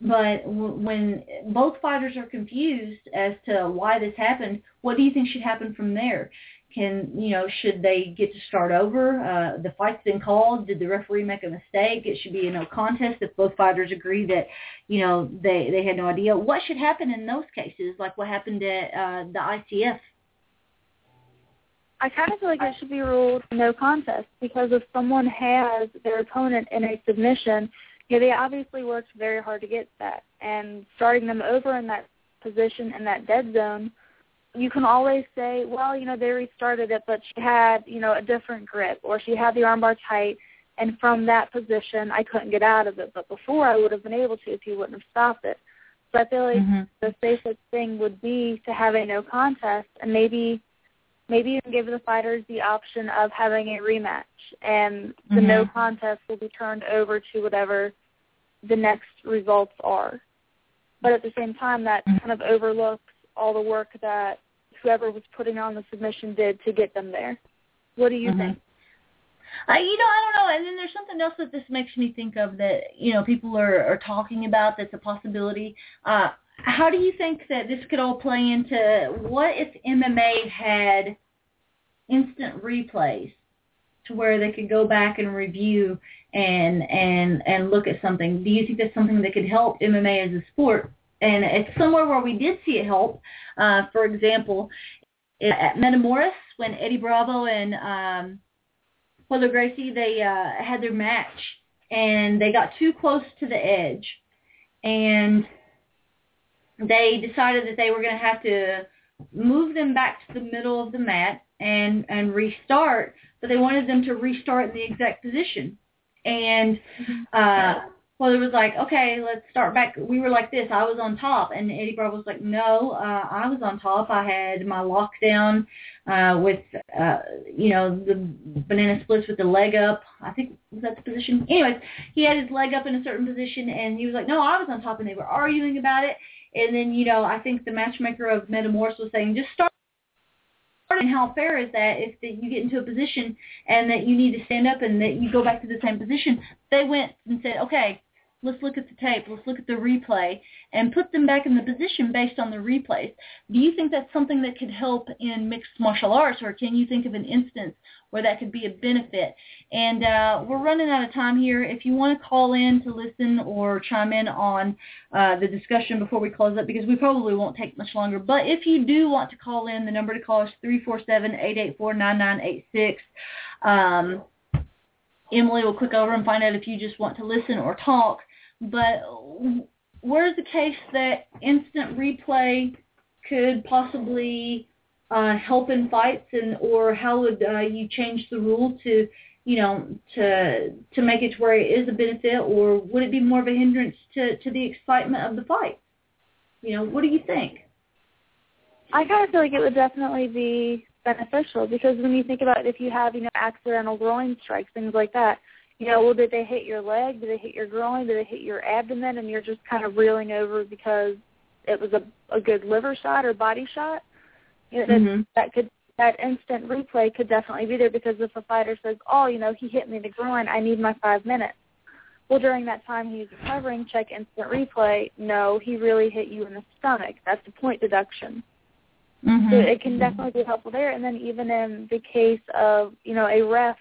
but w- when both fighters are confused as to why this happened, what do you think should happen from there? Can you know? Should they get to start over? Uh, the fight's been called. Did the referee make a mistake? It should be a no contest if both fighters agree that you know they they had no idea. What should happen in those cases? Like what happened at uh, the ICF? I kind of feel like it should be ruled no contest because if someone has their opponent in a submission, you know, they obviously worked very hard to get that, and starting them over in that position in that dead zone you can always say, well, you know, they restarted it, but she had, you know, a different grip, or she had the armbar tight, and from that position, I couldn't get out of it. But before, I would have been able to if you wouldn't have stopped it. So I feel like mm-hmm. the safest thing would be to have a no contest, and maybe, maybe even give the fighters the option of having a rematch, and the mm-hmm. no contest will be turned over to whatever the next results are. But at the same time, that mm-hmm. kind of overlooks all the work that whoever was putting on the submission did to get them there. What do you mm-hmm. think? Uh, you know, I don't know. And then there's something else that this makes me think of that you know people are are talking about that's a possibility. Uh, how do you think that this could all play into what if MMA had instant replays to where they could go back and review and and and look at something? Do you think that's something that could help MMA as a sport? And it's somewhere where we did see it help. Uh, for example, at Metamoris when Eddie Bravo and um, Gracie they uh, had their match and they got too close to the edge and they decided that they were going to have to move them back to the middle of the mat and and restart but they wanted them to restart in the exact position and uh well, it was like, okay, let's start back. We were like this. I was on top, and Eddie Bravo was like, no, uh, I was on top. I had my lockdown uh, with, uh, you know, the banana splits with the leg up. I think was that the position. Anyways, he had his leg up in a certain position, and he was like, no, I was on top, and they were arguing about it. And then, you know, I think the matchmaker of Metamoris was saying, just start and how fair is that if that you get into a position and that you need to stand up and that you go back to the same position? They went and said, okay, let's look at the tape, let's look at the replay, and put them back in the position based on the replays. Do you think that's something that could help in mixed martial arts, or can you think of an instance where that could be a benefit? And uh, we're running out of time here. If you want to call in to listen or chime in on uh, the discussion before we close up, because we probably won't take much longer, but if you do want to call in, the number to call is 347-884-9986. Um, Emily will click over and find out if you just want to listen or talk. But where's the case that instant replay could possibly uh, help in fights, and or how would uh, you change the rule to, you know, to to make it to where it is a benefit, or would it be more of a hindrance to to the excitement of the fight? You know, what do you think? I kind of feel like it would definitely be beneficial because when you think about if you have, you know, accidental groin strikes, things like that, you know, well, did they hit your leg? Did they hit your groin? Did they hit your abdomen? And you're just kind of reeling over because it was a a good liver shot or body shot. You know, mm-hmm. that, that could that instant replay could definitely be there because if a fighter says, "Oh, you know, he hit me in the groin. I need my five minutes." Well, during that time he's recovering, check instant replay. No, he really hit you in the stomach. That's a point deduction. Mm-hmm. So it can definitely be helpful there. And then even in the case of you know a ref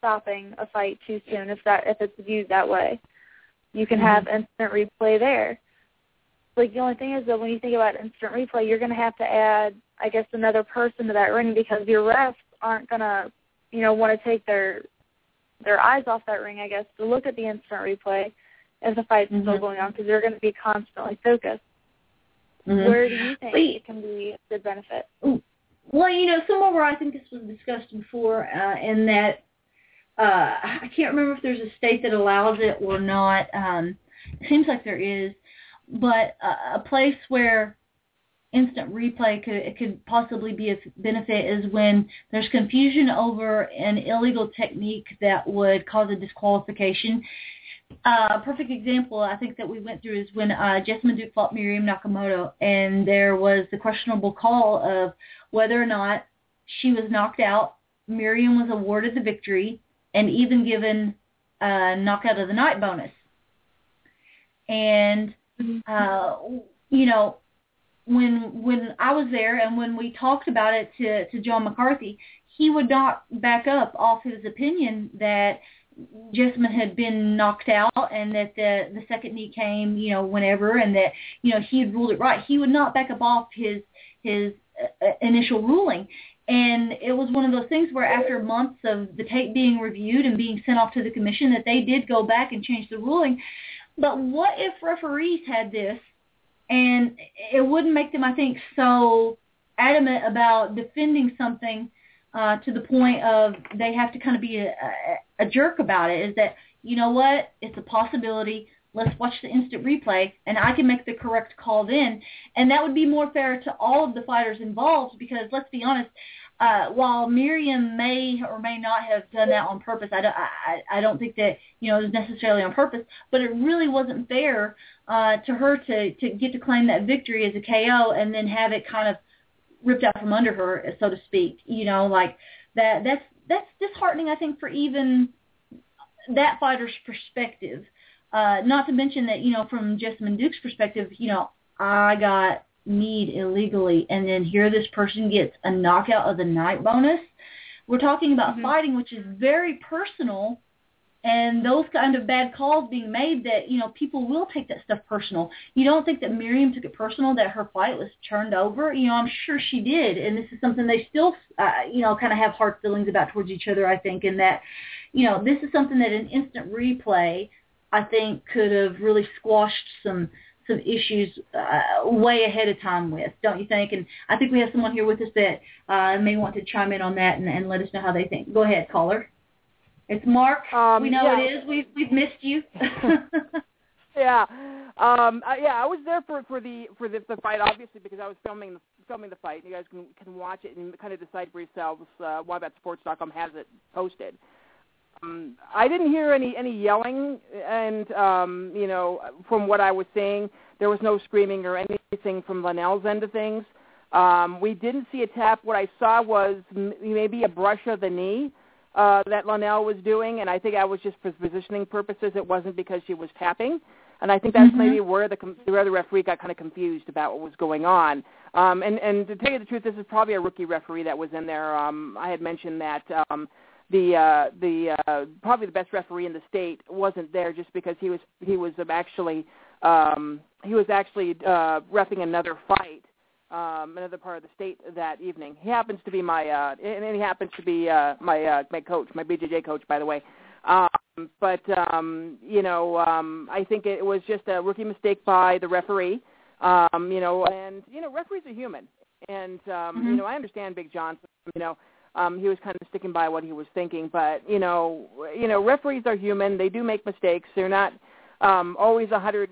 stopping a fight too soon if that if it's viewed that way. You can have Mm-hmm. instant replay there. Like the only thing is that when you think about instant replay, you're going to have to add, I guess, another person to that ring because your refs aren't going to you know, want to take their their eyes off that ring, I guess, to look at the instant replay if the fight's mm-hmm. still going on because they're going to be constantly focused. Mm-hmm. Where do you think it can be a good benefit? Well, you know, somewhere where I think this was discussed before, uh, in that uh, I can't remember if there's a state that allows it or not. Um, it seems like there is, but uh, a place where instant replay could could possibly be a benefit is when there's confusion over an illegal technique that would cause a disqualification. Uh, a perfect example I think that we went through is when uh, Jessamyn Duke fought Miriam Nakamoto, and there was the questionable call of whether or not she was knocked out. Miriam was awarded the victory and even given a knockout of the night bonus. And uh, you know, when when I was there and when we talked about it to to John McCarthy, he would not back up off his opinion that Jessamyn had been knocked out and that the the second knee came, you know, whenever, and that you know he had ruled it right. He would not back up off his his uh, initial ruling. And it was one of those things where after months of the tape being reviewed and being sent off to the commission that they did go back and change the ruling. But what if referees had this and it wouldn't make them, I think, so adamant about defending something uh, to the point of they have to kind of be a, a, a jerk about it. Is that you know what? It's a possibility. Let's watch the instant replay, and I can make the correct call then, and that would be more fair to all of the fighters involved. Because let's be honest, uh, while Miriam may or may not have done that on purpose, I don't, I, I don't think that you know it was necessarily on purpose, but it really wasn't fair uh, to her to to get to claim that victory as a KO and then have it kind of ripped out from under her, so to speak. You know, like that. That's that's disheartening, I think, for even that fighter's perspective. Uh, not to mention that you know, from Jessamyn Duke's perspective, you know, I got need illegally, and then here this person gets a knockout of the night bonus. We're talking about mm-hmm. fighting, which is very personal and those kind of bad calls being made that you know people will take that stuff personal you don't think that miriam took it personal that her fight was turned over you know i'm sure she did and this is something they still uh, you know kind of have hard feelings about towards each other i think and that you know this is something that an instant replay i think could have really squashed some some issues uh, way ahead of time with, don't you think? And I think we have someone here with us that uh, may want to chime in on that and, and let us know how they think. Go ahead, caller. It's Mark. Um, we know yeah. it is. We've we've missed you. yeah, um, uh, yeah. I was there for for the for the, the fight, obviously, because I was filming the filming the fight. And You guys can can watch it and kind of decide for yourselves. Uh, WombatSports.com has it posted. Um, I didn't hear any any yelling, and um, you know, from what I was seeing, there was no screaming or anything from Linnell's end of things. Um, we didn't see a tap. What I saw was m- maybe a brush of the knee uh, that Linnell was doing, and I think that was just for positioning purposes. It wasn't because she was tapping, and I think that's mm-hmm. maybe where the where the referee got kind of confused about what was going on. Um, and and to tell you the truth, this is probably a rookie referee that was in there. Um, I had mentioned that. Um, the uh, the uh, probably the best referee in the state wasn't there just because he was he was actually um, he was actually uh, refing another fight um, another part of the state that evening. He happens to be my, uh, and he happens to be uh, my uh, my coach, my BJJ coach, by the way. Um, but um, you know, um, I think it was just a rookie mistake by the referee. Um, you know, and you know, referees are human, and um, mm-hmm. you know, I understand Big Johnson. You know, um, he was kind of sticking by what he was thinking, but you know, you know, referees are human. They do make mistakes. They're not um, always 110%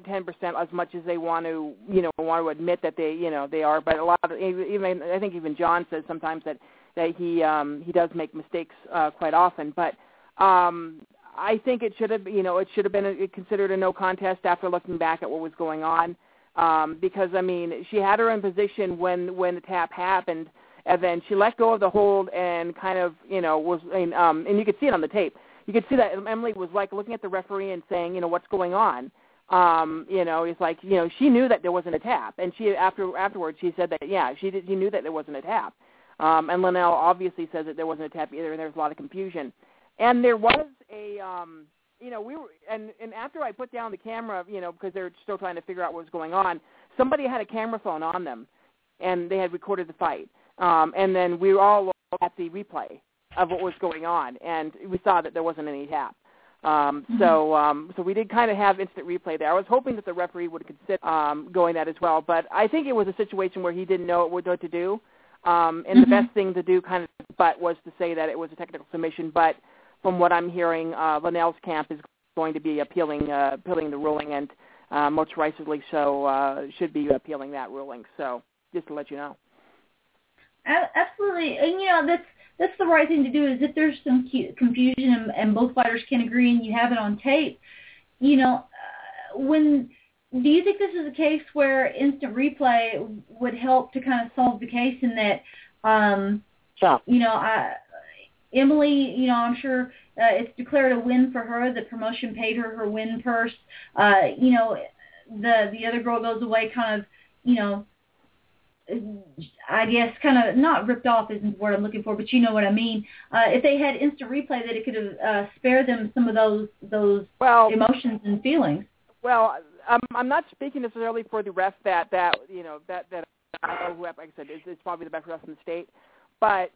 as much as they want to, you know, want to admit that they, you know, they are. But a lot of even I think even John says sometimes that that he um, he does make mistakes uh, quite often. But um, I think it should have, you know, it should have been a, considered a no contest after looking back at what was going on. Um, because I mean, she had her in position when when the tap happened, and then she let go of the hold and kind of, you know, was, and, um, and you could see it on the tape you could see that Emily was like looking at the referee and saying, you know, what's going on. Um, you know, he's like, you know, she knew that there wasn't a tap, and she after afterwards she said that yeah, she did, she knew that there wasn't a tap. Um, and Linnell obviously says that there wasn't a tap either, and there was a lot of confusion. And there was a, um, you know, we were, and and after I put down the camera, you know, because they're still trying to figure out what was going on, somebody had a camera phone on them, and they had recorded the fight. Um, and then we were all at the replay of what was going on, and we saw that there wasn't any tap. Um, Mhm. So um, so we did kind of have instant replay there. I was hoping that the referee would consider um, going that as well, but I think it was a situation where he didn't know what to do. Um, and Mhm. the best thing to do, kind of, but was to say that it was a technical submission. But from what I'm hearing, uh, Linnell's camp is going to be appealing uh, appealing the ruling, and uh, most rightfully so uh, should be appealing that ruling. So just to let you know. Absolutely, and you know that's that's the right thing to do. Is if there's some confusion and, and both fighters can agree and you have it on tape, you know, uh, when do you think this is a case where instant replay would help to kind of solve the case in that, um, Stop. you know, I, Emily, you know, I'm sure uh, it's declared a win for her. The promotion paid her her win purse. Uh, you know, the the other girl goes away kind of, you know, I guess kind of not ripped off isn't the word I'm looking for, but you know what I mean. Uh, if they had instant replay, that it could have uh, spared them some of those those Well, emotions and feelings. Well, I'm I'm not speaking necessarily for the ref that that you know that that I know who like I said is, is probably the best ref in the state, but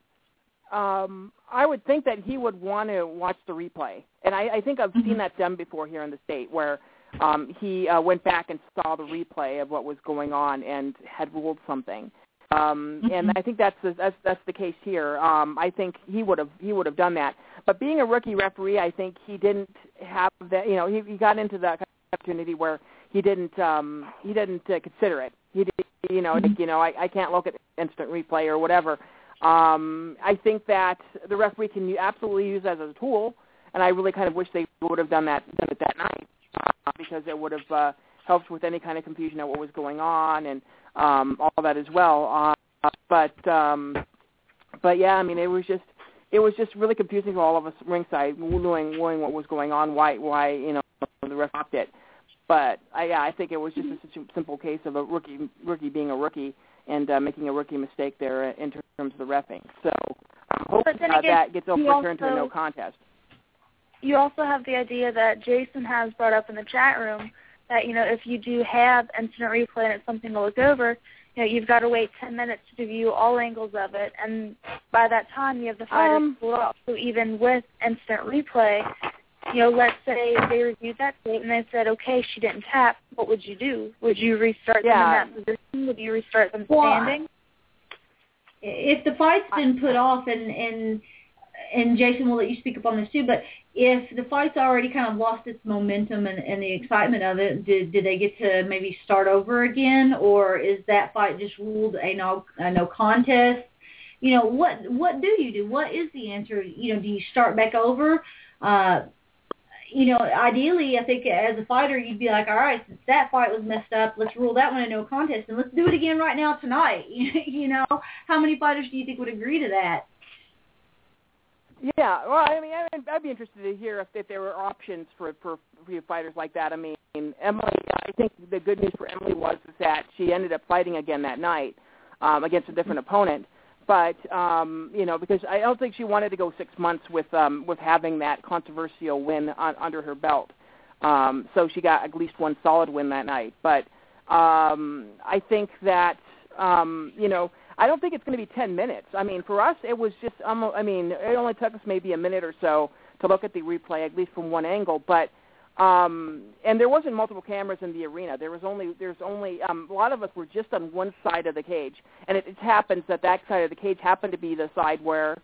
um, I would think that he would want to watch the replay, and I, I think I've Mhm. seen that done before here in the state where um, he uh, went back and saw the replay of what was going on and had ruled something. Um, And Mhm. I think that's the, that's that's the case here. Um, I think he would have he would have done that. But being a rookie referee, I think he didn't have that. You know, he, he got into that opportunity where he didn't um, he didn't uh, consider it. He did, you know, Mhm. like, you know, I, I can't look at instant replay or whatever. Um, I think that the referee can absolutely use that as a tool, and I really kind of wish they would have done that done it that night because it would have uh, helped with any kind of confusion of what was going on and um, all that as well. Uh, but um, but yeah, I mean, it was just it was just really confusing for all of us ringside, knowing knowing what was going on, why why you know the ref stopped it. But I, yeah, I think it was just a simple case of a rookie rookie being a rookie and uh, making a rookie mistake there in terms of the refing. So hopefully then uh, again, that gets overturned to a no contest. You also have the idea that Jason has brought up in the chat room that you know if you do have instant replay and it's something to look over, you know you've got to wait 10 minutes to view all angles of it, and by that time you have the fighters Um, off. So even with instant replay, you know, let's say they reviewed that tape and they said, okay, she didn't tap. What would you do? Would you restart Yeah. them in that position? Would you restart them Well, standing? if the fight's been put off and and and Jason will let you speak up on this too, but if the fight's already kind of lost its momentum and, and the excitement of it, did did they get to maybe start over again, or is that fight just ruled a no a no contest? You know what what do you do? What is the answer? You know, do you start back over? Uh, you know, ideally, I think as a fighter, you'd be like, all right, since that fight was messed up, let's rule that one a no contest, and let's do it again right now tonight. you know, how many fighters do you think would agree to that? Yeah, well, I mean, I'd, be interested to hear if, if there were options for, for for fighters like that. I mean, Emily, I think the good news for Emily was is that she ended up fighting again that night um, against a different opponent. But um, you know, because I don't think she wanted to go six months with um, with having that controversial win on, under her belt. Um, so she got at least one solid win that night. But um, I think that um, you know I don't think it's going to be 10 minutes. I mean, for us, it was just, um, I mean, it only took us maybe a minute or so to look at the replay, at least from one angle. But, um, and there wasn't multiple cameras in the arena. There was only, there's only, um, a lot of us were just on one side of the cage. And it, it happens that that side of the cage happened to be the side where,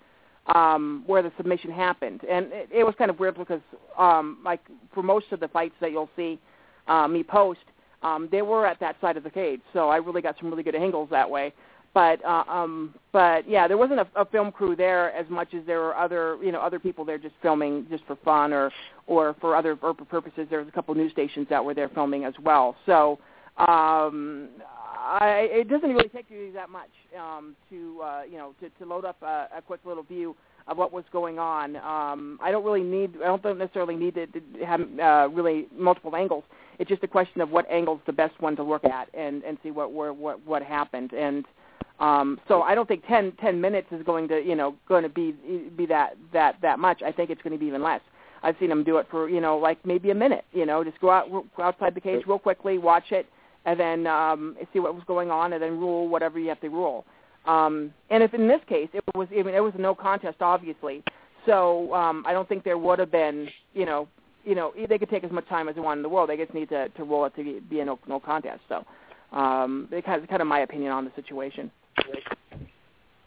um, where the submission happened. And it, it was kind of weird because, um, like, for most of the fights that you'll see uh, me post, um, they were at that side of the cage. So I really got some really good angles that way but uh, um but yeah there wasn't a, a film crew there as much as there were other you know other people there just filming just for fun or or for other purposes there was a couple of news stations that were there filming as well so um I, it doesn't really take you that much um, to uh, you know to, to load up a, a quick little view of what was going on. Um, I don't really need I don't necessarily need to, to have uh, really multiple angles. It's just a question of what angle's the best one to look at and, and see what where, what what happened. And um, so I don't think 10, 10 minutes is going to you know going to be be that that that much. I think it's going to be even less. I've seen them do it for you know like maybe a minute. You know, just go out go outside the cage real quickly, watch it, and then um, see what was going on, and then rule whatever you have to rule. Um, and if in this case it was, I mean, it was a no contest, obviously. So um, I don't think there would have been, you know, you know, they could take as much time as they want in the world. They just need to to roll it to be a no no contest. So um, it's kind of, kind of my opinion on the situation.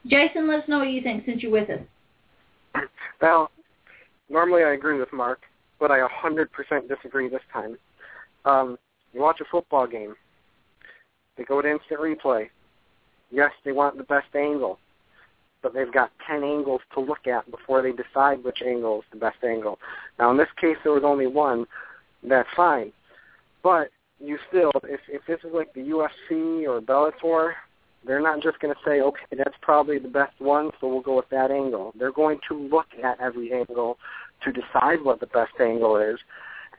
Jason, let us know what you think since you're with us. Well, normally I agree with Mark, but I 100% disagree this time. Um, you watch a football game. They go to instant replay. Yes, they want the best angle, but they've got 10 angles to look at before they decide which angle is the best angle. Now, in this case, there was only one. That's fine. But you still, if, if this is like the UFC or Bellator, they're not just going to say, okay, that's probably the best one, so we'll go with that angle. They're going to look at every angle to decide what the best angle is,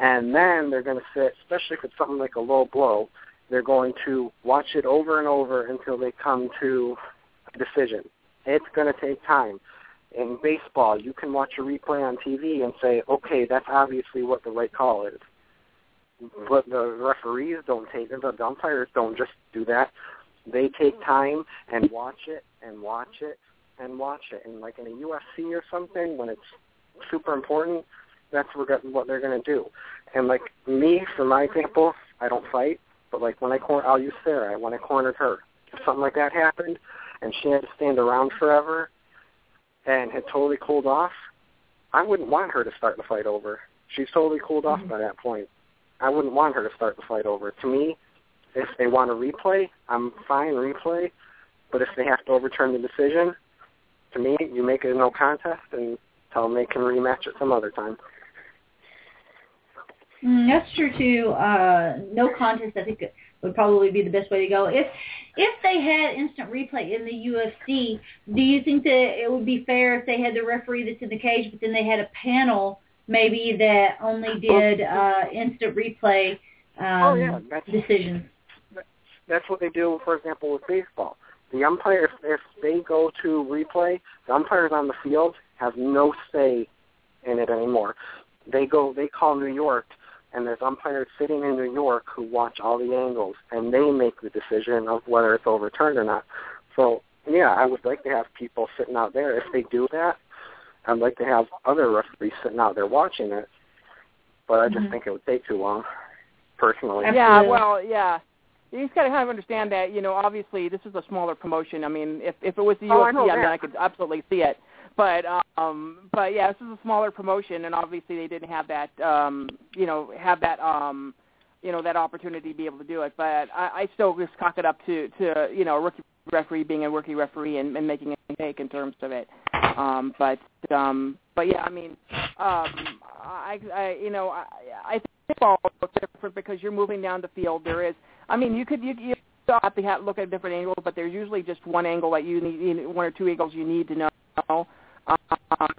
and then they're going to sit, especially if it's something like a low blow, they're going to watch it over and over until they come to a decision. It's going to take time. In baseball, you can watch a replay on TV and say, okay, that's obviously what the right call is. But the referees don't take it, the umpires don't just do that. They take time and watch it and watch it and watch it. And like in a UFC or something, when it's super important, that's what they're going to do. And like me, for my example, I don't fight, but like when I cor- I'll use Sarah when I cornered her. If something like that happened, and she had to stand around forever, and had totally cooled off, I wouldn't want her to start the fight over. She's totally cooled off mm-hmm. by that point. I wouldn't want her to start the fight over. To me, if they want a replay, I'm fine replay. But if they have to overturn the decision, to me, you make it a no contest and tell them they can rematch it some other time. Mm, that's true too. Uh, no contest, I think, would probably be the best way to go. If if they had instant replay in the UFC, do you think that it would be fair if they had the referee that's in the cage, but then they had a panel maybe that only did uh, instant replay um, oh, yeah. that's, decisions? That's what they do, for example, with baseball. The umpire, if, if they go to replay, the umpires on the field have no say in it anymore. They go, they call New York and there's umpires sitting in New York who watch all the angles, and they make the decision of whether it's overturned or not. So, yeah, I would like to have people sitting out there. If they do that, I'd like to have other referees sitting out there watching it. But I just mm-hmm. think it would take too long, personally. Yeah, well, yeah. You just got to kind of understand that, you know, obviously this is a smaller promotion. I mean, if if it was the oh, UFC, I, I mean, I could absolutely see it. But um but yeah, this is a smaller promotion and obviously they didn't have that um you know, have that um you know, that opportunity to be able to do it. But I, I still just cock it up to to, you know, a rookie referee being a rookie referee and, and making a mistake in terms of it. Um but um but yeah, I mean um I I you know, I I think football is different because you're moving down the field. There is I mean you could you, you have to have, look at different angles, but there's usually just one angle that you need, one or two angles you need to know uh,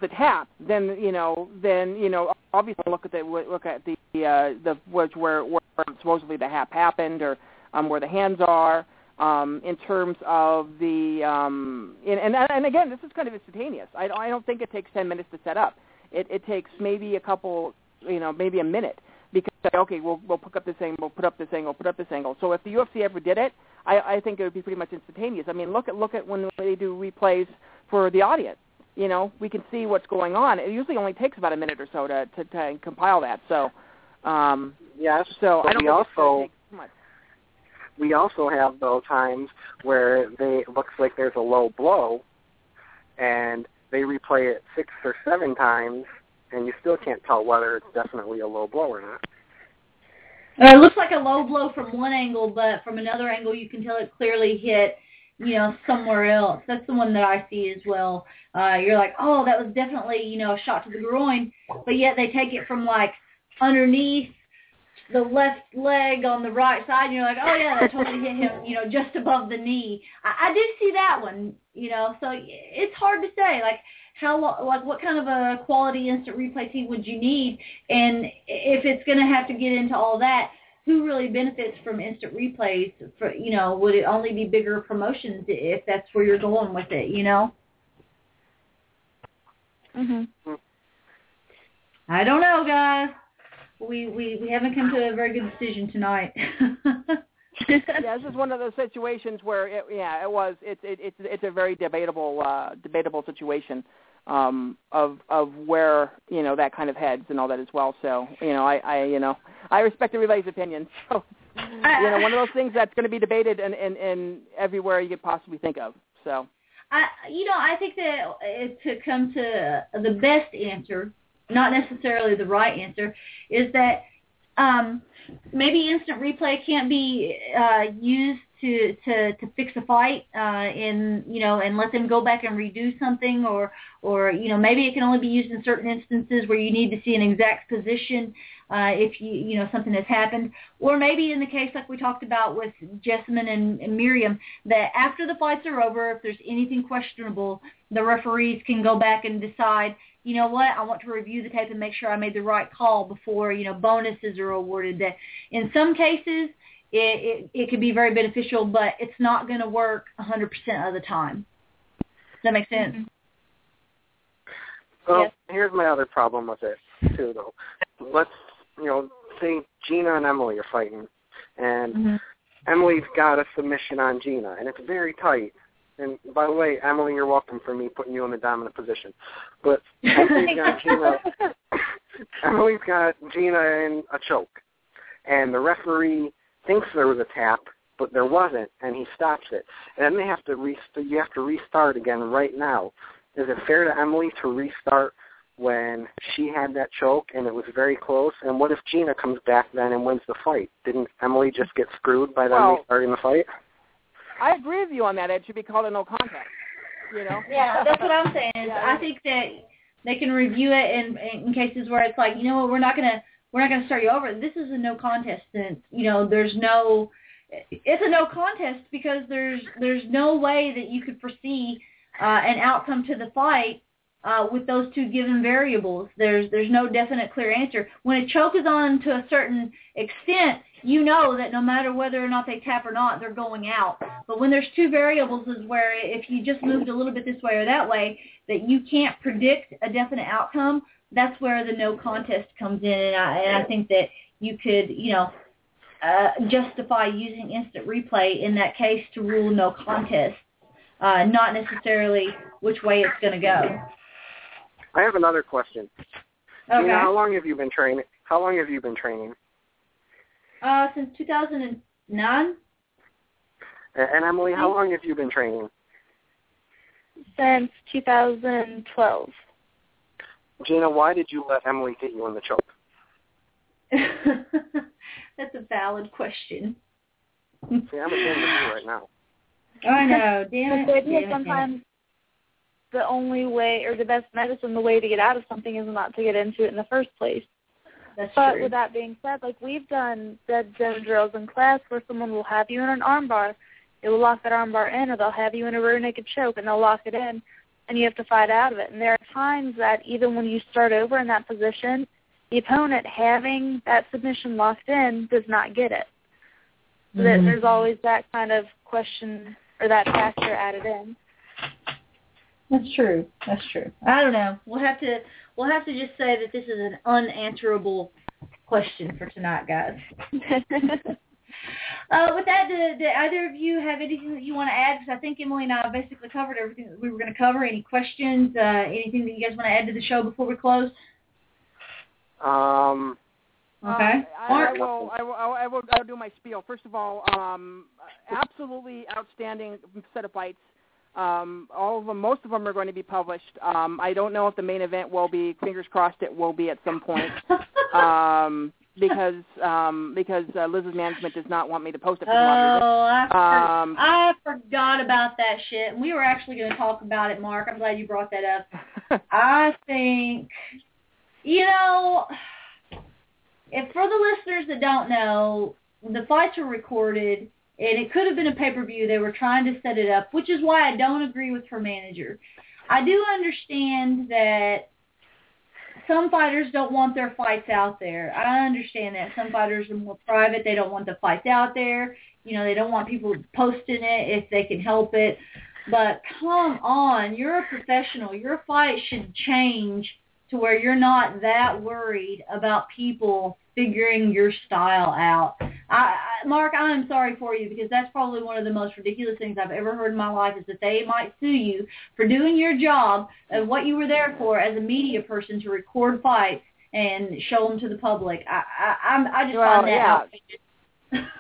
the tap, then you know, then you know, obviously look at the look at the uh, the which where where supposedly the tap happened or um, where the hands are. Um, in terms of the um, and, and and again, this is kind of instantaneous. I, I don't think it takes ten minutes to set up. It, it takes maybe a couple, you know, maybe a minute because okay, we'll we'll put up this angle, we'll put up this angle, put up this angle. So if the UFC ever did it, I, I think it would be pretty much instantaneous. I mean, look at look at when they do replays for the audience you know, we can see what's going on. It usually only takes about a minute or so to to, to compile that. So, um, yes. So I don't we also much. we also have those times where they it looks like there's a low blow, and they replay it six or seven times, and you still can't tell whether it's definitely a low blow or not. Uh, it looks like a low blow from one angle, but from another angle you can tell it clearly hit you know, somewhere else. That's the one that I see as well. Uh, you're like, oh, that was definitely, you know, a shot to the groin, but yet they take it from like underneath the left leg on the right side, and you're like, oh yeah, that totally hit him, you know, just above the knee. I, I do see that one, you know, so it's hard to say, like how, like what kind of a quality instant replay team would you need, and if it's going to have to get into all that, who really benefits from instant replays? For you know, would it only be bigger promotions if that's where you're going with it? You know. Mhm. I don't know, guys. We we we haven't come to a very good decision tonight. yeah, this is one of those situations where, it, yeah, it was. It's it, it's it's a very debatable uh, debatable situation um, of of where you know that kind of heads and all that as well. So you know, I, I you know I respect everybody's opinion. So you know, one of those things that's going to be debated in, in in everywhere you could possibly think of. So. I, you know, I think that to come to the best answer, not necessarily the right answer, is that um, maybe instant replay can't be uh, used to, to to fix a fight uh, and you know and let them go back and redo something or or you know maybe it can only be used in certain instances where you need to see an exact position uh, if you you know something has happened. Or maybe in the case like we talked about with Jessamyn and, and Miriam that after the fights are over if there's anything questionable the referees can go back and decide you know what, I want to review the tape and make sure I made the right call before, you know, bonuses are awarded. That in some cases it, it, it could be very beneficial, but it's not going to work 100% of the time. Does that make sense? Mm-hmm. Well, yes. here's my other problem with it too, though. Let's, you know, say Gina and Emily are fighting, and mm-hmm. Emily's got a submission on Gina, and it's very tight. And by the way, Emily, you're welcome for me putting you in the dominant position. But Emily's got Gina. Emily's got Gina in a choke, and the referee thinks there was a tap, but there wasn't, and he stops it. And then they have to restart. You have to restart again right now. Is it fair to Emily to restart when she had that choke and it was very close? And what if Gina comes back then and wins the fight? Didn't Emily just get screwed by them well, restarting the fight? I agree with you on that. It should be called a no contest. You know. Yeah, that's what I'm saying. Yeah, I think that they can review it in in cases where it's like, you know what, we're not gonna we're not gonna start you over. This is a no contest since you know there's no. It's a no contest because there's there's no way that you could foresee uh, an outcome to the fight uh, with those two given variables. There's there's no definite clear answer. When a choke is on to a certain extent, you know that no matter whether or not they tap or not, they're going out. But when there's two variables is where if you just moved a little bit this way or that way, that you can't predict a definite outcome, that's where the no contest comes in. And I, and I think that you could, you know, uh, justify using instant replay in that case to rule no contest, uh, not necessarily which way it's going to go. I have another question. Okay. You know, how long have you been training? How long have you been training? Uh, since 2009. And Emily, how long have you been training? Since 2012. Gina, why did you let Emily get you in the choke? That's a valid question. See, I'm ashamed of you right now. I know. Damn it. Damn sometimes the only way or the best medicine, the way to get out of something is not to get into it in the first place. That's but true. with that being said, like we've done dead zone drills in class where someone will have you in an armbar, they will lock that armbar in, or they'll have you in a rear naked choke and they'll lock it in, and you have to fight out of it. And there are times that even when you start over in that position, the opponent having that submission locked in does not get it. So mm-hmm. that there's always that kind of question or that factor added in. That's true. That's true. I don't know. We'll have to we'll have to just say that this is an unanswerable question for tonight, guys. uh, with that, do, do either of you have anything that you want to add? Because I think Emily and I basically covered everything that we were going to cover. Any questions? Uh, anything that you guys want to add to the show before we close? Um. Okay. Uh, I, I, will, I, will, I will. I will do my spiel. First of all, um, absolutely outstanding set of fights. Um, all of them, most of them are going to be published. Um, I don't know if the main event will be. Fingers crossed, it will be at some point. um, because um, because uh, Liz's management does not want me to post it. For oh, I, for- um, I forgot about that shit. We were actually going to talk about it, Mark. I'm glad you brought that up. I think, you know, if for the listeners that don't know, the fights are recorded and it could have been a pay-per-view. They were trying to set it up, which is why I don't agree with her manager. I do understand that some fighters don't want their fights out there. I understand that. Some fighters are more private. They don't want the fights out there. You know, they don't want people posting it if they can help it. But come on, you're a professional. Your fight should change to where you're not that worried about people figuring your style out. I, I, Mark, I am sorry for you because that's probably one of the most ridiculous things I've ever heard in my life is that they might sue you for doing your job of what you were there for as a media person to record fights and show them to the public. I I, I'm, I just Well, find that yeah. outrageous.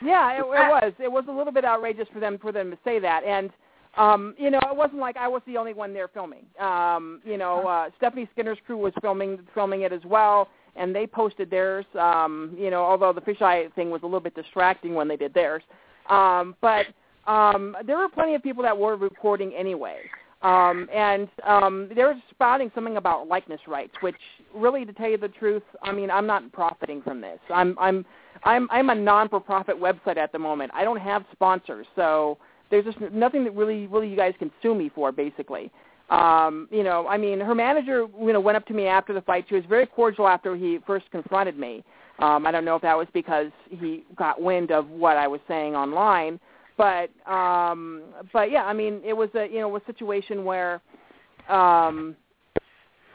Yeah, it, it was. It was a little bit outrageous for them for them to say that, and um, you know, it wasn't like I was the only one there filming. Um, you know, uh, Stephanie Skinner's crew was filming filming it as well, and they posted theirs. Um, you know, although the fisheye thing was a little bit distracting when they did theirs, um, but um, there were plenty of people that were recording anyway. Um, and um, they were spouting something about likeness rights, which really, to tell you the truth, I mean, I'm not profiting from this. I'm I'm I'm I'm a non-for-profit website at the moment. I don't have sponsors, so there's just nothing that really really you guys can sue me for, basically. Um, you know, I mean, her manager, you know, went up to me after the fight. She was very cordial after he first confronted me. Um, I don't know if that was because he got wind of what I was saying online, but um, but yeah, I mean, it was a you know a situation where. Um,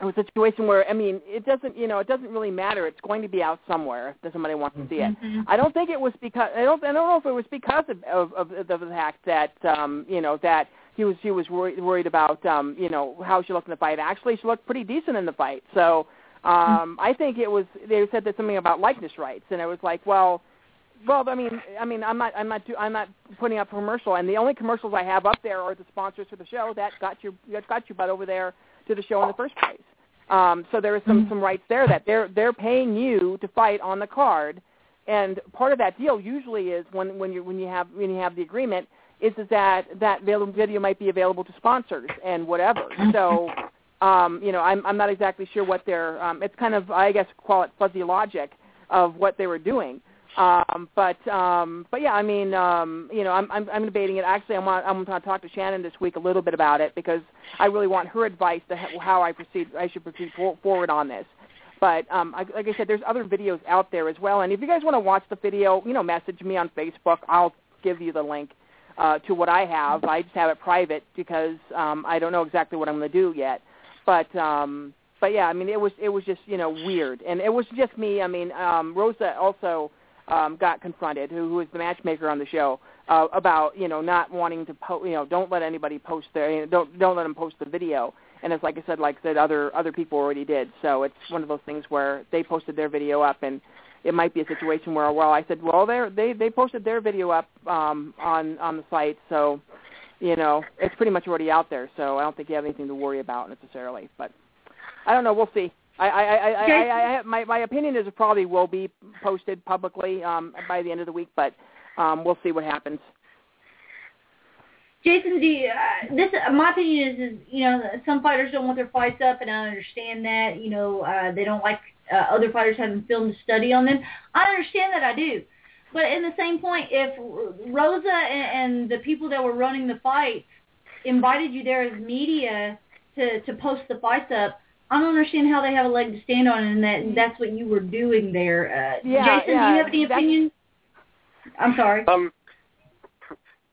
it was a situation where I mean it doesn't you know it doesn't really matter it's going to be out somewhere if somebody wants to see it. Mm-hmm. I don't think it was because I don't I don't know if it was because of of, of, of the fact that um you know that he was he was worried, worried about um you know how she looked in the fight. Actually, she looked pretty decent in the fight. So um I think it was they said that something about likeness rights and it was like well well, I mean, I mean, I'm not, I'm not, do, I'm not putting up a commercial, and the only commercials I have up there are the sponsors for the show that got your, that got you butt over there to the show in the first place. Um, so there is some some rights there that they're they're paying you to fight on the card, and part of that deal usually is when when you when you have when you have the agreement is that that video might be available to sponsors and whatever. So. Um, you know, I'm I'm not exactly sure what their um, it's kind of I guess call it fuzzy logic of what they were doing. Um, but um, but yeah, I mean, um, you know, I'm I'm, I'm debating it. Actually, I'm on, I'm going to talk to Shannon this week a little bit about it because I really want her advice to how I proceed. I should proceed for, forward on this. But um, I, like I said, there's other videos out there as well. And if you guys want to watch the video, you know, message me on Facebook. I'll give you the link uh, to what I have. I just have it private because um, I don't know exactly what I'm going to do yet. But um, but yeah, I mean, it was it was just you know weird, and it was just me. I mean, um, Rosa also um, got confronted, who, who was the matchmaker on the show, uh, about you know not wanting to post, you know, don't let anybody post their, you know, don't don't let them post the video. And it's like I said, like I said, other other people already did. So it's one of those things where they posted their video up, and it might be a situation where, well, I said, well, they they they posted their video up um, on on the site, so you know it's pretty much already out there. So I don't think you have anything to worry about necessarily. But I don't know. We'll see. I, I, I, I, I, I, my, my opinion is it probably will be posted publicly um, by the end of the week, but um, we'll see what happens. Jason, do you, uh, this uh, my opinion is, is you know some fighters don't want their fights up, and I understand that. You know uh, they don't like uh, other fighters having filmed a study on them. I understand that I do, but in the same point, if Rosa and, and the people that were running the fights invited you there as media to to post the fights up, I don't understand how they have a leg to stand on, and that that's what you were doing there. Uh, Yeah, Jason, yeah, do you have any that's- opinion? I'm sorry. Um,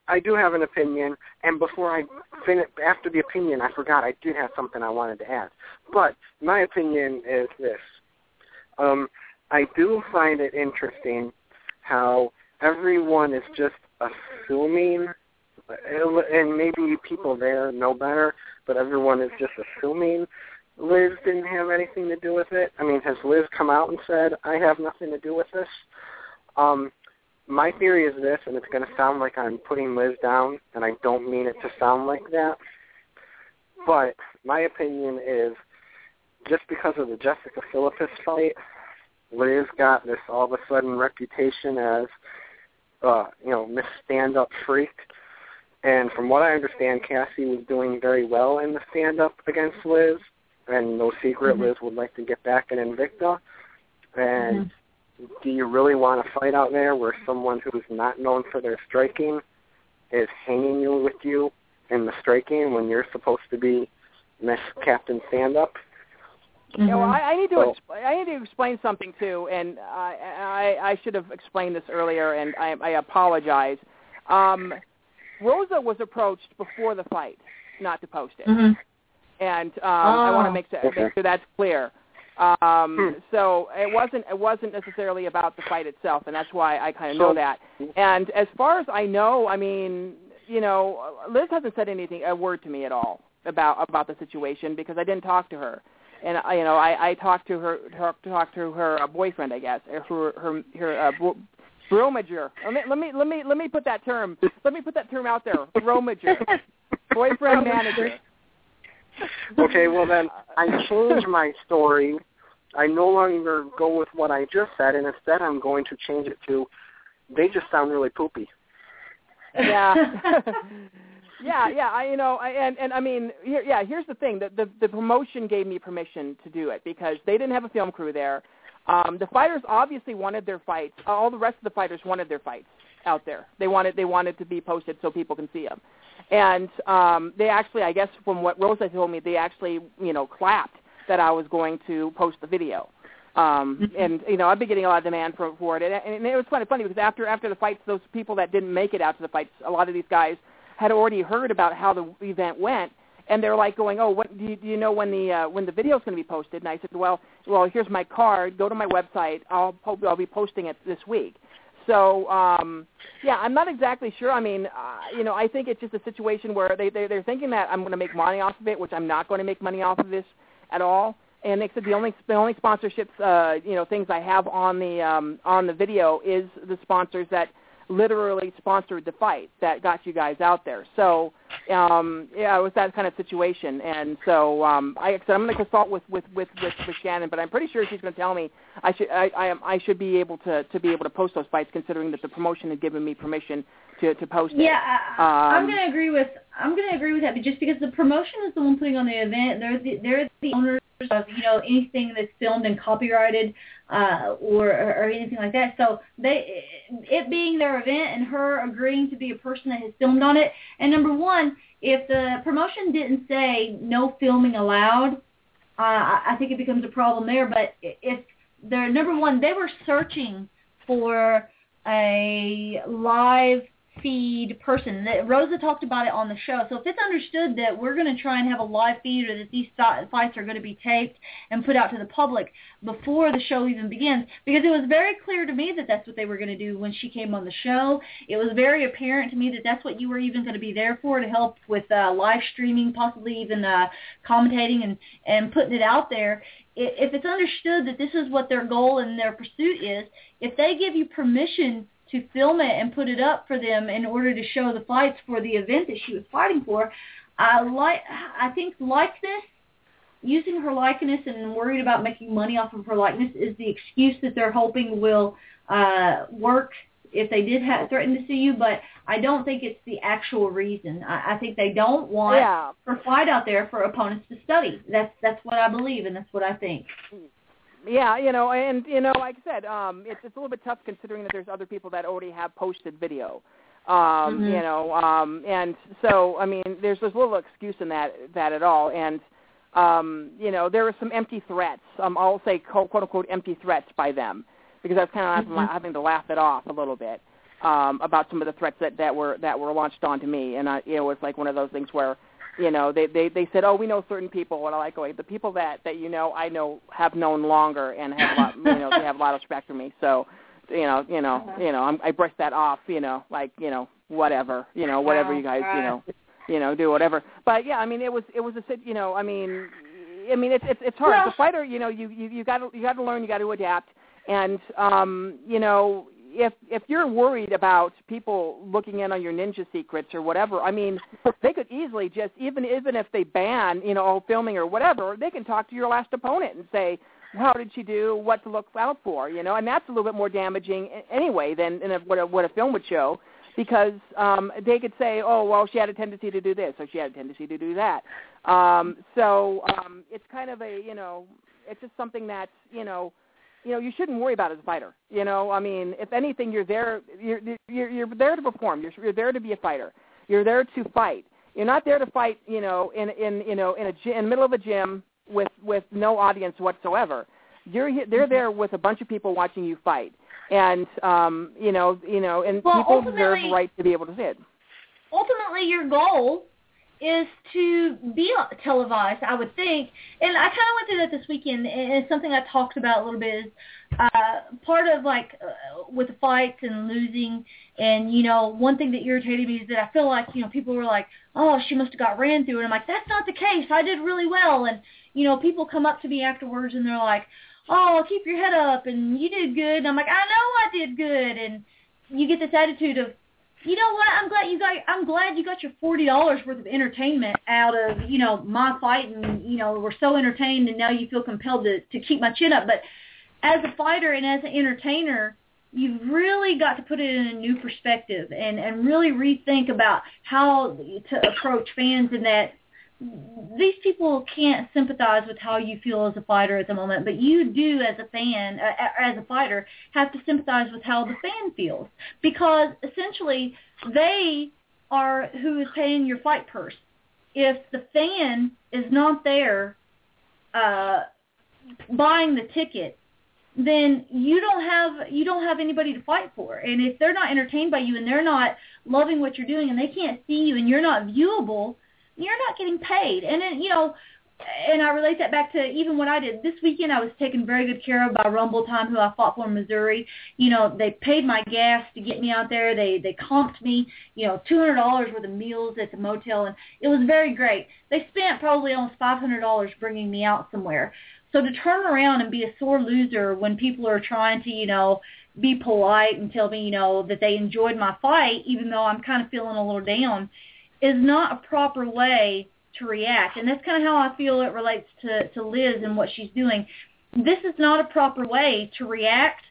I do have an opinion, and before I finish, after the opinion, I forgot I did have something I wanted to add. But my opinion is this: um, I do find it interesting how everyone is just assuming, and maybe people there know better, but everyone is just assuming Liz didn't have anything to do with it. I mean, has Liz come out and said, I have nothing to do with this? Um, my theory is this, and it's going to sound like I'm putting Liz down, and I don't mean it to sound like that. But my opinion is just because of the Jessica Philippus fight, Liz got this all of a sudden reputation as, uh, you know, Miss Stand-Up Freak. And from what I understand, Cassie was doing very well in the stand-up against Liz, and no secret, Mhm. Liz would like to get back in Invicta. And do you really want to fight out there where someone who's not known for their striking is hanging you with you in the striking when you're supposed to be Miss Captain Stand Up? Yeah, well, I, I need to So- expl- I need to explain something too, and I, I I should have explained this earlier, and I, I apologize. Um, Rosa was approached before the fight not to post it, Mhm. and um, I want Oh. to make, sure- Okay. make sure that's clear. Um, Hmm. So it wasn't it wasn't necessarily about the fight itself, and that's why I kind of know that. And as far as I know, I mean, you know, Liz hasn't said anything a word to me at all about about the situation because I didn't talk to her. And I, you know, I, I talked to her, talked talked to her uh, boyfriend, I guess, or her her her uh, bro- bromager. Let me let me let me let me put that term. Let me put that term out there. Bromager, boyfriend manager. Okay, well then I change my story. I no longer go with what I just said, and instead I'm going to change it to, they just sound really poopy. Yeah. yeah, yeah. I, you know, I, and and I mean, here, yeah. Here's the thing: the, the the promotion gave me permission to do it because they didn't have a film crew there. Um, the fighters obviously wanted their fights. All the rest of the fighters wanted their fights out there. They wanted they wanted to be posted so people can see them. And um, they actually, I guess, from what Rosa told me, they actually, you know, clapped that I was going to post the video. Um, and you know, I've been getting a lot of demand for for it, and, and it was kind of funny because after after the fights, those people that didn't make it out to the fights, a lot of these guys had already heard about how the event went, and they're like going, "Oh, what do you, do you know when the uh, when the video's going to be posted?" And I said, "Well, well, here's my card. Go to my website. I'll po- I'll be posting it this week." So um, yeah, I'm not exactly sure. I mean, uh, you know, I think it's just a situation where they, they they're thinking that I'm going to make money off of it, which I'm not going to make money off of this at all. And they said the only the only sponsorships, uh, you know, things I have on the um, on the video is the sponsors that literally sponsored the fight that got you guys out there. So um, yeah, it was that kind of situation. And so um, I said I'm going to consult with, with, with, with, with Shannon, but I'm pretty sure she's going to tell me I should I, I, am, I should be able to, to be able to post those fights, considering that the promotion had given me permission to, to post it. Yeah, I, I'm Um, going to agree with I'm going to agree with that, but just because the promotion is the one putting on the event, they're the, they're the owners of you know anything that's filmed and copyrighted uh, or or anything like that. So they it being their event and her agreeing to be a person that has filmed on it. And number one, if the promotion didn't say no filming allowed, uh, I think it becomes a problem there. But if they're number one, they were searching for a live feed person. Rosa talked about it on the show. So if it's understood that we're going to try and have a live feed or that these fi- fights are going to be taped and put out to the public before the show even begins, because it was very clear to me that that's what they were going to do when she came on the show. It was very apparent to me that that's what you were even going to be there for to help with uh, live streaming, possibly even uh, commentating and and putting it out there. If it's understood that this is what their goal and their pursuit is, if they give you permission to film it and put it up for them in order to show the fights for the event that she was fighting for. I like I think likeness using her likeness and worried about making money off of her likeness is the excuse that they're hoping will uh work if they did have threaten to sue you, but I don't think it's the actual reason. I, I think they don't want yeah. her fight out there for opponents to study. That's that's what I believe and that's what I think. Yeah, you know, and you know, like I said, um, it's it's a little bit tough considering that there's other people that already have posted video. Um, Mhm. You know, um, and so I mean, there's there's little excuse in that that at all, and um, you know, there were some empty threats. Um, I'll say quote, quote unquote empty threats by them because I was kind of Mhm. having to laugh it off a little bit um, about some of the threats that that were that were launched onto me, and I, you know, it's like one of those things where you know they they they said oh we know certain people and i like going the people that that you know i know have known longer and have a lot you know they have a lot of respect for me so you know you know Uh-huh. you know I'm, i brush that off you know like you know whatever you know whatever you guys you know you know do whatever but yeah i mean it was it was a you know i mean i mean it's it's it's hard Well- as a fighter you know you you you got to you got to learn you got to adapt and um you know if if you're worried about people looking in on your ninja secrets or whatever, I mean, they could easily just even even if they ban you know all filming or whatever, they can talk to your last opponent and say, how did she do? What to look out for? You know, and that's a little bit more damaging anyway than than a, what a, what a film would show. Because um, they could say, oh well, she had a tendency to do this, or she had a tendency to do that. Um, so um, it's kind of a, you know, it's just something that's, you know, you know, you shouldn't worry about as a fighter. You know, I mean, if anything, you're there. You're you're, you're there to perform. You're, you're there to be a fighter. You're there to fight. You're not there to fight. You know, in in you know in a in the middle of a gym with with no audience whatsoever. You're he- they're there with a bunch of people watching you fight, and um, you know, you know, and Well, people deserve the right to be able to see it. ultimately your goal is to be televised, I would think. And I kind of went through that this weekend, and something I talked about a little bit. Is uh, part of like uh, with the fights and losing, and you know, one thing that irritated me is that I feel like you know people were like, oh, she must have got ran through, and I'm like, that's not the case. I did really well, and you know, people come up to me afterwards and they're like, oh, keep your head up, and you did good. And I'm like, I know I did good, and you get this attitude of you know what? I'm glad you got. I'm glad you got your forty dollars worth of entertainment out of you know my fight, and you know we're so entertained, and now you feel compelled to to keep my chin up. But as a fighter and as an entertainer, you've really got to put it in a new perspective and and really rethink about how to approach fans in that these people can't sympathize with how you feel as a fighter at the moment, but you do as a fan, uh, as a fighter, have to sympathize with how the fan feels because essentially they are who is paying your fight purse. If the fan is not there uh, buying the ticket, then you don't have you don't have anybody to fight for. And if they're not entertained by you and they're not loving what you're doing and they can't see you and you're not viewable, you're not getting paid. And then, you know, and I relate that back to even what I did this weekend. I was taken very good care of by Rumble Time, who I fought for in Missouri. You know, they paid my gas to get me out there. They they comped me, you know, two hundred dollars worth of meals at the motel, and it was very great. They spent probably almost five hundred dollars bringing me out somewhere. So to turn around and be a sore loser when people are trying to, you know, be polite and tell me, you know, that they enjoyed my fight, even though I'm kind of feeling a little down is not a proper way to react. And that's kind of how I feel it relates to, to Liz and what she's doing. This is not a proper way to react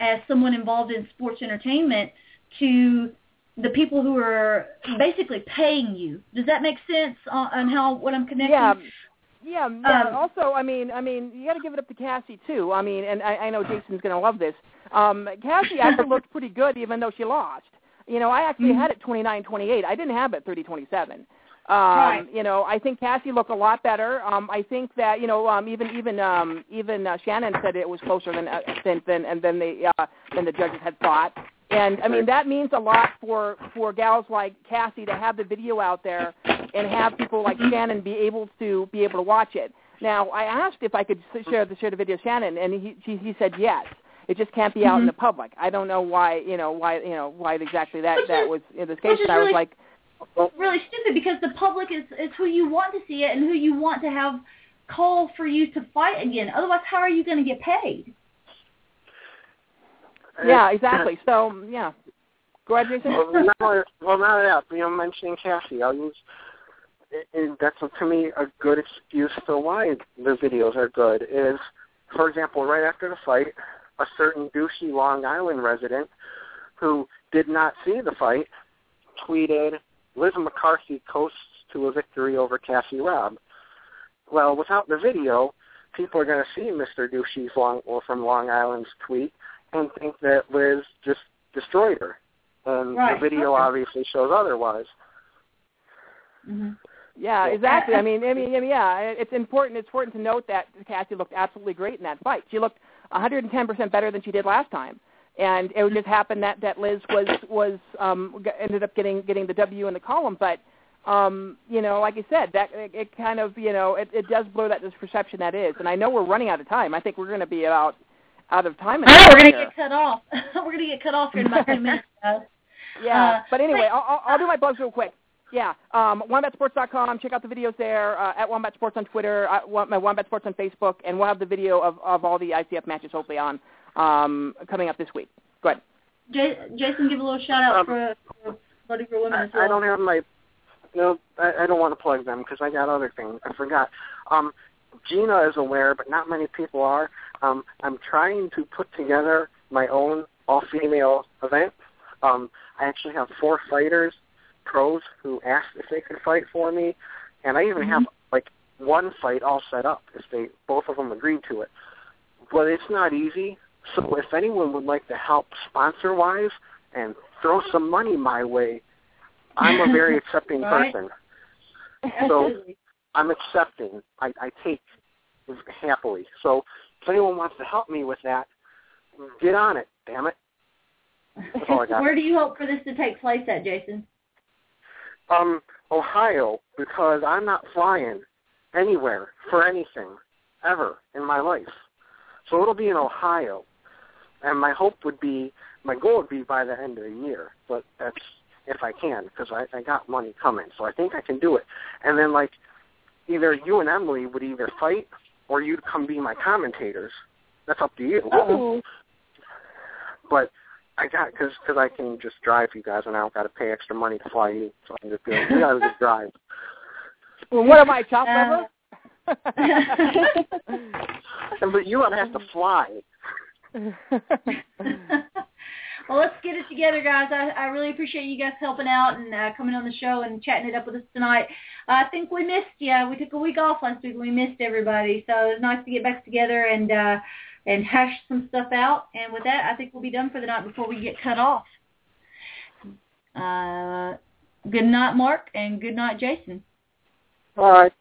as someone involved in sports entertainment to the people who are basically paying you. Does that make sense on, on how what I'm connecting? Yeah. Yeah. yeah. Um, also, I mean, I mean, you got to give it up to Cassie too. I mean, and I, I know Jason's going to love this. Um, Cassie actually looked pretty good, even though she lost. You know, I actually Mm-hmm. had it 29-28. I didn't have it 30-27. Um, Right. You know, I think Cassie looked a lot better. Um, I think that you know, um, even even um, even uh, Shannon said it was closer than uh, than than and then the uh, than the judges had thought. And I mean that means a lot for for gals like Cassie to have the video out there and have people like Shannon be able to be able to watch it. Now I asked if I could share the share the video with Shannon, and he he, he said yes. It just can't be out in Mhm. the public. I don't know why you know why you know why exactly that Which that is- was in this case. is And I was really- like, really stupid because the public is is who you want to see it and who you want to have call for you to fight again. Otherwise, how are you going to get paid? yeah, exactly. So yeah, go ahead, Jason. well, now, well, now that you know, mentioning Cassie, I'll use. It, it, that's to me a good excuse for why the videos are good. Is, for example, right after the fight, a certain douchey Long Island resident who did not see the fight tweeted, "Liz McCarthy coasts to a victory over Cassie Robb." Well, without the video, people are going to see Mr. Douchey's Long or from Long Island's tweet and think that Liz just destroyed her and Right. the video Okay. obviously shows otherwise. Mm-hmm. Yeah, exactly. I mean, I mean, I mean, yeah, it's important. It's important to note that Cassie looked absolutely great in that fight. She looked 110% better than she did last time, and it just happened that that Liz was was um ended up getting getting the W in the column. But um, you know, like I said, that it, it kind of you know it, it does blur that this perception that is. And I know we're running out of time. I think we're going to be about out of time. in a Oh, we're gonna get cut off. we're gonna get cut off here in about ten minutes, guys. Yeah, Uh, but anyway, I'll, I'll do my plugs real quick. Yeah, um, WombatSports.com. Check out the videos there uh, at Wombat Sports on Twitter, uh, my Wombat Sports on Facebook, and we'll have the video of, of all the ICF matches hopefully on um, coming up this week. Go ahead. J- Jason, give a little shout out Um, for, for Bloody for Women I, as well. I don't have my no. I, I don't want to plug them because I got other things. I forgot. Um, Gina is aware, but not many people are. Um, I'm trying to put together my own all-female event. Um, I actually have four fighters, pros, who asked if they could fight for me, and I even have mm-hmm. like one fight all set up if they both of them agreed to it. But it's not easy. So if anyone would like to help sponsor-wise and throw some money my way, I'm a very accepting Right. person. So I'm accepting. I, I take happily. So if anyone wants to help me with that, get on it. Damn it. That's all I got. Where do you hope for this to take place at, Jason? Um, Ohio, because I'm not flying anywhere for anything ever in my life. So it'll be in Ohio. And my hope would be, my goal would be by the end of the year, but that's if I can, because I, I got money coming. So I think I can do it. And then, like, either you and Emily would either fight or you'd come be my commentators. That's up to you. Ooh. But I got because because I can just drive you guys, and I don't got to pay extra money to fly you. So I can just be like, you guys just drive. Well, what am I, top Uh, liver? And but you would have to fly. well, let's get it together, guys. I, I really appreciate you guys helping out and uh, coming on the show and chatting it up with us tonight. I think we missed you. We took a week off last week. and We missed everybody, so it was nice to get back together and uh, and hash some stuff out. And with that, I think we'll be done for the night before we get cut off. Uh, good night, Mark, and good night, Jason. All right.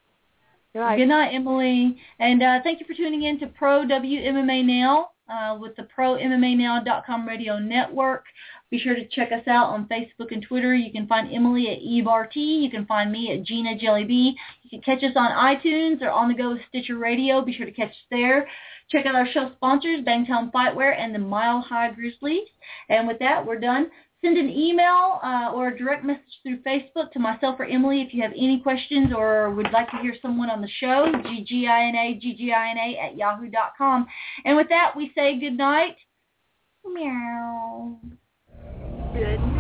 Good night. Good night, Emily. And uh, thank you for tuning in to Pro WMMA Now uh, with the ProMMANow.com radio network. Be sure to check us out on Facebook and Twitter. You can find Emily at EBART. You can find me at Gina Jellyby. You can catch us on iTunes or on the go with Stitcher Radio. Be sure to catch us there. Check out our show sponsors, Bangtown Fightwear and the Mile High Grizzlies. And with that, we're done. Send an email uh, or a direct message through Facebook to myself or Emily if you have any questions or would like to hear someone on the show, ggina, ggina at yahoo.com. And with that, we say good night. Meow. Good